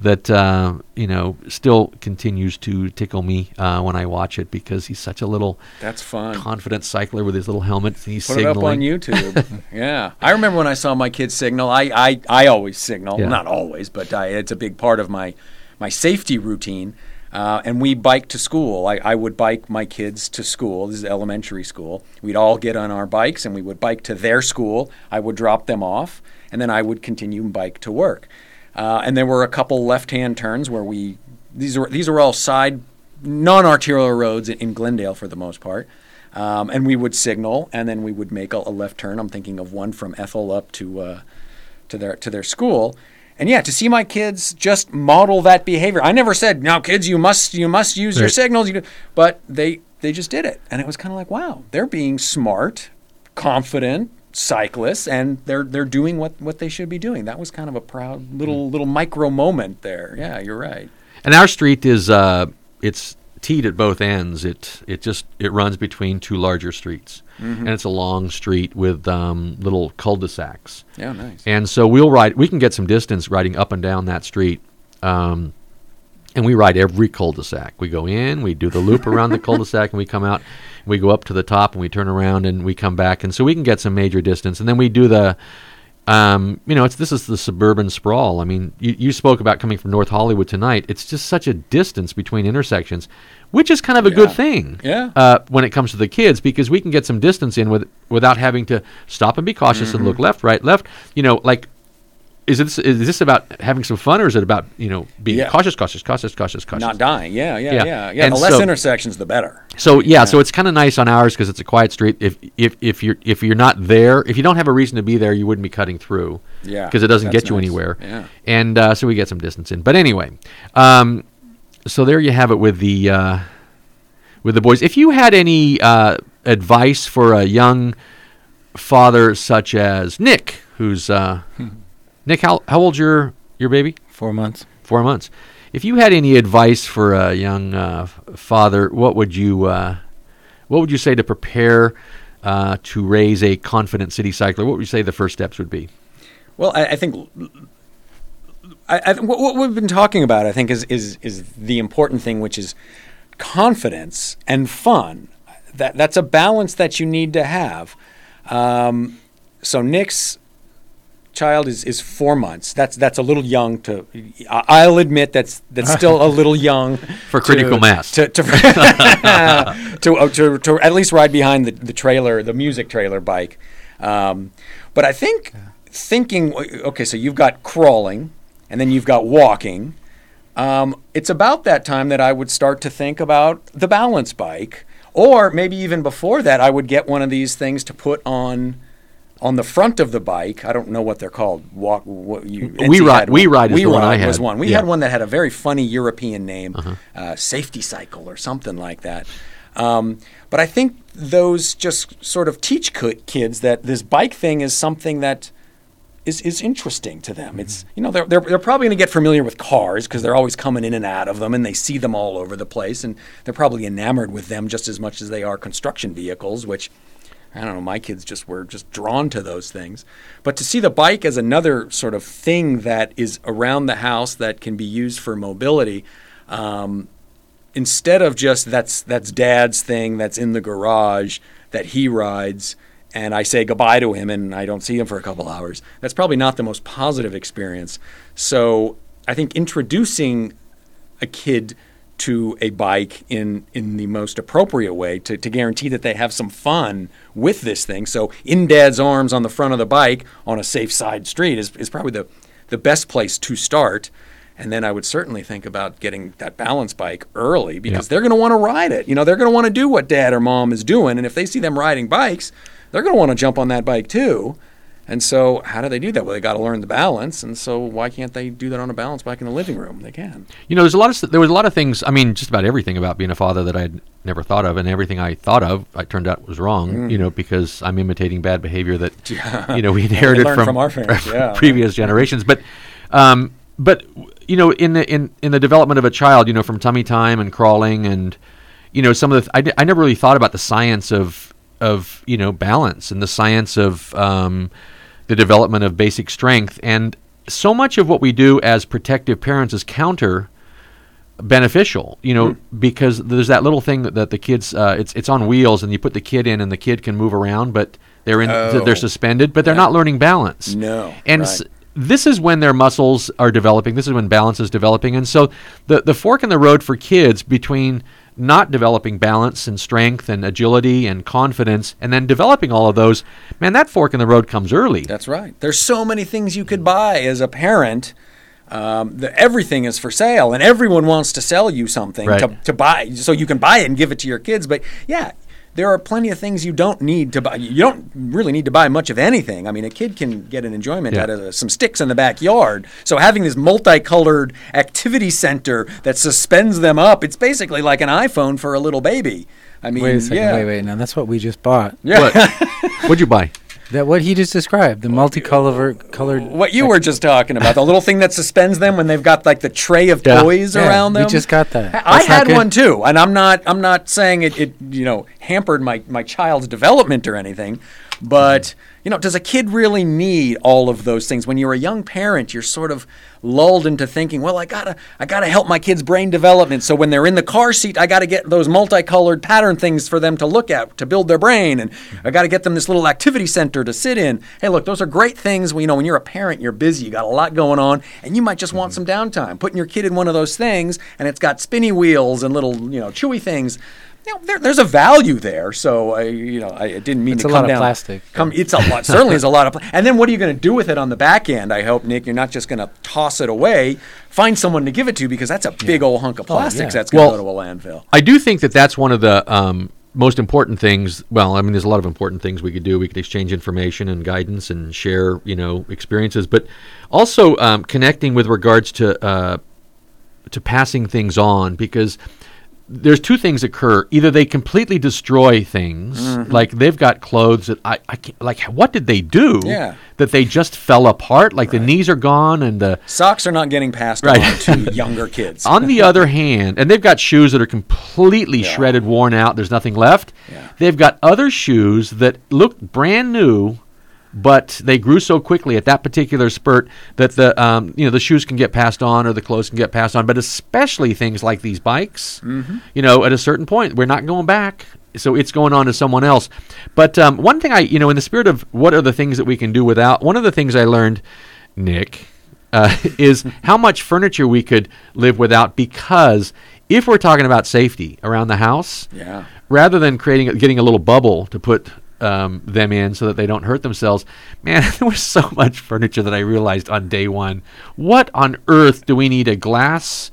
that uh, you know still continues to tickle me uh, when i watch it because he's such a little That's fun. confident cycler with his little helmet and he's Put signaling it up on YouTube. [LAUGHS] yeah, I remember when I saw my kids signal. I I, I always signal, Yeah. not always, but I, it's a big part of my my safety routine. Uh, and we bike to school. I, I would bike my kids to school. This is elementary school. We'd all get on our bikes and we would bike to their school. I would drop them off, and then I would continue bike to work. Uh, and there were a couple left-hand turns where we these are these are all side non-arterial roads in, in Glendale for the most part. Um, and we would signal, and then we would make a, a left turn. I'm thinking of one from Ethel up to uh, to their to their school. And yeah, to see my kids just model that behavior. I never said, "Now, kids, you must you must use your signals." You. But they they just did it, and it was kind of like, wow, they're being smart, confident cyclists, and they're they're doing what what they should be doing. That was kind of a proud little little micro moment there. Yeah, you're right. And our street is uh, it's teed at both ends. It it just it runs between two larger streets, and it's a long street with um, little cul-de-sacs. Yeah, nice. And so we'll ride. We can get some distance riding up and down that street, um, and we ride every cul-de-sac. We go in, we do the loop around the cul-de-sac, and we come out. We go up to the top, and we turn around, and we come back, and so we can get some major distance. And then we do the, um, you know, it's this is the suburban sprawl. I mean, you, you spoke about coming from North Hollywood tonight. It's just such a distance between intersections, which is kind of a good thing Yeah. uh, when it comes to the kids because we can get some distance in with without having to stop and be cautious and Mm-hmm. look left, right, left. You know, like is this is this about having some fun or is it about you know being Yeah. cautious, cautious, cautious, cautious, cautious? Not dying. Yeah, yeah, Yeah. yeah, yeah. The less so- intersections, the better. So yeah, so it's kind of nice on ours because it's a quiet street. If if if you're if you're not there, if you don't have a reason to be there, you wouldn't be cutting through. Yeah, because it doesn't get you nice. anywhere. Yeah. and uh, so we get some distance in. But anyway, um, so there you have it with the uh, with the boys. If you had any uh, advice for a young father such as Nick, who's uh, [LAUGHS] Nick, how how old's your your baby? Four months. Four months. If you had any advice for a young uh, father, what would you uh, what would you say to prepare uh, to raise a confident city cycler? What would you say the first steps would be? Well, I, I think I, I, what, what we've been talking about, I think, is, is is the important thing, which is confidence and fun. That that's a balance that you need to have. Um, so Nick's child is, is four months. That's that's a little young to. I'll admit that's that's still a little [LAUGHS] young For critical to- mass. To to, [LAUGHS] to, uh, to to at least ride behind the, the trailer, the music trailer bike. Um, but I think thinking okay, so you've got crawling, and then you've got walking. Um, it's about that time that I would start to think about the balance bike, or maybe even before that, I would get one of these things to put on on the front of the bike. I don't know what they're called. Walk. What you, WeeRide- We. Ride is We the one I Ride was had. one. We Yeah. Uh-huh. had one that had a very funny European name, uh, Safety Cycle or something like that. Um, but I think those just sort of teach kids that this bike thing is something that is, is interesting to them. It's you know they're they're, they're probably going to get familiar with cars because they're always coming in and out of them and they see them all over the place and they're probably enamored with them just as much as they are construction vehicles, which I don't know. My kids just were just drawn to those things, but to see the bike as another sort of thing that is around the house that can be used for mobility. Um, instead of just that's that's dad's thing that's in the garage that he rides and I say goodbye to him and I don't see him for a couple hours. That's probably not the most positive experience. So I think introducing a kid to a bike in in the most appropriate way to, to guarantee that they have some fun with this thing. So in dad's arms on the front of the bike on a safe side street is, is probably the the best place to start. And then I would certainly think about getting that balance bike early because Yeah. they're going to want to ride it. You know, they're going to want to do what dad or mom is doing. And if they see them riding bikes, they're going to want to jump on that bike too. And so, how do they do that? Well, they got to learn the balance. And so, why can't they do that on a balance bike in the living room? They can. You know, there's a lot of there was a lot of things. I mean, just about everything about being a father that I'd never thought of, and everything I thought of, I turned out was wrong. Mm. You know, because I'm imitating bad behavior that [LAUGHS] you know we [LAUGHS] inherited from, from our parents, [LAUGHS] yeah. previous generations. But, um, but you know, in the in in the development of a child, you know, from tummy time and crawling, and you know, some of the th- I, d- I never really thought about the science of of you know balance and the science of um, the development of basic strength. And so much of what we do as protective parents is counter beneficial you know because there's that little thing that, that the kids uh, it's it's on wheels and you put the kid in and the kid can move around but they're in Oh. they're suspended but they're not learning balance. No, and right. s- this is when their muscles are developing this is when balance is developing. And so the the fork in the road for kids between not developing balance and strength and agility and confidence and then developing all of those man that fork in the road comes early That's right. There's so many things you could buy as a parent. Um, the, everything is for sale, and everyone wants to sell you something Right. to, to buy, so you can buy it and give it to your kids. But yeah, there are plenty of things you don't need to buy. You don't really need to buy much of anything. I mean, a kid can get an enjoyment Yeah. out of some sticks in the backyard. So having this multicolored activity center that suspends them up, it's basically like an iPhone for a little baby. I mean, Wait a second. yeah. Wait, wait. Now that's what we just bought. Yeah. what [LAUGHS] what'd you buy That what he just described. The multicolored colored. What you were just talking about, the little thing that suspends them when they've got like the tray of Yeah. toys Yeah, around them. We just got that. I I had one too, and I'm not I'm not saying it, it you know hampered my, my child's development or anything, but you know, does a kid really need all of those things? When you're a young parent, you're sort of lulled into thinking, well, I gotta I gotta help my kid's brain development. So when they're in the car seat, I gotta get those multicolored pattern things for them to look at to build their brain, and I gotta get them this little activity center to sit in. Hey, look, those are great things. You know, when you're a parent, you're busy, you got a lot going on, and you might just want mm-hmm. some downtime. Putting your kid in one of those things, and it's got spinny wheels and little you know chewy things. You know, there, there's a value there. So I, you know, I didn't mean It's to a come lot of down. plastic. Come, it's a lot. Certainly, is a lot of. Pl- and then, what are you going to do with it on the back end? I hope, Nick, you're not just going to toss it away. Find someone to give it to because that's a big old hunk of plastics yeah. that's going to Well- go to a landfill. I do think that that's one of the um, most important things. Well, I mean, there's a lot of important things we could do. We could exchange information and guidance and share, you know, experiences, but also um, connecting with regards to uh, to passing things on because there's two things occur. Either they completely destroy things, Mm-hmm. like they've got clothes that I, I can't, like. What did they do? Yeah. That they just fell apart. Like the knees are gone and the Socks are not getting passed Right. on to [LAUGHS] younger kids. on the other hand, and they've got shoes that are completely Yeah. shredded, worn out. There's nothing left. Yeah. They've got other shoes that look brand new, but they grew so quickly at that particular spurt that the um, you know the shoes can get passed on or the clothes can get passed on. But especially things like these bikes, Mm-hmm. you know, at a certain point, we're not going back. so it's going on to someone else. But um, one thing I, you know, in the spirit of what are the things that we can do without, one of the things I learned, Nick, uh, [LAUGHS] is how much furniture we could live without because if we're talking about safety around the house, Yeah. rather than creating getting a little bubble to put um, them in so that they don't hurt themselves, man, [LAUGHS] there was so much furniture that I realized on day one. What on earth do we need a glass?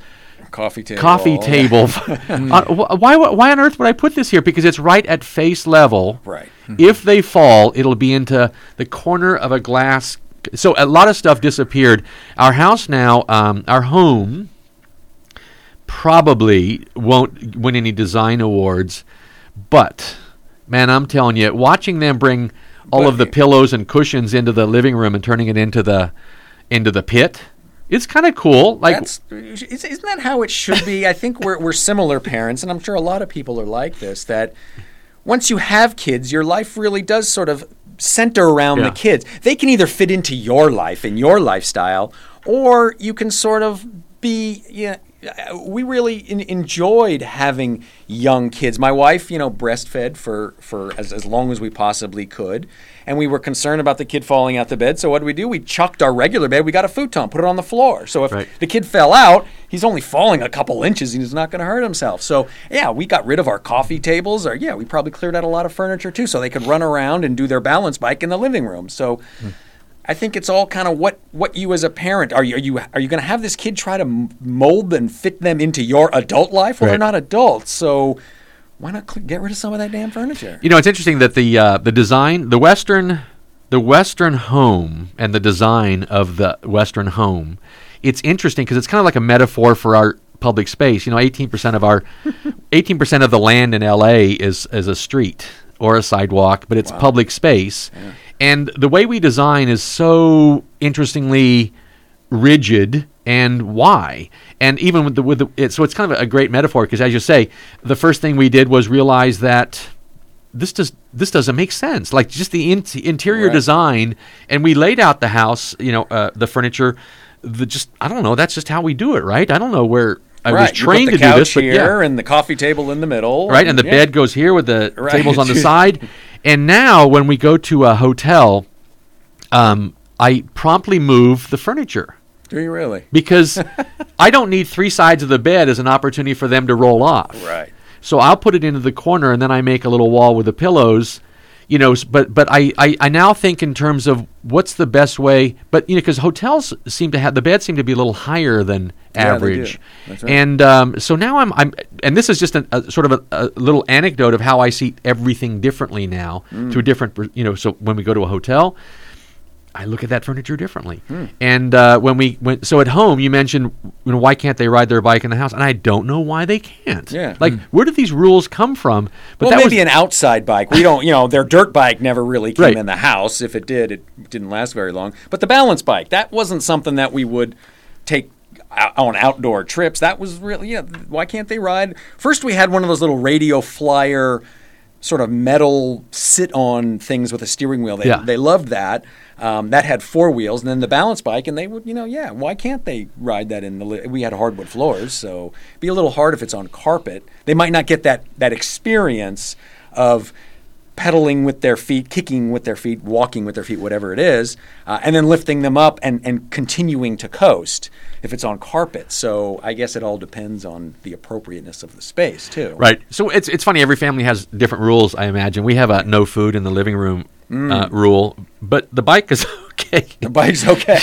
Coffee table. coffee [LAUGHS] table. Uh, wh- why, why on earth would I put this here? Because it's right at face level. Right. If they fall, it'll be into the corner of a glass. So a lot of stuff disappeared. Our house now, um, our home, probably won't win any design awards, but man, I'm telling you, watching them bring all But of the pillows and cushions into the living room and turning it into the into the pit, it's kind of cool. Like That's, is- isn't that how it should be? I think we're, we're similar parents, and I'm sure a lot of people are like this. That once you have kids, your life really does sort of center around Yeah. the kids. They can either fit into your life and your lifestyle, or you can sort of be. Yeah, Uh, we really in, enjoyed having young kids. My wife, you know, breastfed for for as, as long as we possibly could, and we were concerned about the kid falling out the bed. So what did we do? We chucked our regular bed. We got a futon, put it on the floor. So if Right. the kid fell out, he's only falling a couple inches and he's not going to hurt himself. So, yeah, we got rid of our coffee tables, or yeah, we probably cleared out a lot of furniture too, so they could run around and do their balance bike in the living room. So, hmm. I think it's all kind of what what you as a parent are you are you are you going to have this kid try to mold and fit them into your adult life? Well, they're not adults, so why not get rid of some of that damn furniture? You know, it's interesting that the uh, the design, the western, the western home, and the design of the western home. It's interesting because it's kind of like a metaphor for our public space. You know, eighteen percent of our, [LAUGHS] eighteen percent of the land in L.A. is is a street or a sidewalk, but it's public space. And the way we design is so interestingly rigid and why and even with the with the it, so it's kind of a great metaphor because as you say the first thing we did was realize that this does this doesn't make sense like just the in- interior Right. design and we laid out the house you know uh, the furniture the just i don't know that's just how we do it right i don't know where i was trained to do this couch but here yeah and the coffee table in the middle, right and the yeah. bed goes here with the Right. tables on the [LAUGHS] side and now when we go to a hotel um, i promptly move the furniture Do you really? because [LAUGHS] I don't need three sides of the bed as an opportunity for them to roll off. Right. So I'll put it into the corner and then I make a little wall with the pillows, you know. But but I, I, I now think in terms of what's the best way. But you know, because hotels seem to have the beds seem to be a little higher than Yeah, average. That's right. and um, so now I'm I'm and this is just a, a sort of a, a little anecdote of how I see everything differently now Mm. to a different you know. So when we go to a hotel. I look at that furniture differently. Hmm. And uh, when we went, so at home, you mentioned, you know, why can't they ride their bike in the house? And I don't know why they can't. Yeah. Like, where did these rules come from? But well, that maybe an outside bike. We don't, you know, their dirt bike never really came Right. in the house. If it did, it didn't last very long. But the balance bike, that wasn't something that we would take on outdoor trips. That was really, yeah. Why can't they ride? First, we had one of those little radio flyer, sort of metal sit-on things with a steering wheel. They, Yeah. they loved that. Um, that had four wheels, and then the balance bike, and they would, you know, yeah. Why can't they ride that in the? Li- we had hardwood floors, so it'd be a little hard if it's on carpet. They might not get that that experience of pedaling with their feet, kicking with their feet, walking with their feet, whatever it is, uh, and then lifting them up and, and continuing to coast if it's on carpet. So I guess it all depends on the appropriateness of the space too. right. So it's, it's funny. Every family has different rules, I imagine. We have a no food in the living room Mm. uh, rule, but the bike is [LAUGHS] okay. The bike's okay.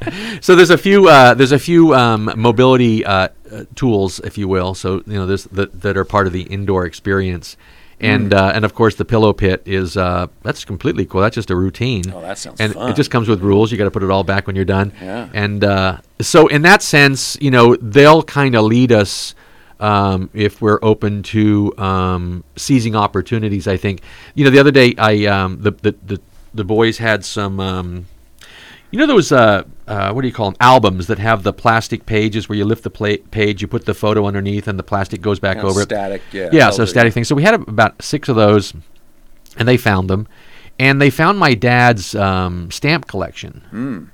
[LAUGHS] so there's a few uh, there's a few um, mobility uh, uh, tools, if you will. So you know there's that that are part of the indoor experience, and Mm. uh, and of course the pillow pit is uh, that's completely cool. That's just a routine. Oh, that sounds and fun. it just comes with rules. You got to put it all back when you're done. Yeah. And uh, so in that sense, you know they'll kind of lead us. Um, if we're open to um, seizing opportunities, I think you know the other day I um, the, the the the boys had some um, you know those uh, uh, what do you call them albums that have the plastic pages where you lift the pla- page, you put the photo underneath, and the plastic goes back Kind over static, yeah, it. Yeah, so static yeah. things. So we had about six of those, and they found them, and they found my dad's um, stamp collection.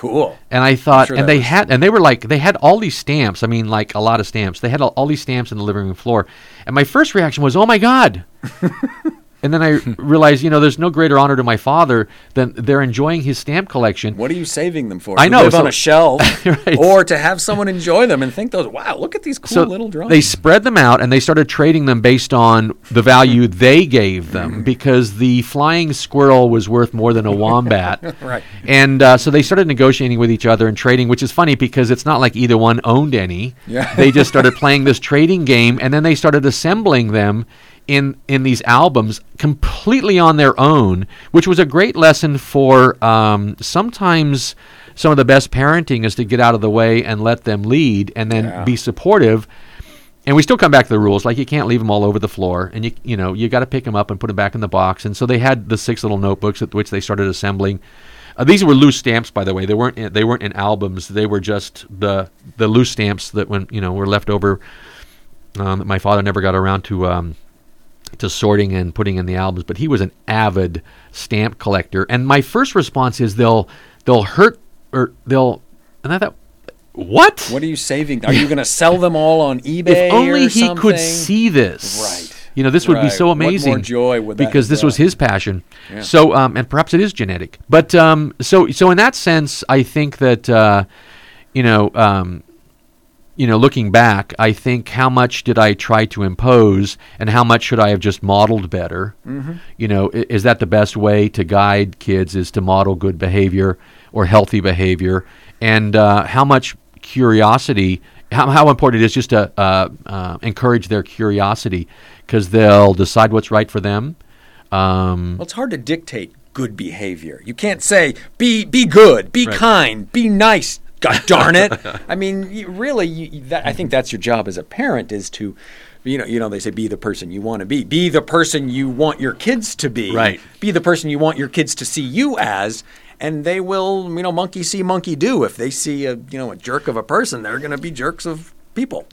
Cool. And I thought, sure and they had, and they were like, they had all these stamps. I mean, like a lot of stamps. They had all, all these stamps in the living room floor. And my first reaction was, oh my God. [LAUGHS] and then I [LAUGHS] realized, you know, there's no greater honor to my father than they're enjoying his stamp collection. What are you saving them for? I To know, live on a shelf, [LAUGHS] Right. or to have someone enjoy them and think those. Wow, look at these cool so little drawings. they spread them out and they started trading them based on the value [LAUGHS] they gave them because the flying squirrel was worth more than a wombat. Right. And uh, so they started negotiating with each other and trading, which is funny because it's not like either one owned any. Yeah. They just started playing this trading game and then they started assembling them in in these albums completely on their own, which was a great lesson for um, sometimes some of the best parenting is to get out of the way and let them lead and then Yeah. be supportive. And we still come back to the rules, like you can't leave them all over the floor, and you you know you got to pick them up and put them back in the box. And so they had the six little notebooks at which they started assembling. Uh, these were loose stamps, by the way. They weren't in, they weren't in albums. They were just the the loose stamps that when you know were left over. Um, that my father never got around to um, to sorting and putting in the albums, but he was an avid stamp collector. And my first response is they'll they'll hurt or they'll and I thought, what? What are you saving? Are you going [LAUGHS] to sell them all on eBay? if only he could see this. Right. You know, this would be Right. so What more amazing. joy would that because this was his passion. Yeah. So, um, and perhaps it is genetic. But um, so, so in that sense, I think that uh, you know, um, you know, looking back, I think how much did I try to impose, and how much should I have just modeled better? Mm-hmm. You know, is that the best way to guide kids? Is to model good behavior or healthy behavior, and uh, how much curiosity? How, how important it is just to uh, uh, encourage their curiosity because they'll decide what's right for them. Um, Well, it's hard to dictate good behavior. You can't say be be good, be Right. kind, be nice. God darn it! [LAUGHS] I mean, really, you- that, I think that's your job as a parent is to, you know, you know, they say be the person you want to be, be the person you want your kids to be, Right. Be the person you want your kids to see you as, and they will, you know, monkey see, monkey do. If they see a, you know, a jerk of a person, they're going to be jerks of people.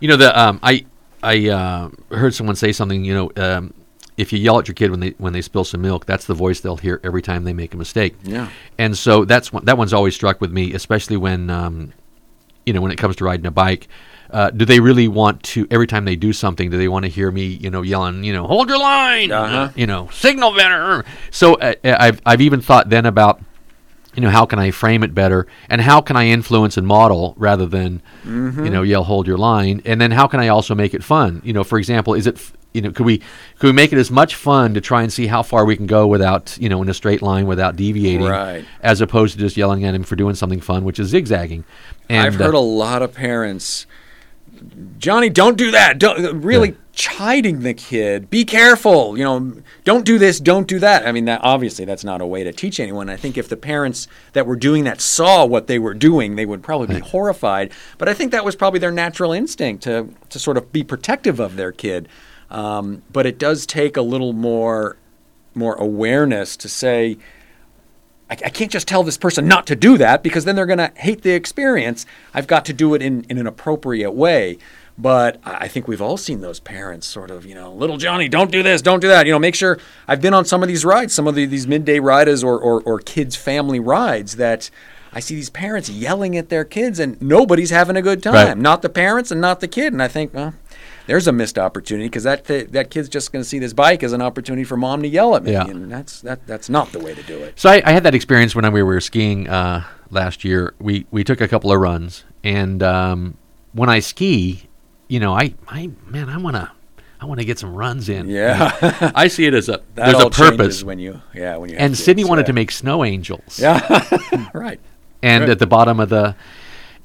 You know, the um, I I uh, heard someone say something. You know, um, if you yell at your kid when they when they spill some milk, that's the voice they'll hear every time they make a mistake. Yeah. And so that's one, that one's always struck with me, especially when um, you know when it comes to riding a bike. Uh, do they really want to every time they do something? Do they want to hear me, you know, yelling, you know, hold your line, Uh-huh. you know, signal better? So uh, I've I've even thought then about you know how can I frame it better and how can I influence and model rather than you know yell hold your line and then how can I also make it fun you know for example is it f- you know could we could we make it as much fun to try and see how far we can go without you know in a straight line without deviating Right. as opposed to just yelling at him for doing something fun which is zigzagging and I've heard uh, a lot of parents, Johnny, don't do that. Don't really Yeah. chiding the kid. Be careful. You know, don't do this. Don't do that. I mean, that obviously that's not a way to teach anyone. I think if the parents that were doing that saw what they were doing, they would probably be horrified. But I think that was probably their natural instinct to to sort of be protective of their kid. Um, but it does take a little more more awareness to say. I, I can't just tell this person not to do that because then they're going to hate the experience. I've got to do it in, in an appropriate way. But I think we've all seen those parents sort of, you know, little Johnny, don't do this, don't do that. You know, make sure I've been on some of these rides, some of the, these midday riders or, or, or kids' family rides that I see these parents yelling at their kids and nobody's having a good time. Right. Not the parents and not the kid. And I think, well, there's a missed opportunity because that that kid's just going to see this bike as an opportunity for mom to yell at me, Yeah. and that's that that's not the way to do it. So I, I had that experience when we were skiing uh, last year. We we took a couple of runs, and um, when I ski, you know, I, I man, I wanna I wanna get some runs in. Yeah. [LAUGHS] I see it as a [LAUGHS] That there's all a purpose. when you yeah when you And Sydney wanted yeah. to make snow angels. yeah [LAUGHS] right and Right. at the bottom of the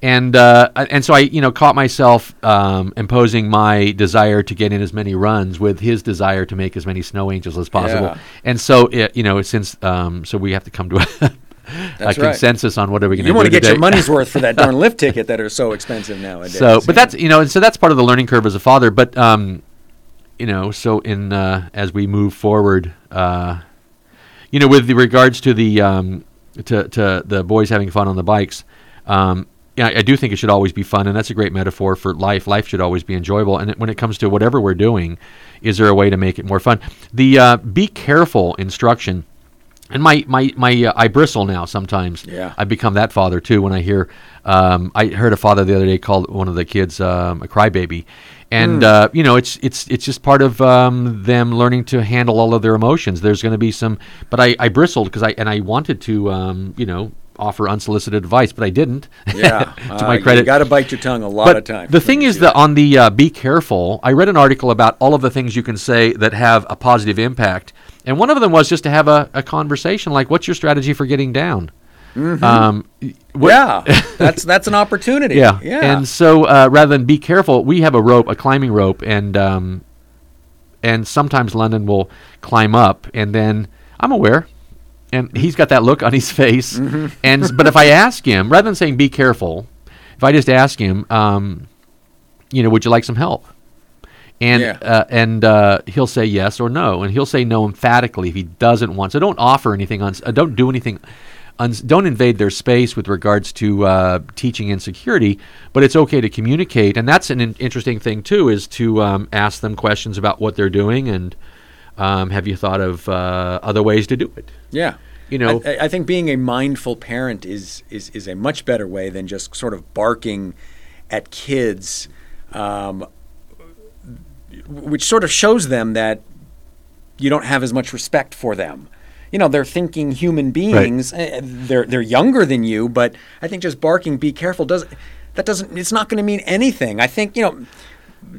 and uh, and so I you know caught myself um, imposing my desire to get in as many runs with his desire to make as many snow angels as possible. Yeah. And so it, you know since um, so we have to come to a, [LAUGHS] a That's right. consensus on what are we going to do? you want to get your money's worth for that darn [LAUGHS] lift ticket that are so expensive nowadays So, but that's you know, and so that's part of the learning curve as a father. But um, you know, so in uh, as we move forward, uh, you know, with the regards to the um, to to the boys having fun on the bikes, um, yeah, I do think it should always be fun, and that's a great metaphor for life. Life should always be enjoyable, and when it comes to whatever we're doing, is there a way to make it more fun? The uh, be careful instruction and my my my uh, I bristle now sometimes. Yeah. I become that father too when I hear. Um, I heard a father the other day called one of the kids um, a crybaby, and uh, you know it's it's it's just part of um, them learning to handle all of their emotions. There's going to be some, but I, I bristled because I and I wanted to um, you know offer unsolicited advice, but I didn't. Yeah, [LAUGHS] to my Uh, credit, you got to bite your tongue a lot but of times. The thing is that on the uh, be careful, I read an article about all of the things you can say that have a positive impact, and one of them was just to have a, a conversation like, "What's your strategy for getting down?" Um, what- yeah, [LAUGHS] that's that's an opportunity. yeah, yeah. And so uh, rather than be careful, we have a rope, a climbing rope, and um, and sometimes London will climb up, and then I'm aware, and he's got that look on his [LAUGHS] face, Mm-hmm. and but if I ask him, rather than saying be careful, if I just ask him, um, you know, would you like some help? And Yeah. uh, and uh, he'll say yes or no, and he'll say no emphatically if he doesn't want. So don't offer anything on. Uh, don't do anything. Uns- don't invade their space with regards to uh, teaching insecurity, but it's okay to communicate, and that's an in- interesting thing too. Is to um, ask them questions about what they're doing, and um, have you thought of uh, other ways to do it? Yeah. You know- I, I think being a mindful parent is, is is a much better way than just sort of barking at kids, um, which sort of shows them that you don't have as much respect for them. You know, they're thinking human beings. eh, They're they're younger than you, but I think just barking, "Be careful," does that doesn't. It's not going to mean anything. I think you know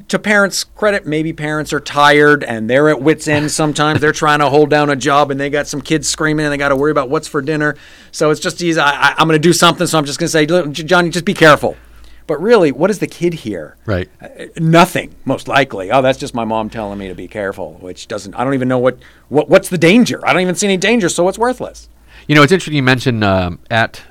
to parents' credit, maybe parents are tired and they're at wits' end [LAUGHS] sometimes. they're trying to hold down a job and they got some kids screaming and they got to worry about what's for dinner. So it's just easy. I, I, I'm going to do something, so I'm just going to say, Johnny, just be careful. But really, what does the kid hear? Right. Uh, nothing, most likely. Oh, that's just my mom telling me to be careful, which doesn't. I don't even know what, what what's the danger. I don't even see any danger, so it's worthless. You know, it's interesting you mentioned um, at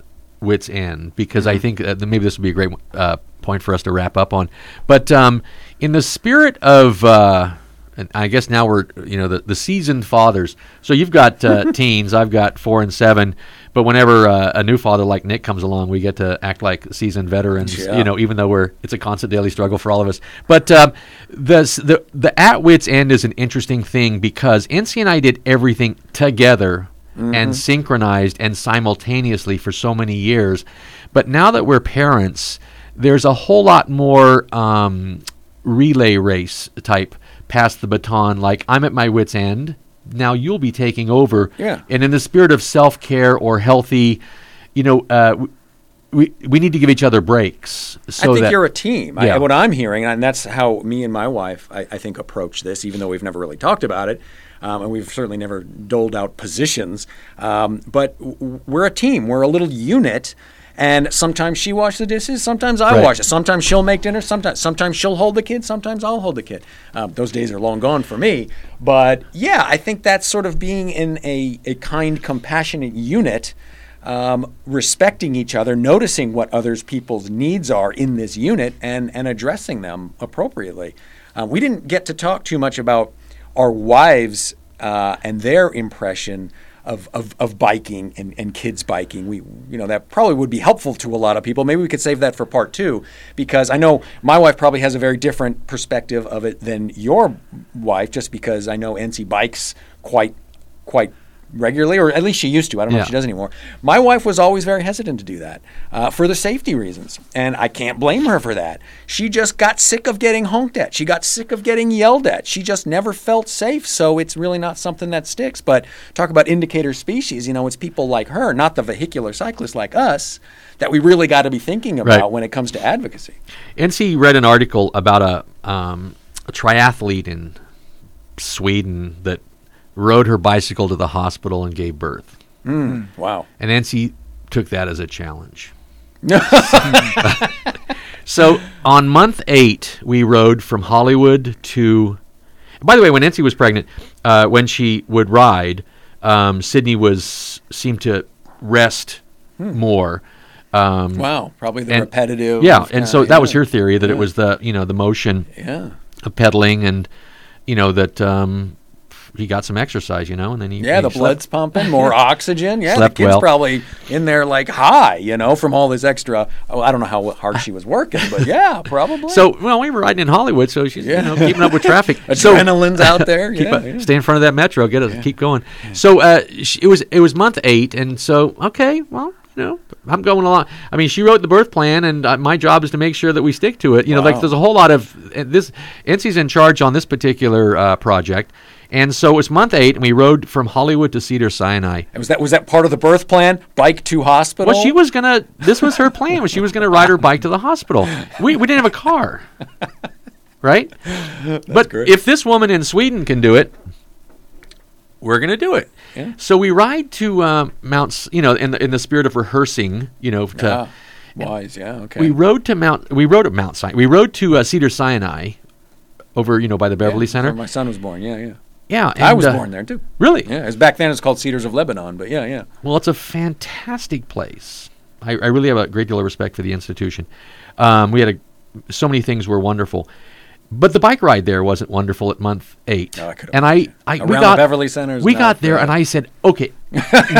wits end because I think that maybe this would be a great uh, point for us to wrap up on. But um, in the spirit of, uh, and I guess now we're you know the, the seasoned fathers. So you've got uh, [LAUGHS] teens, I've got four and seven. But whenever uh, a new father like Nick comes along, we get to act like seasoned veterans. Yeah. You know, even though we're it's a constant daily struggle for all of us. But um, the the the at wits end is an interesting thing because NC and I did everything together and synchronized and simultaneously for so many years. But now that we're parents, there's a whole lot more um, relay race type pass the baton. Like I'm at my wits end. Now you'll be taking over. Yeah. And in the spirit of self care or healthy, you know, uh, we we need to give each other breaks. So I think that you're a team. Yeah. I, what I'm hearing, and that's how me and my wife, I, I think, approach this, even though we've never really talked about it, um, and we've certainly never doled out positions. Um, but w- we're a team. We're a little unit. And sometimes she washes the dishes, sometimes I Right. wash it. Sometimes she'll make dinner, sometimes sometimes she'll hold the kid, sometimes I'll hold the kid. Um, those days are long gone for me. But yeah, I think that's sort of being in a, a kind, compassionate unit um, respecting each other, noticing what others people's needs are in this unit, and and addressing them appropriately. Uh, we didn't get to talk too much about our wives uh, and their impression of, of, of biking and, and kids biking. We you know that probably would be helpful to a lot of people. Maybe we could save that for part two because I know my wife probably has a very different perspective of it than your wife, just because I know NC bikes quite quite regularly, or at least she used to. I don't know Yeah. if she does anymore. My wife was always very hesitant to do that uh, for the safety reasons, and I can't blame her for that. She just got sick of getting honked at. She got sick of getting yelled at. She just never felt safe. So it's really not something that sticks. But talk about indicator species. You know, it's people like her, not the vehicular cyclists like us, that we really got to be thinking about Right. when it comes to advocacy. NC read an article about a, um, a triathlete in Sweden that rode her bicycle to the hospital and gave birth. Wow. And Nancy took that as a challenge. [LAUGHS] so on month eight, we rode from Hollywood to. By the way, when Nancy was pregnant, uh, when she would ride, um, Sydney was seemed to rest more. Um, Wow. Probably the and- repetitive. Yeah, and so that was her theory that it was the you know the motion Yeah. of pedaling and you know that um, he got some exercise, you know, and then he Yeah, he the slept- blood's pumping, more [LAUGHS] oxygen. Yeah, Slept the kid's well. probably in there like high, you know, from all this extra. Oh, I don't know how hard she was working, but [LAUGHS] yeah, probably. So well, we were riding in Hollywood, so she's Yeah. you know keeping up with [LAUGHS] traffic. so adrenaline's out there. yeah, up- yeah. stay in front of that metro, get us keep going. So uh, sh- it was it was month eight, and so okay, well. You know, I'm going along. I mean, she wrote the birth plan, and uh, my job is to make sure that we stick to it. You know, like there's a whole lot of uh, this. NC's in charge on this particular uh, project, and so it was month eight, and we rode from Hollywood to Cedar Sinai. And was that was that part of the birth plan? Bike to hospital. Well, she was gonna. This was her plan. She was gonna ride her bike to the hospital. We we didn't have a car, right? but great. if this woman in Sweden can do it, we're gonna do it. Yeah. So we ride to um, Mount. You know, in the in the spirit of rehearsing. You know, to, Ah, wise. Yeah. Okay. we rode to Mount. We rode at Mount Sinai. We rode to uh, Cedar Sinai, over you know by the Beverly Yeah, Center. where My son was born. Yeah, yeah. Yeah, I was uh, born there too. Really? Yeah, as back then it's called Cedars of Lebanon, but yeah, yeah. Well, it's a fantastic place. I, I really have a great deal of respect for the institution. Um, we had a, so many things were wonderful, but the bike ride there wasn't wonderful at month eight. No, I could and I, I Around we the got Beverly Center We got there, and I said, "Okay,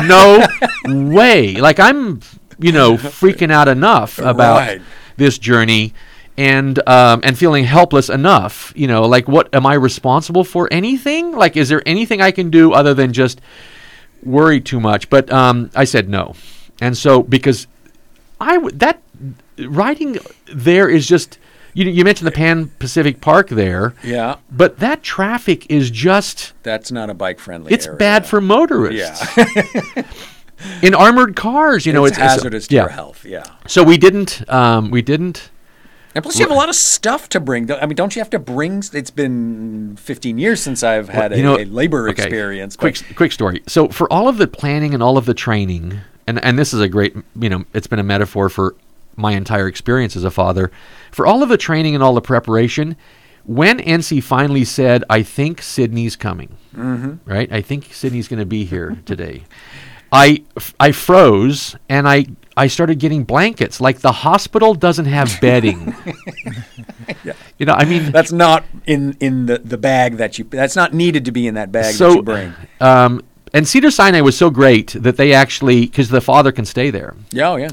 no [LAUGHS] way!" Like I'm, you know, [LAUGHS] freaking out enough about Right. this journey. And um, and feeling helpless enough, you know, like what am I responsible for? Anything? Like, is there anything I can do other than just worry too much. But um, I said no, and so because I w- that riding there is just you you mentioned the Pan Pacific Park there, Yeah, but that traffic is just that's not a bike friendly. it's bad for motorists. Yeah, [LAUGHS] in armored cars, you know, it's, it's, it's- hazardous to yeah. your health. Yeah, So we didn't um, we didn't and plus you have a lot of stuff to bring. I mean, don't you have to bring? It's been 15 years since I've had you a, know a labor okay, experience. Quick quick story. So for all of the planning and all of the training, and and this is a great you know it's been a metaphor for my entire experience as a father. For all of the training and all the preparation, when NC finally said, "I think Sydney's coming," mm-hmm. right? I think Sydney's going to be here [LAUGHS] today. I I froze and I I started getting blankets. Like the hospital doesn't have [LAUGHS] bedding. You know, I mean, That's not in in the, the bag that you. That's not needed to be in that bag so that you bring. Um, and Cedar Sinai was so great that they actually because the father can stay there. Yeah, oh yeah.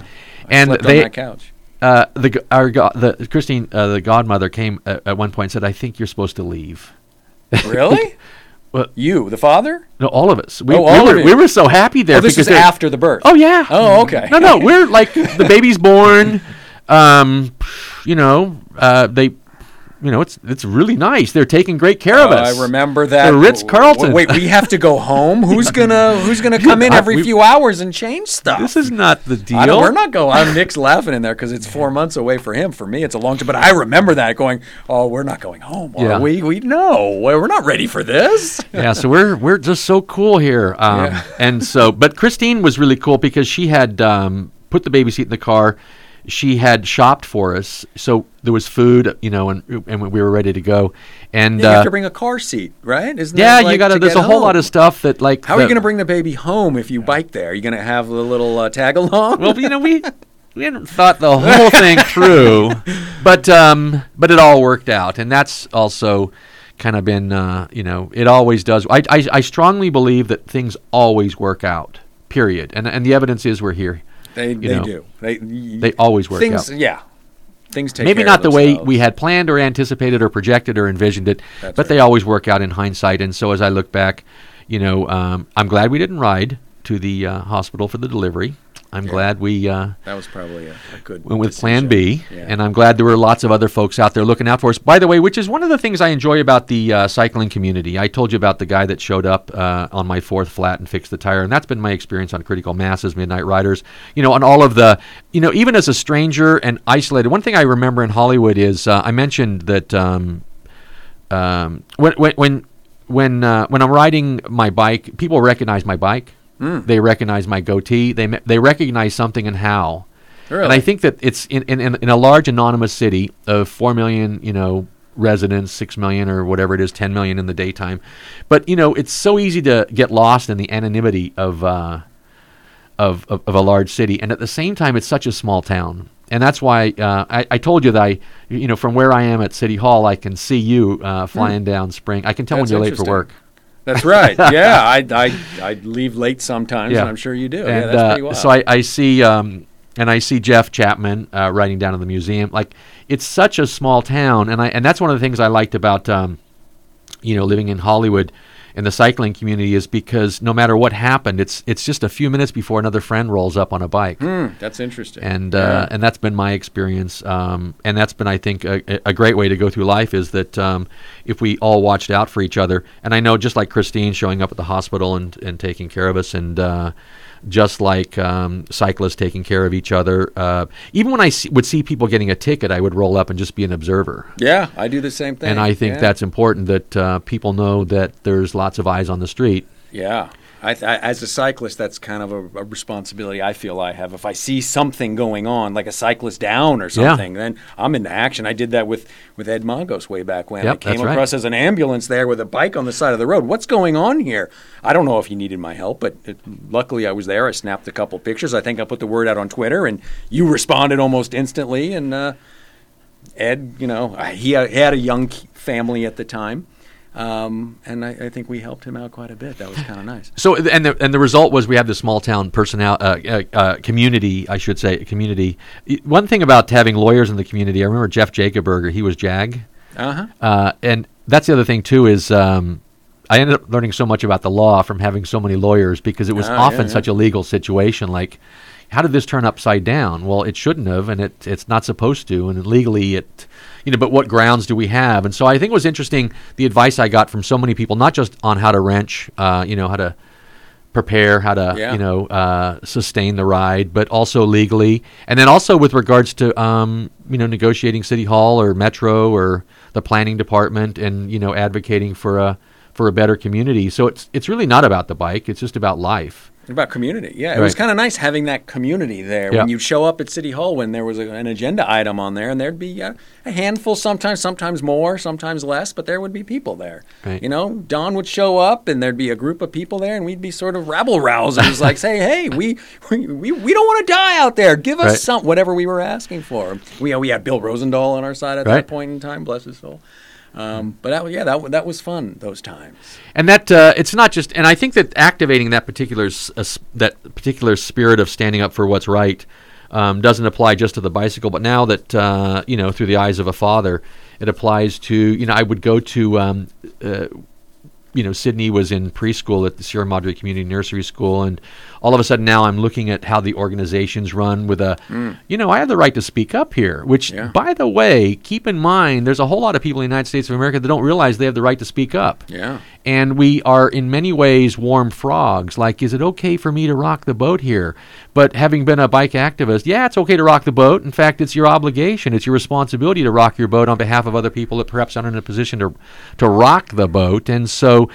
I And they- couch. Uh, the our go- the Christine uh, the godmother came at, at one point and said, "I think you're supposed to leave." [LAUGHS] Really? Well- you, the father? No, all of us. We, Oh, we were of you. we were so happy there Oh, this because is after the birth. Oh yeah. Oh, okay. No, no, we're like [LAUGHS] the baby's born. Um, you know, uh, they, you know, it's it's really nice. They're taking great care of Oh, us. I remember that. The Ritz Carlton. Wait, we have to go home. [LAUGHS] Who's gonna Who's gonna come in every few hours and change stuff? This is not the deal. We're not going. I'm Nick's laughing in there because it's four months away for him. For me, it's a long time. But I remember that going. Oh, we're not going home. Are Yeah. we? We no. We're not ready for this. [LAUGHS] yeah, so we're we're just so cool here. Um, Yeah. And so, but Christine was really cool because she had um, put the baby seat in the car. She had shopped for us, so there was food, you know, and and we were ready to go. And you uh, have to bring a car seat, right? Isn't yeah, like you got to. There's a whole lot of stuff that like. How are you going to bring the baby home if you bike there? Are you going to have a little uh, tag along? Well, you know, we [LAUGHS] we hadn't thought the whole thing through, [LAUGHS] but um, but it all worked out, and that's also kind of been, uh, you know, it always does. I, I I strongly believe that things always work out. Period, and and the evidence is we're here. They they know, do. They They always work things. out. Yeah, things take Maybe not the way we had planned or anticipated or projected or envisioned it, That's but they always work out in hindsight. And so as I look back, you know, um, I'm glad we didn't ride to the uh, hospital for the delivery. I'm Yeah. glad we. Uh, That was probably a, a good went with decision. Plan B, Yeah. and I'm glad there were lots of other folks out there looking out for us. By the way, which is one of the things I enjoy about the uh, cycling community. I told you about the guy that showed up uh, on my fourth flat and fixed the tire, and that's been my experience on Critical Masses, Midnight Riders. You know, on all of the, you know, even as a stranger and isolated. One thing I remember in Hollywood is uh, I mentioned that um, um, when when when when, uh, when I'm riding my bike, people recognize my bike. Hmm. They recognize my goatee. They they recognize something in Hal. And I think that it's in, in, in, a large anonymous city of four million, you know, residents, six million or whatever it is, ten million in the daytime. But you know, it's so easy to get lost in the anonymity of uh, of, of of a large city, and at the same time, it's such a small town. And that's why uh, I, I told you that I, you know, from where I am at City Hall, I can see you uh, flying down Spring. I can tell. That's when you're late for work. That's right. [LAUGHS] Yeah, I I I leave late sometimes, Yeah. and I'm sure you do. yeah, that's uh, pretty wild. so I, I see um, and I see Jeff Chapman uh, writing down in the museum. Like it's such a small town, and I and that's one of the things I liked about um, you know living in Hollywood and the cycling community is because no matter what happened, it's it's just a few minutes before another friend rolls up on a bike. Hmm, that's interesting. And Yeah. uh, and that's been my experience, um, and that's been I think a, a great way to go through life is that um, if we all watched out for each other, and I know just like Christine showing up at the hospital and, and taking care of us, and uh, just like um, cyclists taking care of each other, uh, even when I see, would see people getting a ticket, I would roll up and just be an observer. yeah, I do the same thing. And I think yeah. that's important that uh, people know that there's lots of eyes on the street. Yeah. I I, as a cyclist, that's kind of a, a responsibility I feel I have. If I see something going on, like a cyclist down or Yeah. something, then I'm into action. I did that with, with Ed Magos way back when. I came that's right. across as an ambulance there with a bike on the side of the road. What's going on here? I don't know if he needed my help, but it, luckily I was there. I snapped a couple pictures. I think I put the word out on Twitter, and you responded almost instantly. And uh, Ed, you know, he had a young family at the time. Um, and I, I think we helped him out quite a bit. That was kind of nice. So and the and the result was we have the small town personnel uh, uh, uh, community, I should say, community. One thing about having lawyers in the community, I remember Jeff Jacoberger. He was JAG, Uh-huh. uh, and that's the other thing too is. Um, I ended up learning so much about the law from having so many lawyers because it was Oh, yeah, often yeah. such a legal situation. Like, how did this turn upside down? Well, it shouldn't have, and it it's not supposed to, and legally it, you know. But what grounds do we have? And so I think it was interesting the advice I got from so many people, not just on how to wrench, uh, you know, how to prepare, how to Yeah. you know uh, sustain the ride, but also legally, and then also with regards to um, you know negotiating city hall or metro or the planning department, and you know advocating for a for a better community. So it's it's really not about the bike; it's just about life. About community, yeah. It was kind of nice having that community there. Yeah. When you'd show up at City Hall when there was a, an agenda item on there, and there'd be uh, a handful, sometimes, sometimes more, sometimes less, but there would be people there. Right. You know, Don would show up, and there'd be a group of people there, and we'd be sort of rabble rousers, [LAUGHS] like say, "Hey, we we, we, we don't want to die out there. Give us Right. some whatever we were asking for." We we had Bill Rosendahl on our side at Right. that point in time, bless his soul. Um, but that, yeah, that that was fun those times. and that uh, it's not just and i think that activating that particular uh, that particular spirit of standing up for what's right um, doesn't apply just to the bicycle but now that uh, you know through the eyes of a father it applies to you know i would go to um, uh, you know sydney was in preschool at the sierra madre community nursery school and all of a sudden now i'm looking at how the organizations run with a hmm. you know i have the right to speak up here which Yeah. by the way keep in mind there's a whole lot of people in the united states of america that don't realize they have the right to speak up Yeah. And we are in many ways warm frogs. Like, is it okay for me to rock the boat here? But having been a bike activist, yeah, it's okay to rock the boat. In fact, it's your obligation, it's your responsibility to rock your boat on behalf of other people that perhaps aren't in a position to to rock the boat. And so,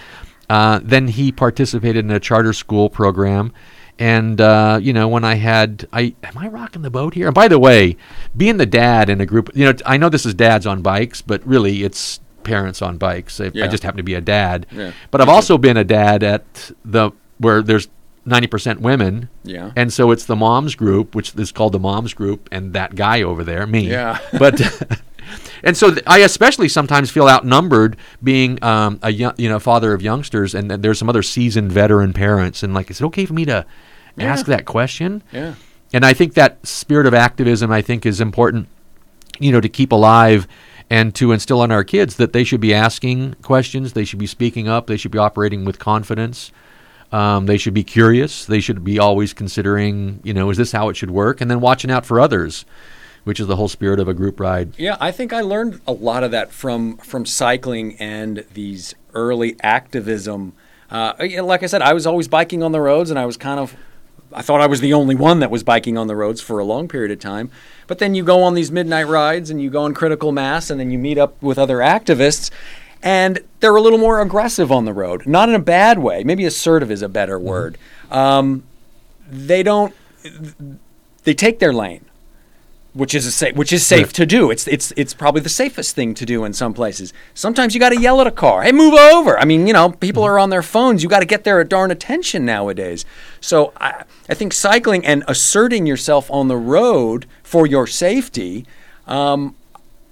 uh, then he participated in a charter school program. And uh, you know, when I had, I am I rocking the boat here? And by the way, being the dad in a group, you know, I know this is dads on bikes, but really it's parents on bikes. I, I just happen to be a dad. Yeah. But I've also been a dad at the where there's 90% women. Yeah. And so it's the moms group, which is called the moms group, and that guy over there, me. Yeah. [LAUGHS] But [LAUGHS] and so th- I especially sometimes feel outnumbered being um, a young, you know father of youngsters, and there's some other seasoned veteran parents, and like, is it okay for me to ask that question? Yeah. And I think that spirit of activism, I think, is important, you know, to keep alive and to instill in our kids that they should be asking questions, they should be speaking up, they should be operating with confidence. Um, they should be curious. They should be always considering, you know, is this how it should work? And then watching out for others, which is the whole spirit of a group ride. Yeah, I think I learned a lot of that from from cycling and these early activism. Uh, like I said, I was always biking on the roads, and I was kind of. I thought I was the only one that was biking on the roads for a long period of time. But then you go on these midnight rides and you go on critical mass and then you meet up with other activists and they're a little more aggressive on the road. Not in a bad way. Maybe assertive is a better word. Um, they don't they take their lane which is a sa- which is safe Right. to do. It's it's it's probably the safest thing to do in some places. Sometimes you got to yell at a car, "Hey, move over!" I mean, you know, people are on their phones. You got to get their darn attention nowadays. So I I think cycling and asserting yourself on the road for your safety. Um,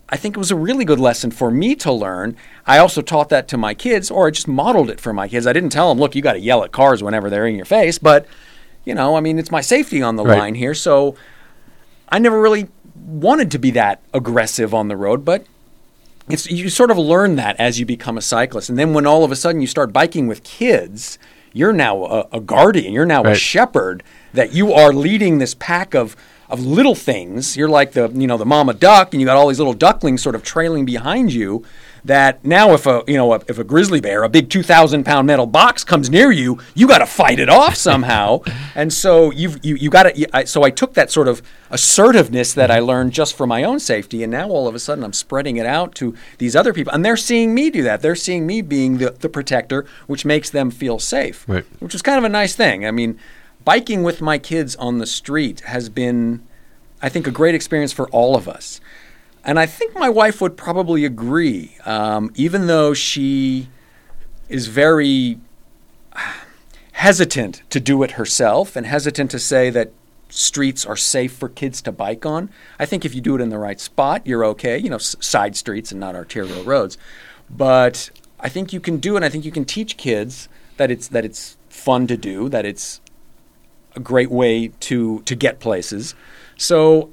I think it was a really good lesson for me to learn. I also taught that to my kids, or I just modeled it for my kids. I didn't tell them, look, you got to yell at cars whenever they're in your face, but, you know, I mean, it's my safety on the Right. line here. So I never really wanted to be that aggressive on the road, but it's you sort of learn that as you become a cyclist. And then when all of a sudden you start biking with kids, you're now a, a guardian, you're now a shepherd that you are leading this pack of of little things. You're like the you know the mama duck, and you got all these little ducklings sort of trailing behind you. That now, if a you know a, if a grizzly bear, a big two thousand pound metal box comes near you, you got to fight it off somehow. [LAUGHS] and so you've you you got to. So I took that sort of assertiveness that I learned just for my own safety, and now all of a sudden I'm spreading it out to these other people, and they're seeing me do that. They're seeing me being the, the protector, which makes them feel safe Right. which is kind of a nice thing. I mean, biking with my kids on the street has been, I think, a great experience for all of us. And I think my wife would probably agree, um, even though she is very [SIGHS] hesitant to do it herself and hesitant to say that streets are safe for kids to bike on. I think if you do it in the right spot, you're okay, you know, s- side streets and not arterial roads. But I think you can do it. And I think you can teach kids that it's that it's fun to do, that it's a great way to to get places. So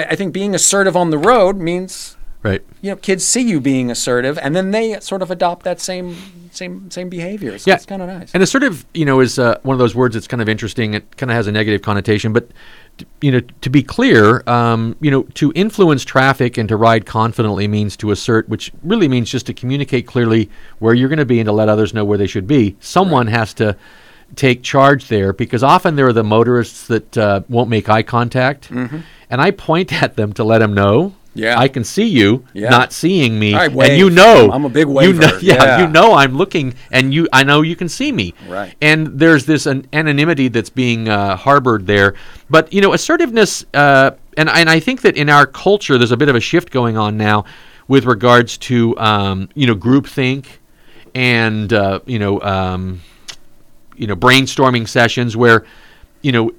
I, I think being assertive on the road means Right. you know kids see you being assertive, and then they sort of adopt that same same same behavior. So Yeah. it's kind of nice. And assertive, you know, is uh, one of those words that's kind of interesting. It kind of has a negative connotation, but t- you know, to be clear, um, you know, to influence traffic and to ride confidently means to assert, which really means just to communicate clearly where you're going to be and to let others know where they should be. Someone has to take charge there because often there are the motorists that uh, won't make eye contact, and I point at them to let them know. Yeah. I can see you, Yeah. not seeing me, and you know I'm a big You know, waver. yeah, Yeah. you know I'm looking, and you, I know you can see me. Right. And there's this an anonymity that's being uh, harbored there. But you know, assertiveness, uh, and and I think that in our culture, there's a bit of a shift going on now with regards to um, you know groupthink and uh, you know um, you know brainstorming sessions where you know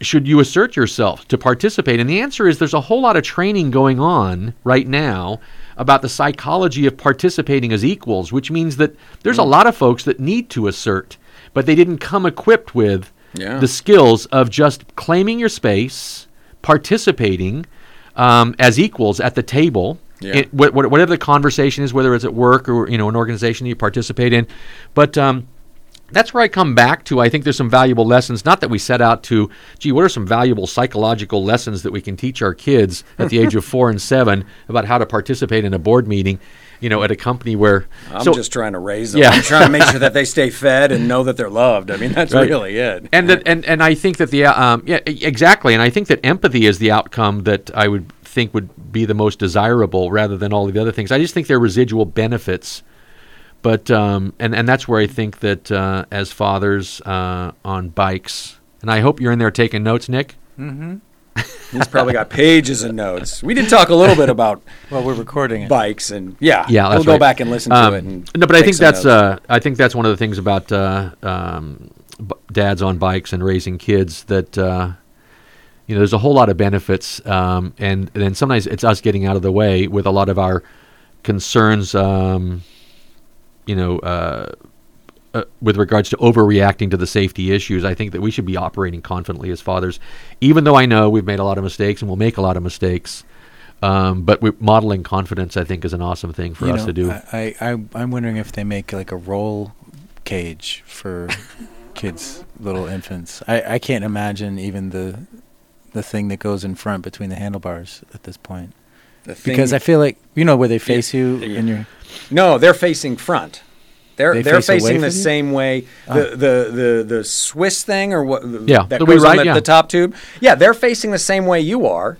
should you assert yourself to participate and the answer is there's a whole lot of training going on right now about the psychology of participating as equals which means that there's a lot of folks that need to assert but they didn't come equipped with Yeah. the skills of just claiming your space participating um, as equals at the table Yeah. it- wh- wh- whatever the conversation is, whether it's at work or you know an organization you participate in. But um, that's where I come back to. I think there's some valuable lessons. Not that we set out to, gee, what are some valuable psychological lessons that we can teach our kids at the age of [LAUGHS] four and seven about how to participate in a board meeting, you know, at a company where. I'm so- just trying to raise them. Yeah. I'm trying to make sure that they stay [LAUGHS] fed and know that they're loved. I mean, that's Right. really it. and that, and and I think that the uh, um, yeah e- exactly, and I think that empathy is the outcome that I would think would be the most desirable rather than all of the other things. I just think there are residual benefits, but um, and and that's where I think that uh, as fathers uh, on bikes, and I hope you're in there taking notes, Nick. [LAUGHS] He's probably got pages of notes. We did talk a little bit about Well, we're recording it. bikes and yeah, Yeah, we'll that's go right. back and listen to Um, it. And no, but I think that's uh, I think that's one of the things about uh, um, b- dads on bikes and raising kids that uh, you know there's a whole lot of benefits, um, and then sometimes it's us getting out of the way with a lot of our concerns. Um, you know. Uh, uh, with regards to overreacting to the safety issues, I think that we should be operating confidently as fathers, even though I know we've made a lot of mistakes and we'll make a lot of mistakes. Um, but we, modeling confidence, I think, is an awesome thing for You us know, to do. I, I, I, I'm wondering if they make like a roll cage for [LAUGHS] kids, little infants. I, I can't imagine even the the thing that goes in front between the handlebars at this point. Because I feel like you know where they face you yeah. and you're no, they're facing front. They're They are face facing the same way. The, the the the Swiss thing or what? the- Yeah, that goes on the, yeah. the top tube. Yeah, they're facing the same way you are,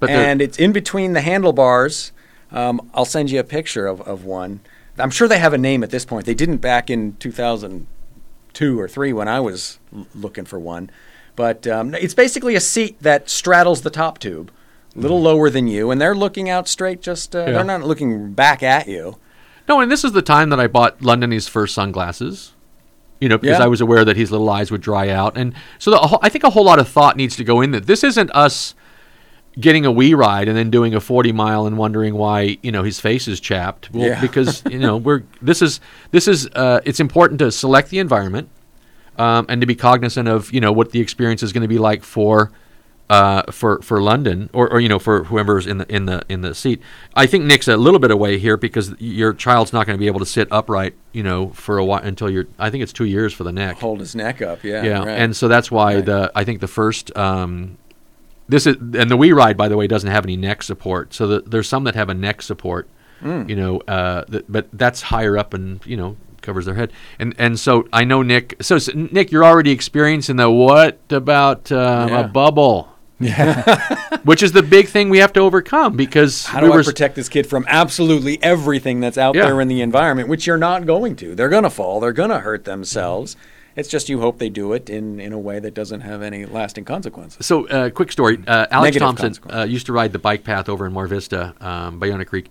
But and it's in between the handlebars. Um, I'll send you a picture of, of one. I'm sure they have a name at this point. They didn't back in 2002 or three when I was looking for one, but um, it's basically a seat that straddles the top tube, a little lower than you, and they're looking out straight. Just uh. Yeah. they're not looking back at you. No, and this is the time that I bought London his first sunglasses. You know, because Yeah. I was aware that his little eyes would dry out, and so the, I think a whole lot of thought needs to go in that. This isn't us getting a WeeRide and then doing a 40 mile and wondering why you know his face is chapped well Yeah. because [LAUGHS] you know we're this is this is uh, it's important to select the environment um, and to be cognizant of you know what the experience is going to be like for uh, for for London or, or you know for whoever's in the in the in the seat. I think Nick's a little bit away here because your child's not going to be able to sit upright you know for a while until you're I think it's two years for the neck. Hold his neck up. Yeah. Yeah, right. and so that's why Right. the I think the first um, this is and the WeeRide by the way doesn't have any neck support. So the, there's some that have a neck support, Hmm. you know, uh, that, but that's higher up and you know covers their head. And and so I know Nick. So, s Nick, you're already experiencing the what about um, Yeah. a bubble, Yeah. [LAUGHS] which is the big thing we have to overcome because How we do I were s- protect this kid from absolutely everything that's out Yeah. there in the environment, which you're not going to? They're going to fall. They're going to hurt themselves. It's just you hope they do it in, in a way that doesn't have any lasting consequences. So, uh, quick story. Uh, Alex Negative Thompson uh, used to ride the bike path over in Mar Vista, um, Ballona Creek,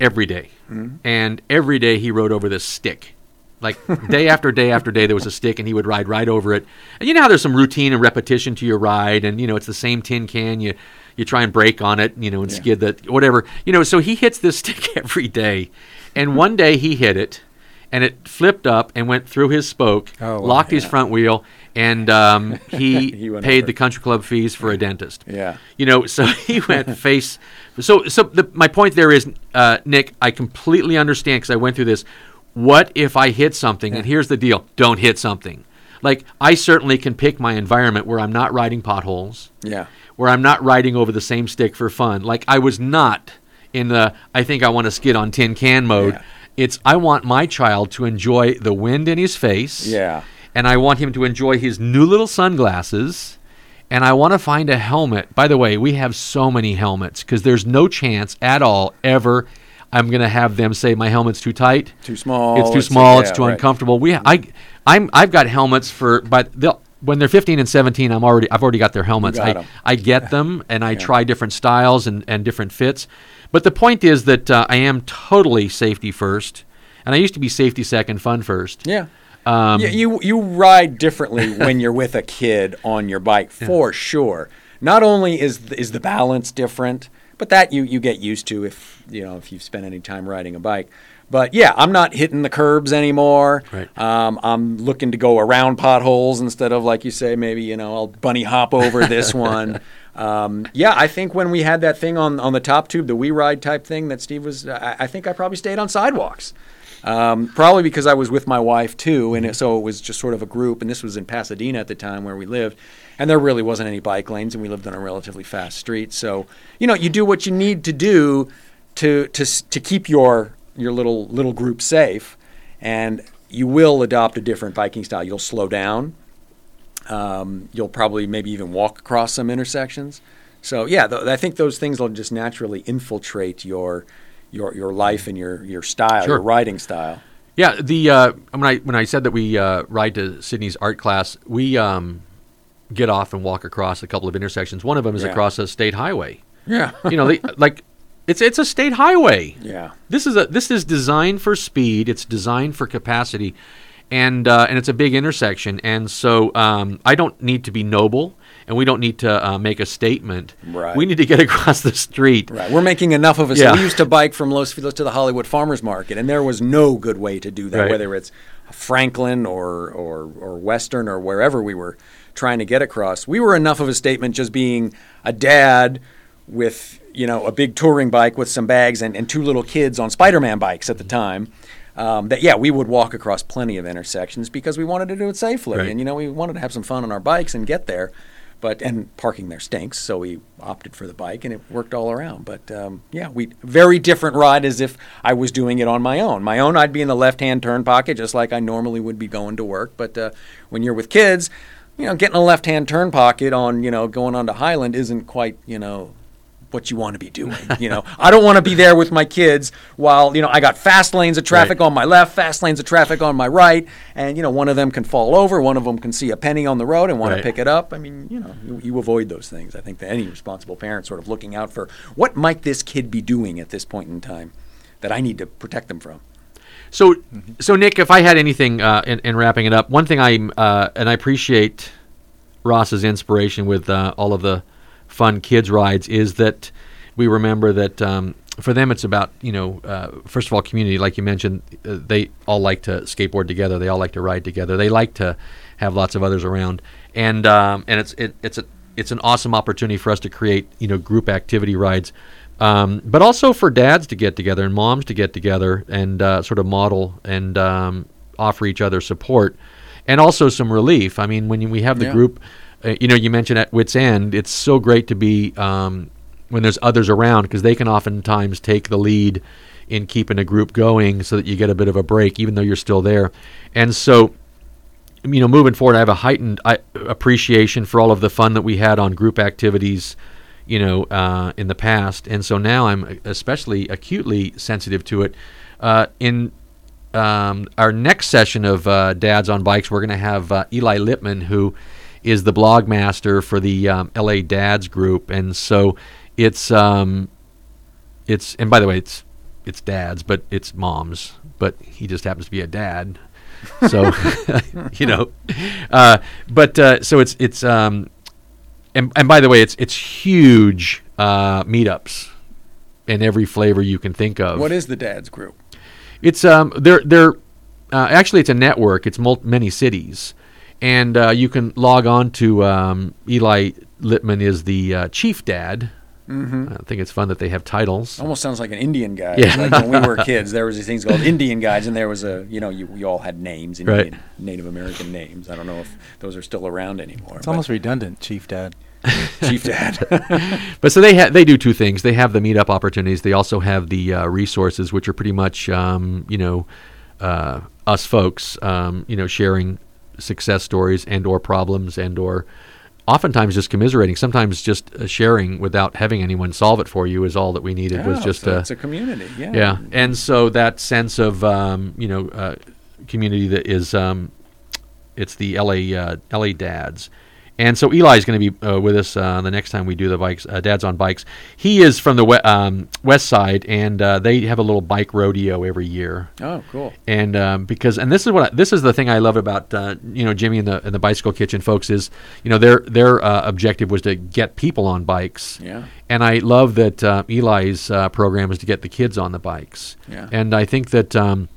every day. Mm-hmm. And every day he rode over this stick. Like day after day after day, there was a stick, and he would ride right over it. And you know how there's some routine and repetition to your ride, and you know it's the same tin can. You you try and break on it, you know, and Yeah. skid that whatever. You know, so he hits this [LAUGHS] stick every day. And one day he hit it, and it flipped up and went through his spoke, Oh, wow. locked his front wheel, and um, [LAUGHS] he, He paid over. the country club fees for a dentist. Yeah. You know, so [LAUGHS] he went face. So, so the, my point there is, uh, Nick, I completely understand because I went through this. What if I hit something? And here's the deal: don't hit something. Like I certainly can pick my environment where I'm not riding potholes, Yeah. where I'm not riding over the same stick for fun. Like I was not in the I think I want to skid on tin can mode. Yeah. It's I want my child to enjoy the wind in his face Yeah. and I want him to enjoy his new little sunglasses. And I want to find a helmet. By the way, we have so many helmets because there's no chance at all ever I'm going to have them say my helmet's too tight. Too small. It's too it's- small. it's yeah, too right. uncomfortable. We, I, I'm, I've got helmets for, but they'll, when they're 15 and 17, I'm already, I've already got their helmets. got I. I get them and I try different styles and, and different fits. But the point is that uh, I am totally safety first, and I used to be safety second, fun first. Yeah. Um, Yeah, you you ride differently when you're with a kid on your bike [LAUGHS] for sure. Not only is is the balance different, but that you you get used to if you know if you've spent any time riding a bike. But yeah, I'm not hitting the curbs anymore. Right. Um, I'm looking to go around potholes instead of like you say, maybe you know I'll bunny hop over this [LAUGHS] one. Um, yeah, I think when we had that thing on on the top tube, the WeeRide type thing that Steve was, I, I think I probably stayed on sidewalks. Um, probably because I was with my wife too, and it, so it was just sort of a group. And this was in Pasadena at the time where we lived, and there really wasn't any bike lanes, and we lived on a relatively fast street. So you know, you do what you need to do to to to keep your your little little group safe, and you will adopt a different biking style. You'll slow down. Um, you'll probably maybe even walk across some intersections. So yeah, th- I think those things will just naturally infiltrate your your your life and your your style, Sure. your writing style. Yeah, the uh, when I when I said that we uh, ride to Sydney's art class, we um, get off and walk across a couple of intersections. One of them is Yeah. across a state highway. Yeah. You know, they, like it's it's a state highway. yeah. This is a this is designed for speed. It's designed for capacity, and uh, and it's a big intersection. And so um, I don't need to be noble, and we don't need to uh, make a statement. Right. We need to get across the street. Right. We're making enough of us. Yeah. We used to bike from Los Feliz to the Hollywood Farmers Market, and there was no good way to do that, Right. whether it's Franklin or, or, or Western or wherever we were trying to get across. We were enough of a statement just being a dad with, you know, a big touring bike with some bags and, and two little kids on Spider-Man bikes at the time. Um, that yeah, we would walk across plenty of intersections because we wanted to do it safely, Right. and you know we wanted to have some fun on our bikes and get there but and parking there stinks, so we opted for the bike, and it worked all around. But um, yeah, we very different ride as if I was doing it on my own. My own, I'd be in the left-hand turn pocket just like I normally would be going to work. But uh, when you're with kids, you know, getting a left-hand turn pocket on you know going on to Highland isn't quite you know what you want to be doing. You know, I don't want to be there with my kids while you know I got fast lanes of traffic Right. on my left, fast lanes of traffic on my right, and you know one of them can fall over, one of them can see a penny on the road and want Right. to pick it up. I mean, you know, you, you avoid those things. I think that any responsible parent sort of looking out for what might this kid be doing at this point in time that I need to protect them from. So, so Nick, if I had anything uh, in, in wrapping it up, one thing I uh, and I appreciate Ross's inspiration with uh, all of the fun kids rides is that we remember that um, for them it's about you know uh, first of all community. Like you mentioned uh, they all like to skateboard together. They all like to ride together. They like to have lots of others around. And um, and it's it, it's a it's an awesome opportunity for us to create you know group activity rides. Um, but also for dads to get together and moms to get together and uh, sort of model and um, offer each other support and also some relief. I mean when we have the Yeah. group uh, you know you mentioned at wits end it's so great to be um, when there's others around because they can oftentimes take the lead in keeping a group going so that you get a bit of a break even though you're still there. And so you know moving forward i have a heightened appreciation for all of the fun that we had on group activities you know uh, in the past. And so now i'm especially acutely sensitive to it. Uh, in um, our next session of uh, Dads on Bikes, we're going to have uh, Eli Lippman, who is the blog master for the um, LA Dads group, and so it's um, it's and by the way, it's it's dads, but it's moms, but he just happens to be a dad, so [LAUGHS] you know, uh, but uh, so it's it's um, and and by the way, it's it's huge uh, meetups in every flavor you can think of. What is the dad's group? It's um they're they're uh, actually it's a network. It's mul- many cities, and uh, you can log on to um, Eli Littman is the uh, chief dad. Mm-hmm. I think it's fun that they have titles. Almost sounds like an Indian guide. Yeah. Like when we were [LAUGHS] kids, there was these things called Indian guides, and there was a, you know, you, you all had names, Right. Native American names. I don't know if those are still around anymore. It's but almost redundant, Chief Dad. [LAUGHS] Chief Dad. [LAUGHS] But so they ha- they do two things. They have the meetup opportunities. They also have the uh, resources, which are pretty much um, you know uh, us folks, um, you know, sharing success stories and or problems and or oftentimes just commiserating. Sometimes just uh, sharing without having anyone solve it for you is all that we needed. was just so uh, it's a community. Yeah. yeah and so that sense of um, you know uh, community that is um, it's the la uh, la dads and so Eli's going to be uh, with us uh, the next time we do the bikes, uh, Dads on Bikes. He is from the we- um, west side, and uh, they have a little bike rodeo every year. Oh, cool. And um, because, and this is what I, this is the thing I love about uh, you know Jimmy and the and the Bicycle Kitchen folks is you know their their uh, objective was to get people on bikes. Yeah. And I love that Eli's uh, program is to get the kids on the bikes. Yeah. And I think that, um,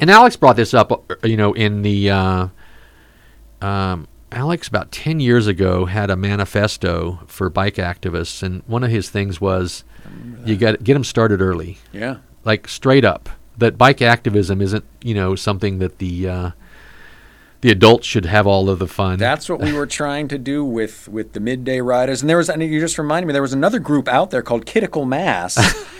and Alex brought this up, you know, in the, uh, um, Alex about 10 years ago had a manifesto for bike activists. And one of his things was you got get them started early, Yeah. like straight up. That bike activism isn't, you know, something that the, uh, the adults should have all of the fun. That's what we were [LAUGHS] trying to do with, with the Midnight Riders. And there was, and you just reminded me, there was another group out there called Kidical Mass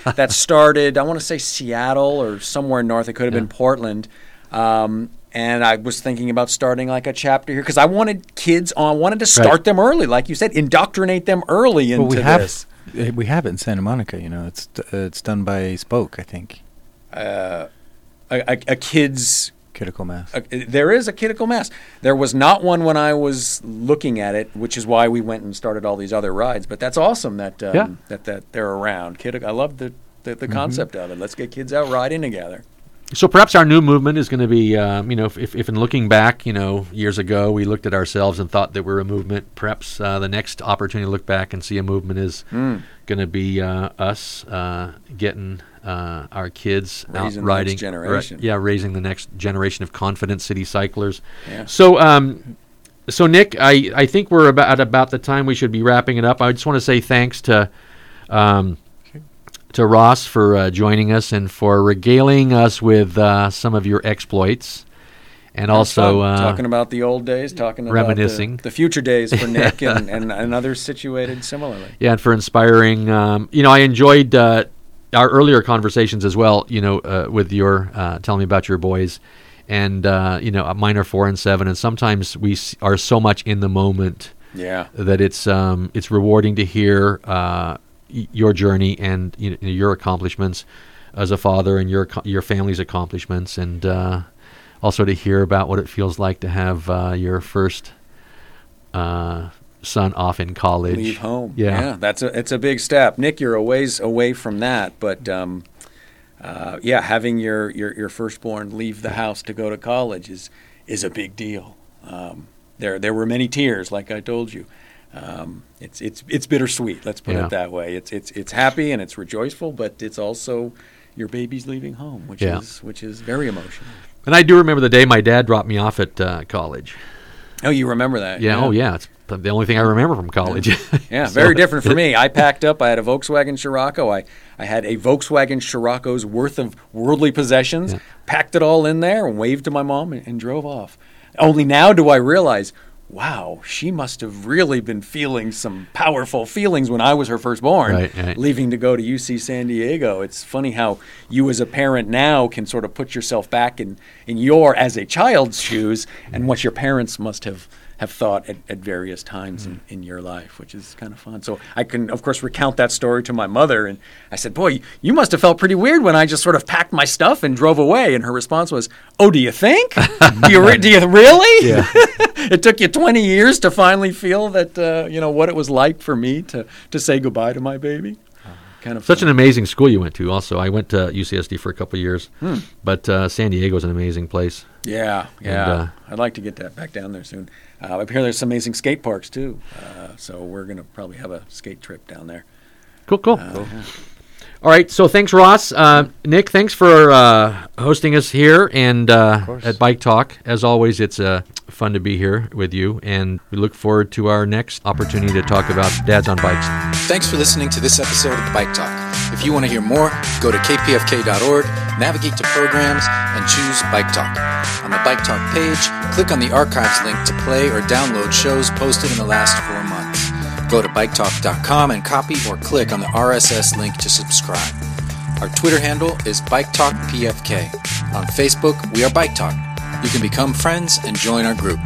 [LAUGHS] that started, I want to say Seattle or somewhere north. It could have been Portland. Um, and I was thinking about starting like a chapter here because I wanted kids on, wanted to start Right. them early, like you said, indoctrinate them early into Well, we have this. uh, we have it in Santa Monica. You know, it's uh, it's done by Spoke, I think. Uh, a, a, a kid's Critical mass. Uh, there is a critical Mass. There was not one when I was looking at it, which is why we went and started all these other rides. But that's awesome that um, Yeah. that that they're around. Kid, I love the the, the concept of it. Let's get kids out riding together. So perhaps our new movement is going to be, um, you know, if, if, if in looking back, you know, years ago, we looked at ourselves and thought that we're a movement. Perhaps uh, the next opportunity to look back and see a movement is Hmm. going to be uh, us uh, getting uh, our kids Raising out the riding. next generation. yeah, raising the next generation of confident city cyclers. Yeah. So, um, so Nick, I, I think we're about at about the time we should be wrapping it up. I just want to say thanks to. Um, to Ross for uh, joining us and for regaling us with uh, some of your exploits, and also Fun. uh, talking about the old days, talking reminiscing. about the, the future days for [LAUGHS] Nick and, and, and others situated similarly. yeah, and for inspiring. Um, you know, I enjoyed uh, our earlier conversations as well. You know, uh, with your uh, telling me about your boys, and uh, you know, mine are four and seven, and sometimes we are so much in the moment Yeah. that it's um, it's rewarding to hear uh, your journey and you know, your accomplishments as a father and your your family's accomplishments, and uh, also to hear about what it feels like to have uh, your first uh, son off in college. Leave home. Yeah. that's a it's a big step. Nick, you're a ways away from that, but um, uh, yeah, having your, your your firstborn leave the house to go to college is is a big deal. Um, there there were many tears, like I told you. Um, it's it's it's bittersweet. Let's put Yeah. it that way. It's it's it's happy and it's rejoiceful, but it's also your baby's leaving home, which Yeah. is which is very emotional. And I do remember the day my dad dropped me off at uh, college. Oh, you remember that? Yeah, oh yeah, it's the only thing I remember from college. Yeah, [LAUGHS] So- very different for me. I packed up. I had a Volkswagen Scirocco. I, I had a Volkswagen Scirocco's worth of worldly possessions. Yeah. Packed it all in there and waved to my mom and, and drove off. Only now do I realize, wow, she must have really been feeling some powerful feelings when I was her firstborn, Right, right. leaving to go to UC San Diego. It's funny how you, as a parent now, can sort of put yourself back in, in your, as a child's shoes, and what your parents must have have thought at, at various times in, in your life, which is kind of fun. So I can, of course, recount that story to my mother. And I said, Boy, you must have felt pretty weird when I just sort of packed my stuff and drove away. And her response was, Oh, do you think? do, you re- do you really? [LAUGHS] Yeah. [LAUGHS] it took you 20 years to finally feel that, uh, you know, what it was like for me to, to say goodbye to my baby. Kind of Such fun. an amazing school you went to. Also, I went to UCSD for a couple of years, Hmm. but uh, San Diego is an amazing place. Yeah, yeah. uh, I'd like to get that back down there soon. Uh, up here, there's some amazing skate parks too. Uh, so we're gonna probably have a skate trip down there. Cool, cool. Uh, All right, so thanks, Ross. Uh, Nick, thanks for uh, hosting us here and uh, at Bike Talk. As always, it's uh, fun to be here with you, and we look forward to our next opportunity to talk about dads on bikes. Thanks for listening to this episode of Bike Talk. If you want to hear more, go to kpfk.org, navigate to programs, and choose Bike Talk. On the Bike Talk page, click on the archives link to play or download shows posted in the last four months. Go to biketalk.com and copy or click on the RSS link to subscribe. Our Twitter handle is Bike Talk PFK. On Facebook, we are Bike Talk. You can become friends and join our group.